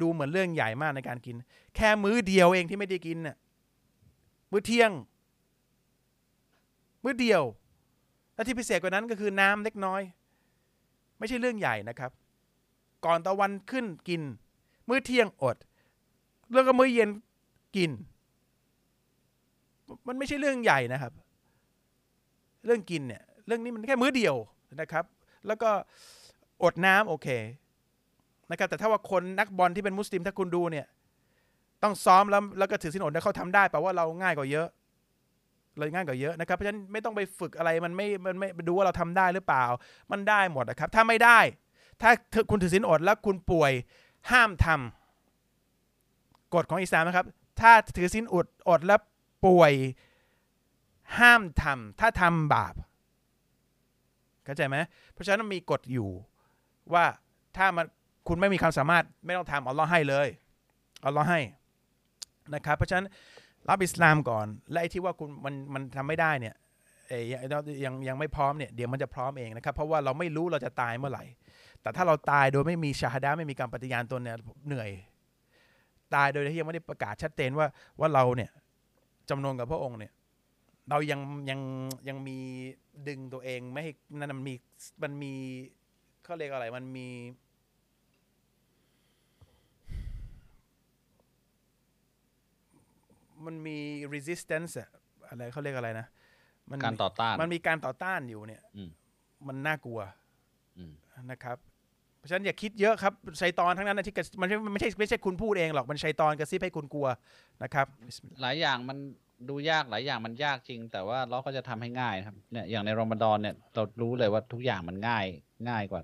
ดูเหมือนเรื่องใหญ่มากในการกิน แค่มื้อเดียวเองที่ไม่ได้กินน่ะมื้อเที่ยง มื้อเดียว และที่พิเศษกว่านั้นก็คือน้ำเล็กน้อย ไม่ใช่เรื่องใหญ่นะครับ ก่อนตะวันขึ้นกิน มื้อเที่ยงอดแล้วก็มื้อเย็นกิน มันไม่ใช่เรื่องใหญ่นะครับ เรื่องกินเนี่ย เรื่องนี้มันแค่มื้อเดียวนะครับ แล้วก็อดน้ำโอเค นะครับแต่ถ้าว่าคนนักบอลที่เป็นมุสลิมถ้าคุณดูเนี่ย ต้องซ้อมแล้วแล้วก็ถือศีลอดแล้วเขาทำได้แปลว่าเราง่ายกว่าเยอะเลยง่ายกว่าเยอะนะครับเพราะฉะนั้นไม่ต้องไปฝึกอะไรมันไม่มันไม่ดูว่าเราทำได้หรือเปล่า มันได้หมดนะครับ ถ้าไม่ได้ ถ้าคุณถือศีลอดแล้วคุณป่วยห้ามทำกฎของอิสลามนะครับ ถ้าถือศีลอดอดแล้วป่วยห้ามทำถ้าทำบาปเข้าใจไหมเพราะฉะนั้นมีกฎอยู่ว่าถ้ามัน คุณไม่มีความสามารถไม่ต้องทำอัลลอฮ์ให้เลยอัลลอฮ์ให้นะครับเพราะฉะนั้นรับอิสลามก่อน และไอ้ที่ว่าคุณมันมันทำไม่ได้เนี่ยยยังยังยังไม่พร้อมเนี่ยเดี๋ยวมันจะพร้อมเองนะครับ เพราะว่าเราไม่รู้เราจะตายเมื่อไหร่ แต่ถ้าเราตายโดยไม่มีชาฮดาไม่มีการปฏิญาณตนเนี่ยเหนื่อย ตายโดยที่ยังไม่ได้ประกาศชัดเจนว่าว่าเราเนี่ยจำนวนกับพระองค์เนี่ยเรายังยังยังมีดึงตัวเองไม่ให้นั่นมันมีมันมีเขาเรียกอะไรมันมี มันมี resistance อะอะไรเขาเรียกอะไรนะมันการต่อต้าน มันมีการต่อต้านอยู่เนี่ยอืมมันน่ากลัวอืมนะครับ เพราะฉะนั้นอย่าคิดเยอะครับชัยตอนทั้งนั้นนะที่กระมันไม่ไม่ใช่ไม่ใช่คุณพูดเองหรอกมันชัยตอนกระซิบให้คุณกลัวนะครับบิสมิลลาห์หลายอย่างมันดูยากหลายอย่างมันยากจริง แต่ว่าเราก็จะทำให้ง่ายนะครับเนี่ยอย่างในรอมฎอนเนี่ยเรารู้เลยว่าทุกอย่างมันง่ายง่ายกว่า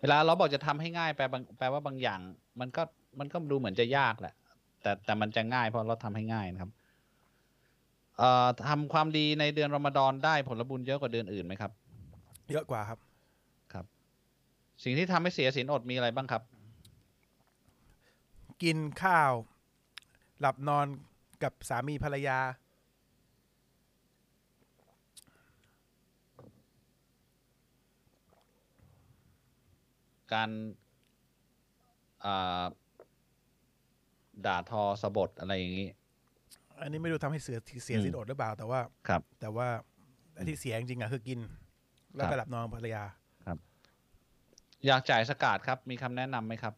เวลาเราบอกจะทำให้ง่ายแปลบางแปลว่าบางอย่าง มันก็มันก็ดูเหมือนจะยากแหละ แต่แต่มันจะง่ายเพราะเราทำให้ง่ายนะครับเอ่อทำความดีในเดือนรอมฎอนได้ผลบุญเยอะกว่าเดือนอื่นไหมครับ เยอะกว่าครับครับ สิ่งที่ทำให้เสียศีลอดมีอะไรบ้างครับ กินข้าว หลับนอนกับสามีภรรยา การอ่า ด่าทอสะบดอะไรอย่างนี้ อันนี้ไม่รู้ทำให้เสียเสียอืมสินอดหรือเปล่าแต่ว่าครับ แต่ว่าไอ้ที่เสียจริงๆอะคือกิน แล้วครัก็บหลับนอนกับภรรยาอยากจ่ายสกาดครับ มีคำแนะนำไหมครับ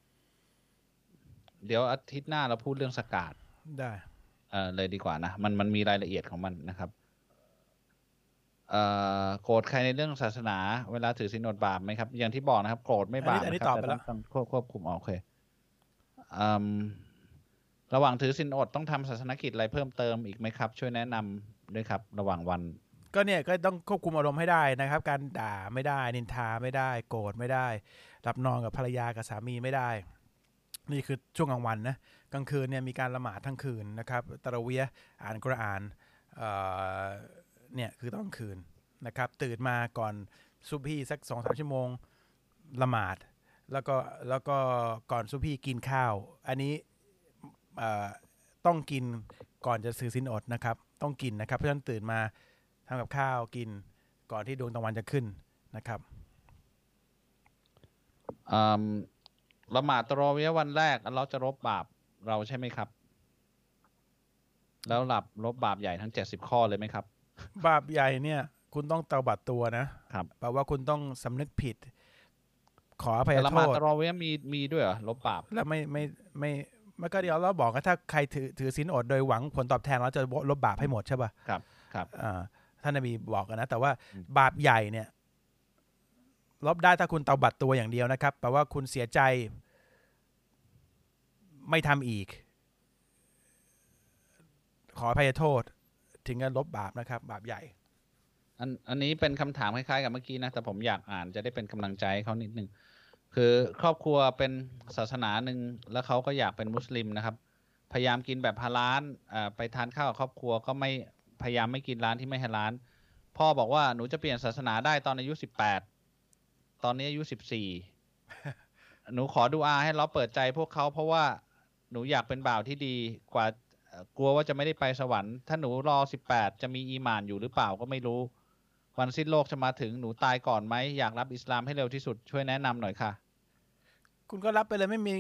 เดี๋ยวอาทิตย์หน้าเราพูดเรื่องสกาดได้เอ่อเลยดีกว่านะมันมันมีรายละเอียดของมันนะครับเอ่อโกรธใครในเรื่องศาสนา เวลาถือศีลอดบาปไหมครับ อย่างที่บอกนะครับ โกรธไม่บาปอันนี้นะคตรัอบไปแต่แล้วต้องต้องควบควบคุมอ๋อโอเคอืม ระหว่างถือศีลอดต้องทำศาสนกิจอะไรเพิ่มเติมอีกไหมครับ ช่วยแนะนำด้วยครับ ระหว่างวัน ก็เนี่ยก็ต้องควบคุมอารมณ์ให้ได้นะครับ การด่าไม่ได้ นินทาไม่ได้ โกรธไม่ได้หลับนอนกับภรรยากับสามีไม่ได้ นี่คือช่วงกลางวันนะกลางคืนเนี่ยมีการละหมาดทั้งคืนนะครับตะระเวียอ่านกุรอานเเนี่ยคือตอนคืนนะครับ ตื่นมาก่อนซุบฮีสักสองสามชั่วโมงละหมาด แล้วก็แล้วก็ก่อนซุบฮีกินข้าว อันนี้ ต้องกินก่อนจะซื้อสินอดนะครับ ต้องกินนะครับ เพราะฉะนั้นตื่นมาทำกับข้าวกินก่อนที่ดวงตะวันจะขึ้นนะครับอืมละหมาดตะเราะเวียะห์วันแรกอัลเลาะห์จะลบบาปเราใช่ไหมครับ แล้วหลับลบบาปใหญ่ทั้งเจ็ดสิบข้อเลยไหมครับ บาปใหญ่เนี่ย คุณต้องเตาบัดตัวนะครับแปลว่าคุณต้องสำนึกผิด ขออภัยแต่ละโทหมาดษตะเราะเวียะห์มีมีด้วยเหรอลบบาปแล้วไม่ไม่ไม่ ไม่ก็เดี๋ยวเราบอกว่าถ้าใครถือถือศีลอดโดยหวังผลตอบแทนเราจะลบบาปให้หมดใช่ป่ะครับครับอ่าท่านนบีบอกกันนะ แต่ว่าอืมบาปใหญ่เนี่ย ลบได้ถ้าคุณเตาบัดตัวอย่างเดียวนะครับแปลว่าคุณเสียใจไม่ทำอีก ขออภัยโทษ ถึงจะลบบาปนะครับ บาปใหญ่อันอันนี้เป็นคำถามคล้ายๆกับเมื่อกี้นะ แต่ผมอยากอ่านจะได้เป็นกำลังใจให้เขานิดนึง คือครอบครัวเป็นศาสนาหนึ่งแล้วเขาก็อยากเป็นมุสลิมนะครับ พยายามกินแบบฮาลาลอ่าไปทานข้าวกับครอบครัวก็ไม่พยายามไม่กินร้านที่ไม่ฮาลาลพ่อบอกว่าหนูจะเปลี่ยนศาสนาได้ตอนอายุสิบแปดตอนนี้อายุสิบสี่หนูขอดูอาให้เราเปิดใจพวกเขาเพราะว่าหนูอยากเป็นบ่าวที่ดีกว่าเอ่อกลัวว่าจะไม่ได้ไปสวรรค์ ถ้าหนูรอสิบแปดจะมีอีหมานอยู่หรือเปล่าก็ไม่รู้ วันสิ้นโลกจะมาถึงหนูตายก่อนไหมอยากรับอิสลามให้เร็วที่สุดช่วยแนะนำหน่อยค่ะ คุณก็รับไปเลยไม่มี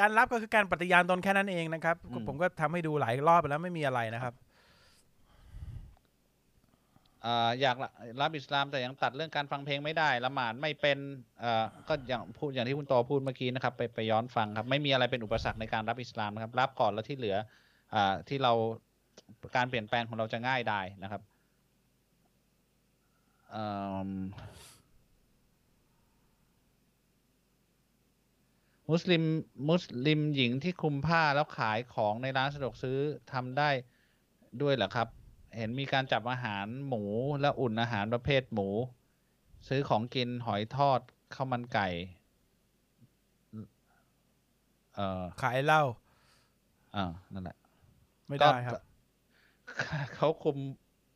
การรับก็คือการปฏิญาณตนแค่นั้นเองนะครับอืมผมก็ทำให้ดูหลายรอบไปแล้วไม่มีอะไรนะครับอ่าอยากรับอิสลามแต่ยังตัดเรื่องการฟังเพลงไม่ได้ละหมาดไม่เป็นอ่าก็อย่างพูดอย่างที่คุณโตพูดเมื่อกี้นะครับ ไปไปย้อนฟังครับไม่มีอะไรเป็นอุปสรรคในการรับอิสลามนะครับ รับก่อนแล้วที่เหลืออ่าที่เราการเปลี่ยนแปลงของเราจะง่ายได้นะครับอื มมุสลิมมุสลิมหญิงที่คลุมผ้าแล้วขายของในร้านสะดวกซื้อทำได้ด้วยเหรอครับ เห็นมีการจับอาหารหมูและอุ่นอาหารประเภทหมู ซื้อของกินหอยทอดข้าวมันไก่ เออขายเหล้าอ่านั่นแหละ ไม่ได้ครับก็เขาคุม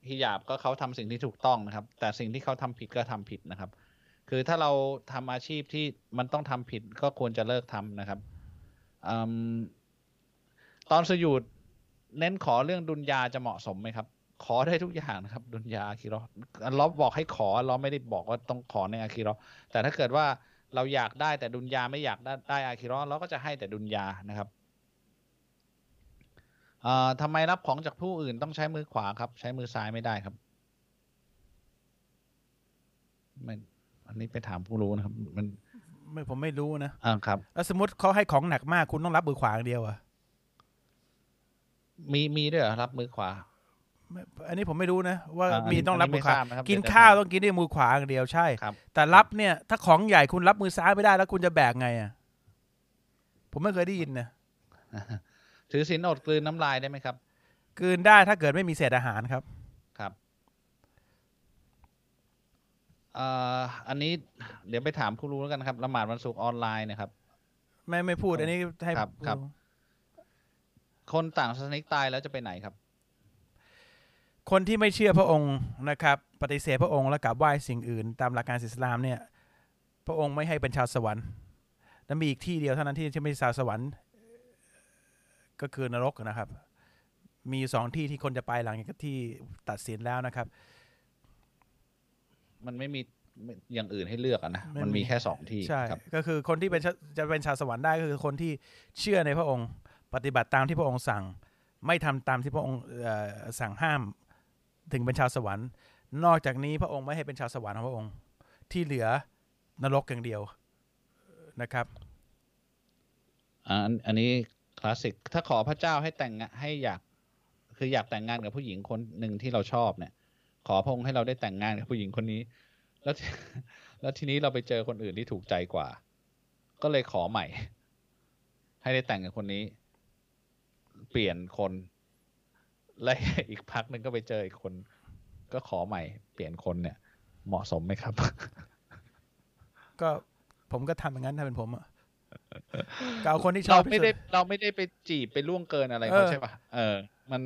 ฮิญาบก็เขาทำสิ่งที่ถูกต้องนะครับ แต่สิ่งที่เขาทำผิดก็ทำผิดนะครับ คือถ้าเราทำอาชีพที่มันต้องทำผิดก็ควรจะเลิกทำนะครับอตอนสยุดเน้นขอเรื่องดุนยาจะเหมาะสมไหมครับ ขอได้ทุกอย่างนะครับ ดุนยาอาคิราะห์อัลเลอฮ์บอกให้ขอเราไม่ได้บอกว่าต้องขอในอาคิราะห์แต่ถ้าเกิดว่าเราอยากได้แต่ดุนยาไม่อยากได้ได้อาคิราะห์เราก็จะให้แต่ดุนยานะครับ อ่าทำไมรับของจากผู้อื่นต้องใช้มือขวาครับ ใช้มือซ้ายไม่ได้ครับไม่อันนี้ไปถามผู้รู้นะครับ มันไม่ผมไม่รู้นะอ่าครับแล้วสมมติเขาให้ของหนักมากคุณต้องรับมือขวาอย่างเดียวอะมีมีด้วยเหรอรับมือขวาไม่อันนี้ผมไม่รู้นะ ว่าอ่าอันนี้มีต้องรับมือขวาอันนี้ไม่ทราบนะครับกินเดี๋ยวจะข้าวถามต้องกินด้วยมือขวาอย่างเดียวใช่ครับแต่รับเนี่ย ถ้าของใหญ่คุณรับมือซ้ายไม่ได้แล้วคุณจะแบกไงอะผมไม่เคยได้ยินนะ ถือศีลอดกลืนน้ำลายได้ไหมครับ กลืนได้ถ้าเกิดไม่มีเศษอาหารครับ ครับอ่าอันนี้เดี๋ยวไปถามผู้รู้แล้วกันนะครับละหมาดวันศุกร์ออนไลน์นะครับ ไม่ไม่พูด อันนี้ให้ครับครับ คนต่างศาสนิกตายแล้วจะไปไหนครับ คนที่ไม่เชื่อพระองค์นะครับ ปฏิเสธพระองค์และกราบไหว้สิ่งอื่น ตามหลักการอิสลามเนี่ย พระองค์ไม่ให้เป็นชาวสวรรค์และมีอีกที่เดียวเท่านั้นที่จะไม่ใช่ชาวสวรรค์ ก็คือนรกนะครับ มีอยู่สองที่ที่คนจะไปหลังจากที่ตัดสินแล้วนะครับ มันไม่มีอย่างอื่นให้เลือกอะนะไม่มันมีมีแค่สองที่ใช่ครับก็คือคนที่เป็นชาจะเป็นชาวสวรรค์ได้ก็คือคนที่เชื่อในพระองค์ ปฏิบัติตามที่พระองค์สั่ง ไม่ทำตามที่พระองค์เอ่อสั่งห้ามถึงเป็นชาวสวรรค์ นอกจากนี้พระองค์ไม่ให้เป็นชาวสวรรค์ของพระองค์ ที่เหลือนรกอย่างเดียวนะครับอ่าอันอันนี้ คลาสสิกถ้าขอพระเจ้าให้แต่งให้อยากคืออยากแต่งงานกับผู้หญิงคนหนึ่งที่เราชอบเนี่ย ขอพระองค์ให้เราได้แต่งงานกับผู้หญิงคนนี้ แล้วแล้วทีนี้เราไปเจอคนอื่นที่ถูกใจกว่า ก็เลยขอใหม่ ให้ได้แต่งกับคนนี้ เปลี่ยนคนและอีกพักหนึ่งก็ไปเจออีกคน ก็ขอใหม่ เปลี่ยนคนเนี่ย เหมาะสมไหมครับ ก็ผมก็ทำอย่างนั้นถ้าเป็นผมอะ ก็เอาคนที่ชอเราบที่ไม่สุดได้เราไม่ได้ไปจีบไปล่วงเกินอะไรเขาเออใช่ป่ะเออ มัน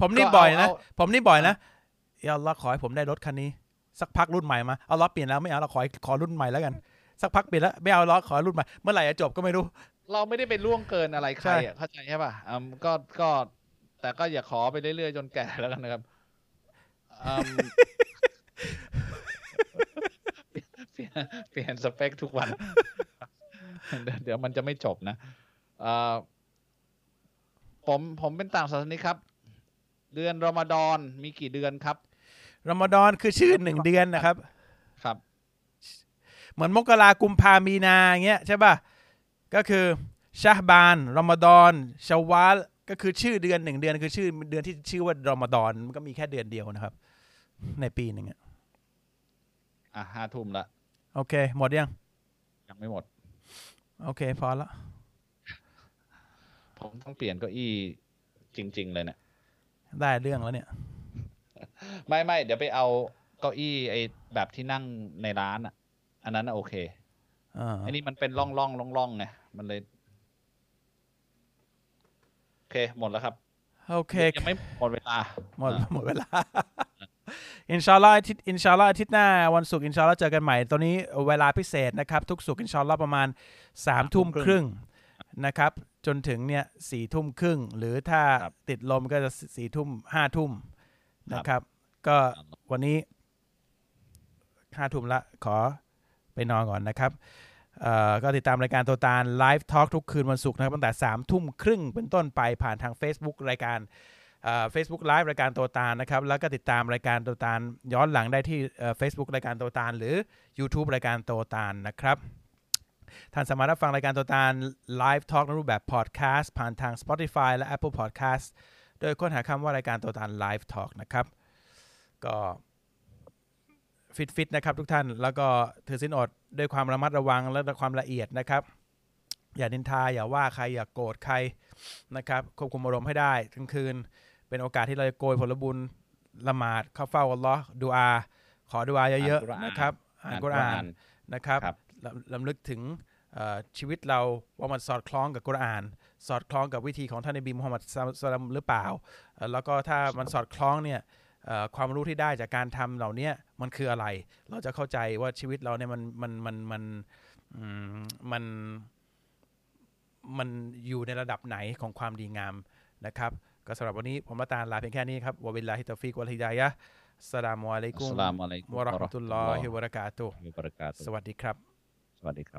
ผมนี่ก็เอาบ่อยนะเอาผมนี่บ่อยนะอย่าอัลลอฮ์ขอให้ผมได้รถคันนี้ สักพักรุ่นใหม่มาเอาล้อฮ์เปลี่ยนแล้วไม่เอาเราขอขอรุ่นใหม่แล้วกัน สักพักเปลี่ยนแล้วไม่เอาล้อฮ์ขอรุ่นใหม่เมื่อไหร่จะจบก็ไม่รู้ เราไม่ได้ไปล่วงเกินอะไรใครใช่อะเข้าใจใช่ป่ะอืมก็ก็แต่ก็อย่าขอไปเรื่อยๆจนแก่แล้วกันนะครับอืมเปลี่ยนเปลี่ยนสเปคทุกวัน เดี๋ยวเดี๋ยวมันจะไม่จบนะเอ่อผมผมเป็นต่างศาสนิกครับ เดือนรอมฎอนมีกี่เดือนครับรอมฎอนคือชื่อหนึ่งเดือนนะครับ ครับ เหมือนมกรากุมภามีนาอย่างเงี้ยใช่ป่ะก็คือชาฮบานรอมฎอนชาวาลก็คือชื่อเดือนหนึ่งเดือนคือชื่อเดือนที่ชื่อว่ารอมฎอนมันก็มีแค่เดือนเดียวนะครับ ในปีหนึ่งอะอะห้าทุ่มละโอเค หมดยัง ยังไม่หมด โอเค พอละ ผมต้องเปลี่ยนเก้าอี้จริง ๆ เลยเนี่ยได้เรื่องแล้วเนี่ย ไม่ไม่เดี๋ยวไปเอาเก้าอี้ไอ้แบบที่นั่งในร้านอะ อันนั้นน่ะโอเคอ่าอันนี้มันเป็นร่องร่องร่องร่องไงมันเลย โอเค หมดแล้วครับ โอเคยังไม่หมดเวลา หมดอะหมดเวลา إن شاء الله อาทิตย์ إن شاء الله อาทิตย์หน้าวันศุกร์ إن شاء الله เจอกันใหม่ตอนนี้เวลาพิเศษนะครับ ทุกศุกร์ إن شاء الله ประมาณสามทุ่มครึ่งนะครับ จนถึงเนี่ยสี่ทุ่มครึ่ง หรือถ้าครับติดลมก็จะสี่ทุ่มห้าทุ่มครับนะครับ ก็วันนี้ห้าทุ่มละขอไปนอนก่อนนะครับเอ่อก็ติดตามรายการตัวตาล Live Talk ทุกคืนวันศุกร์นะครับตั้งแต่สามทุ่มครึ่งเป็นต้นไปผ่านทาง Facebook รายการ Facebook Live รายการตัวตาลนะครับ แล้วก็ติดตามรายการตัวตาลย้อนหลังได้ที่เฟซบุ๊กรายการตัวตาลหรือ YouTube รายการตัวตาลนะครับท่านสามารถรับฟังรายการตัวตาล Live Talk ในรูปแบบพอดแคสต์ผ่านทาง Spotify และ Apple Podcast โดยค้นหาคำว่ารายการตัวตาล Live Talk นะครับ ก็ฟิตฟิตๆนะครับทุกท่านแล้วก็ถือศีลอดด้วยความระมัดระวังและความละเอียดนะครับ อย่านินทาอย่าว่าใครอย่าโกรธใครนะครับ ควบคุมอารมณ์ให้ได้ทั้งคืน เป็นโอกาสที่เราจะโกยผลบุญละหมาดเข้าเฝ้าอัลลอฮ์ดูอา ขอดูอาเยอะอ่านกุรอานๆนะครับอ่านกุรอานนะครับครับลำลำลึกถึงเอ่อชีวิตเราว่ามันสอดคล้องกับกุรอาน สอดคล้องกับวิธีของท่านนบีมุฮัมมัดศ็อลลัลลอฮุอะลัยฮิวะซัลลัมหรือเปล่าเอ่อแล้วก็ถ้ามันสอดคล้องเนี่ยเอ่อความรู้ที่ได้จากการทำเหล่าเนี้ยมันคืออะไร เราจะเข้าใจว่าชีวิตเราเนี่ยมันมันมันมันอืมมันมันอยู่ในระดับไหนของความดีงามนะครับ ก็สำหรับวันนี้ผมละตาลลาเพียงแค่นี้ครับوبالله التوفيق والهداية السلام عليكم السلام عليكم ورحمة الله وبركاته وبركاته สวัสดีครับ สวัสดีครับ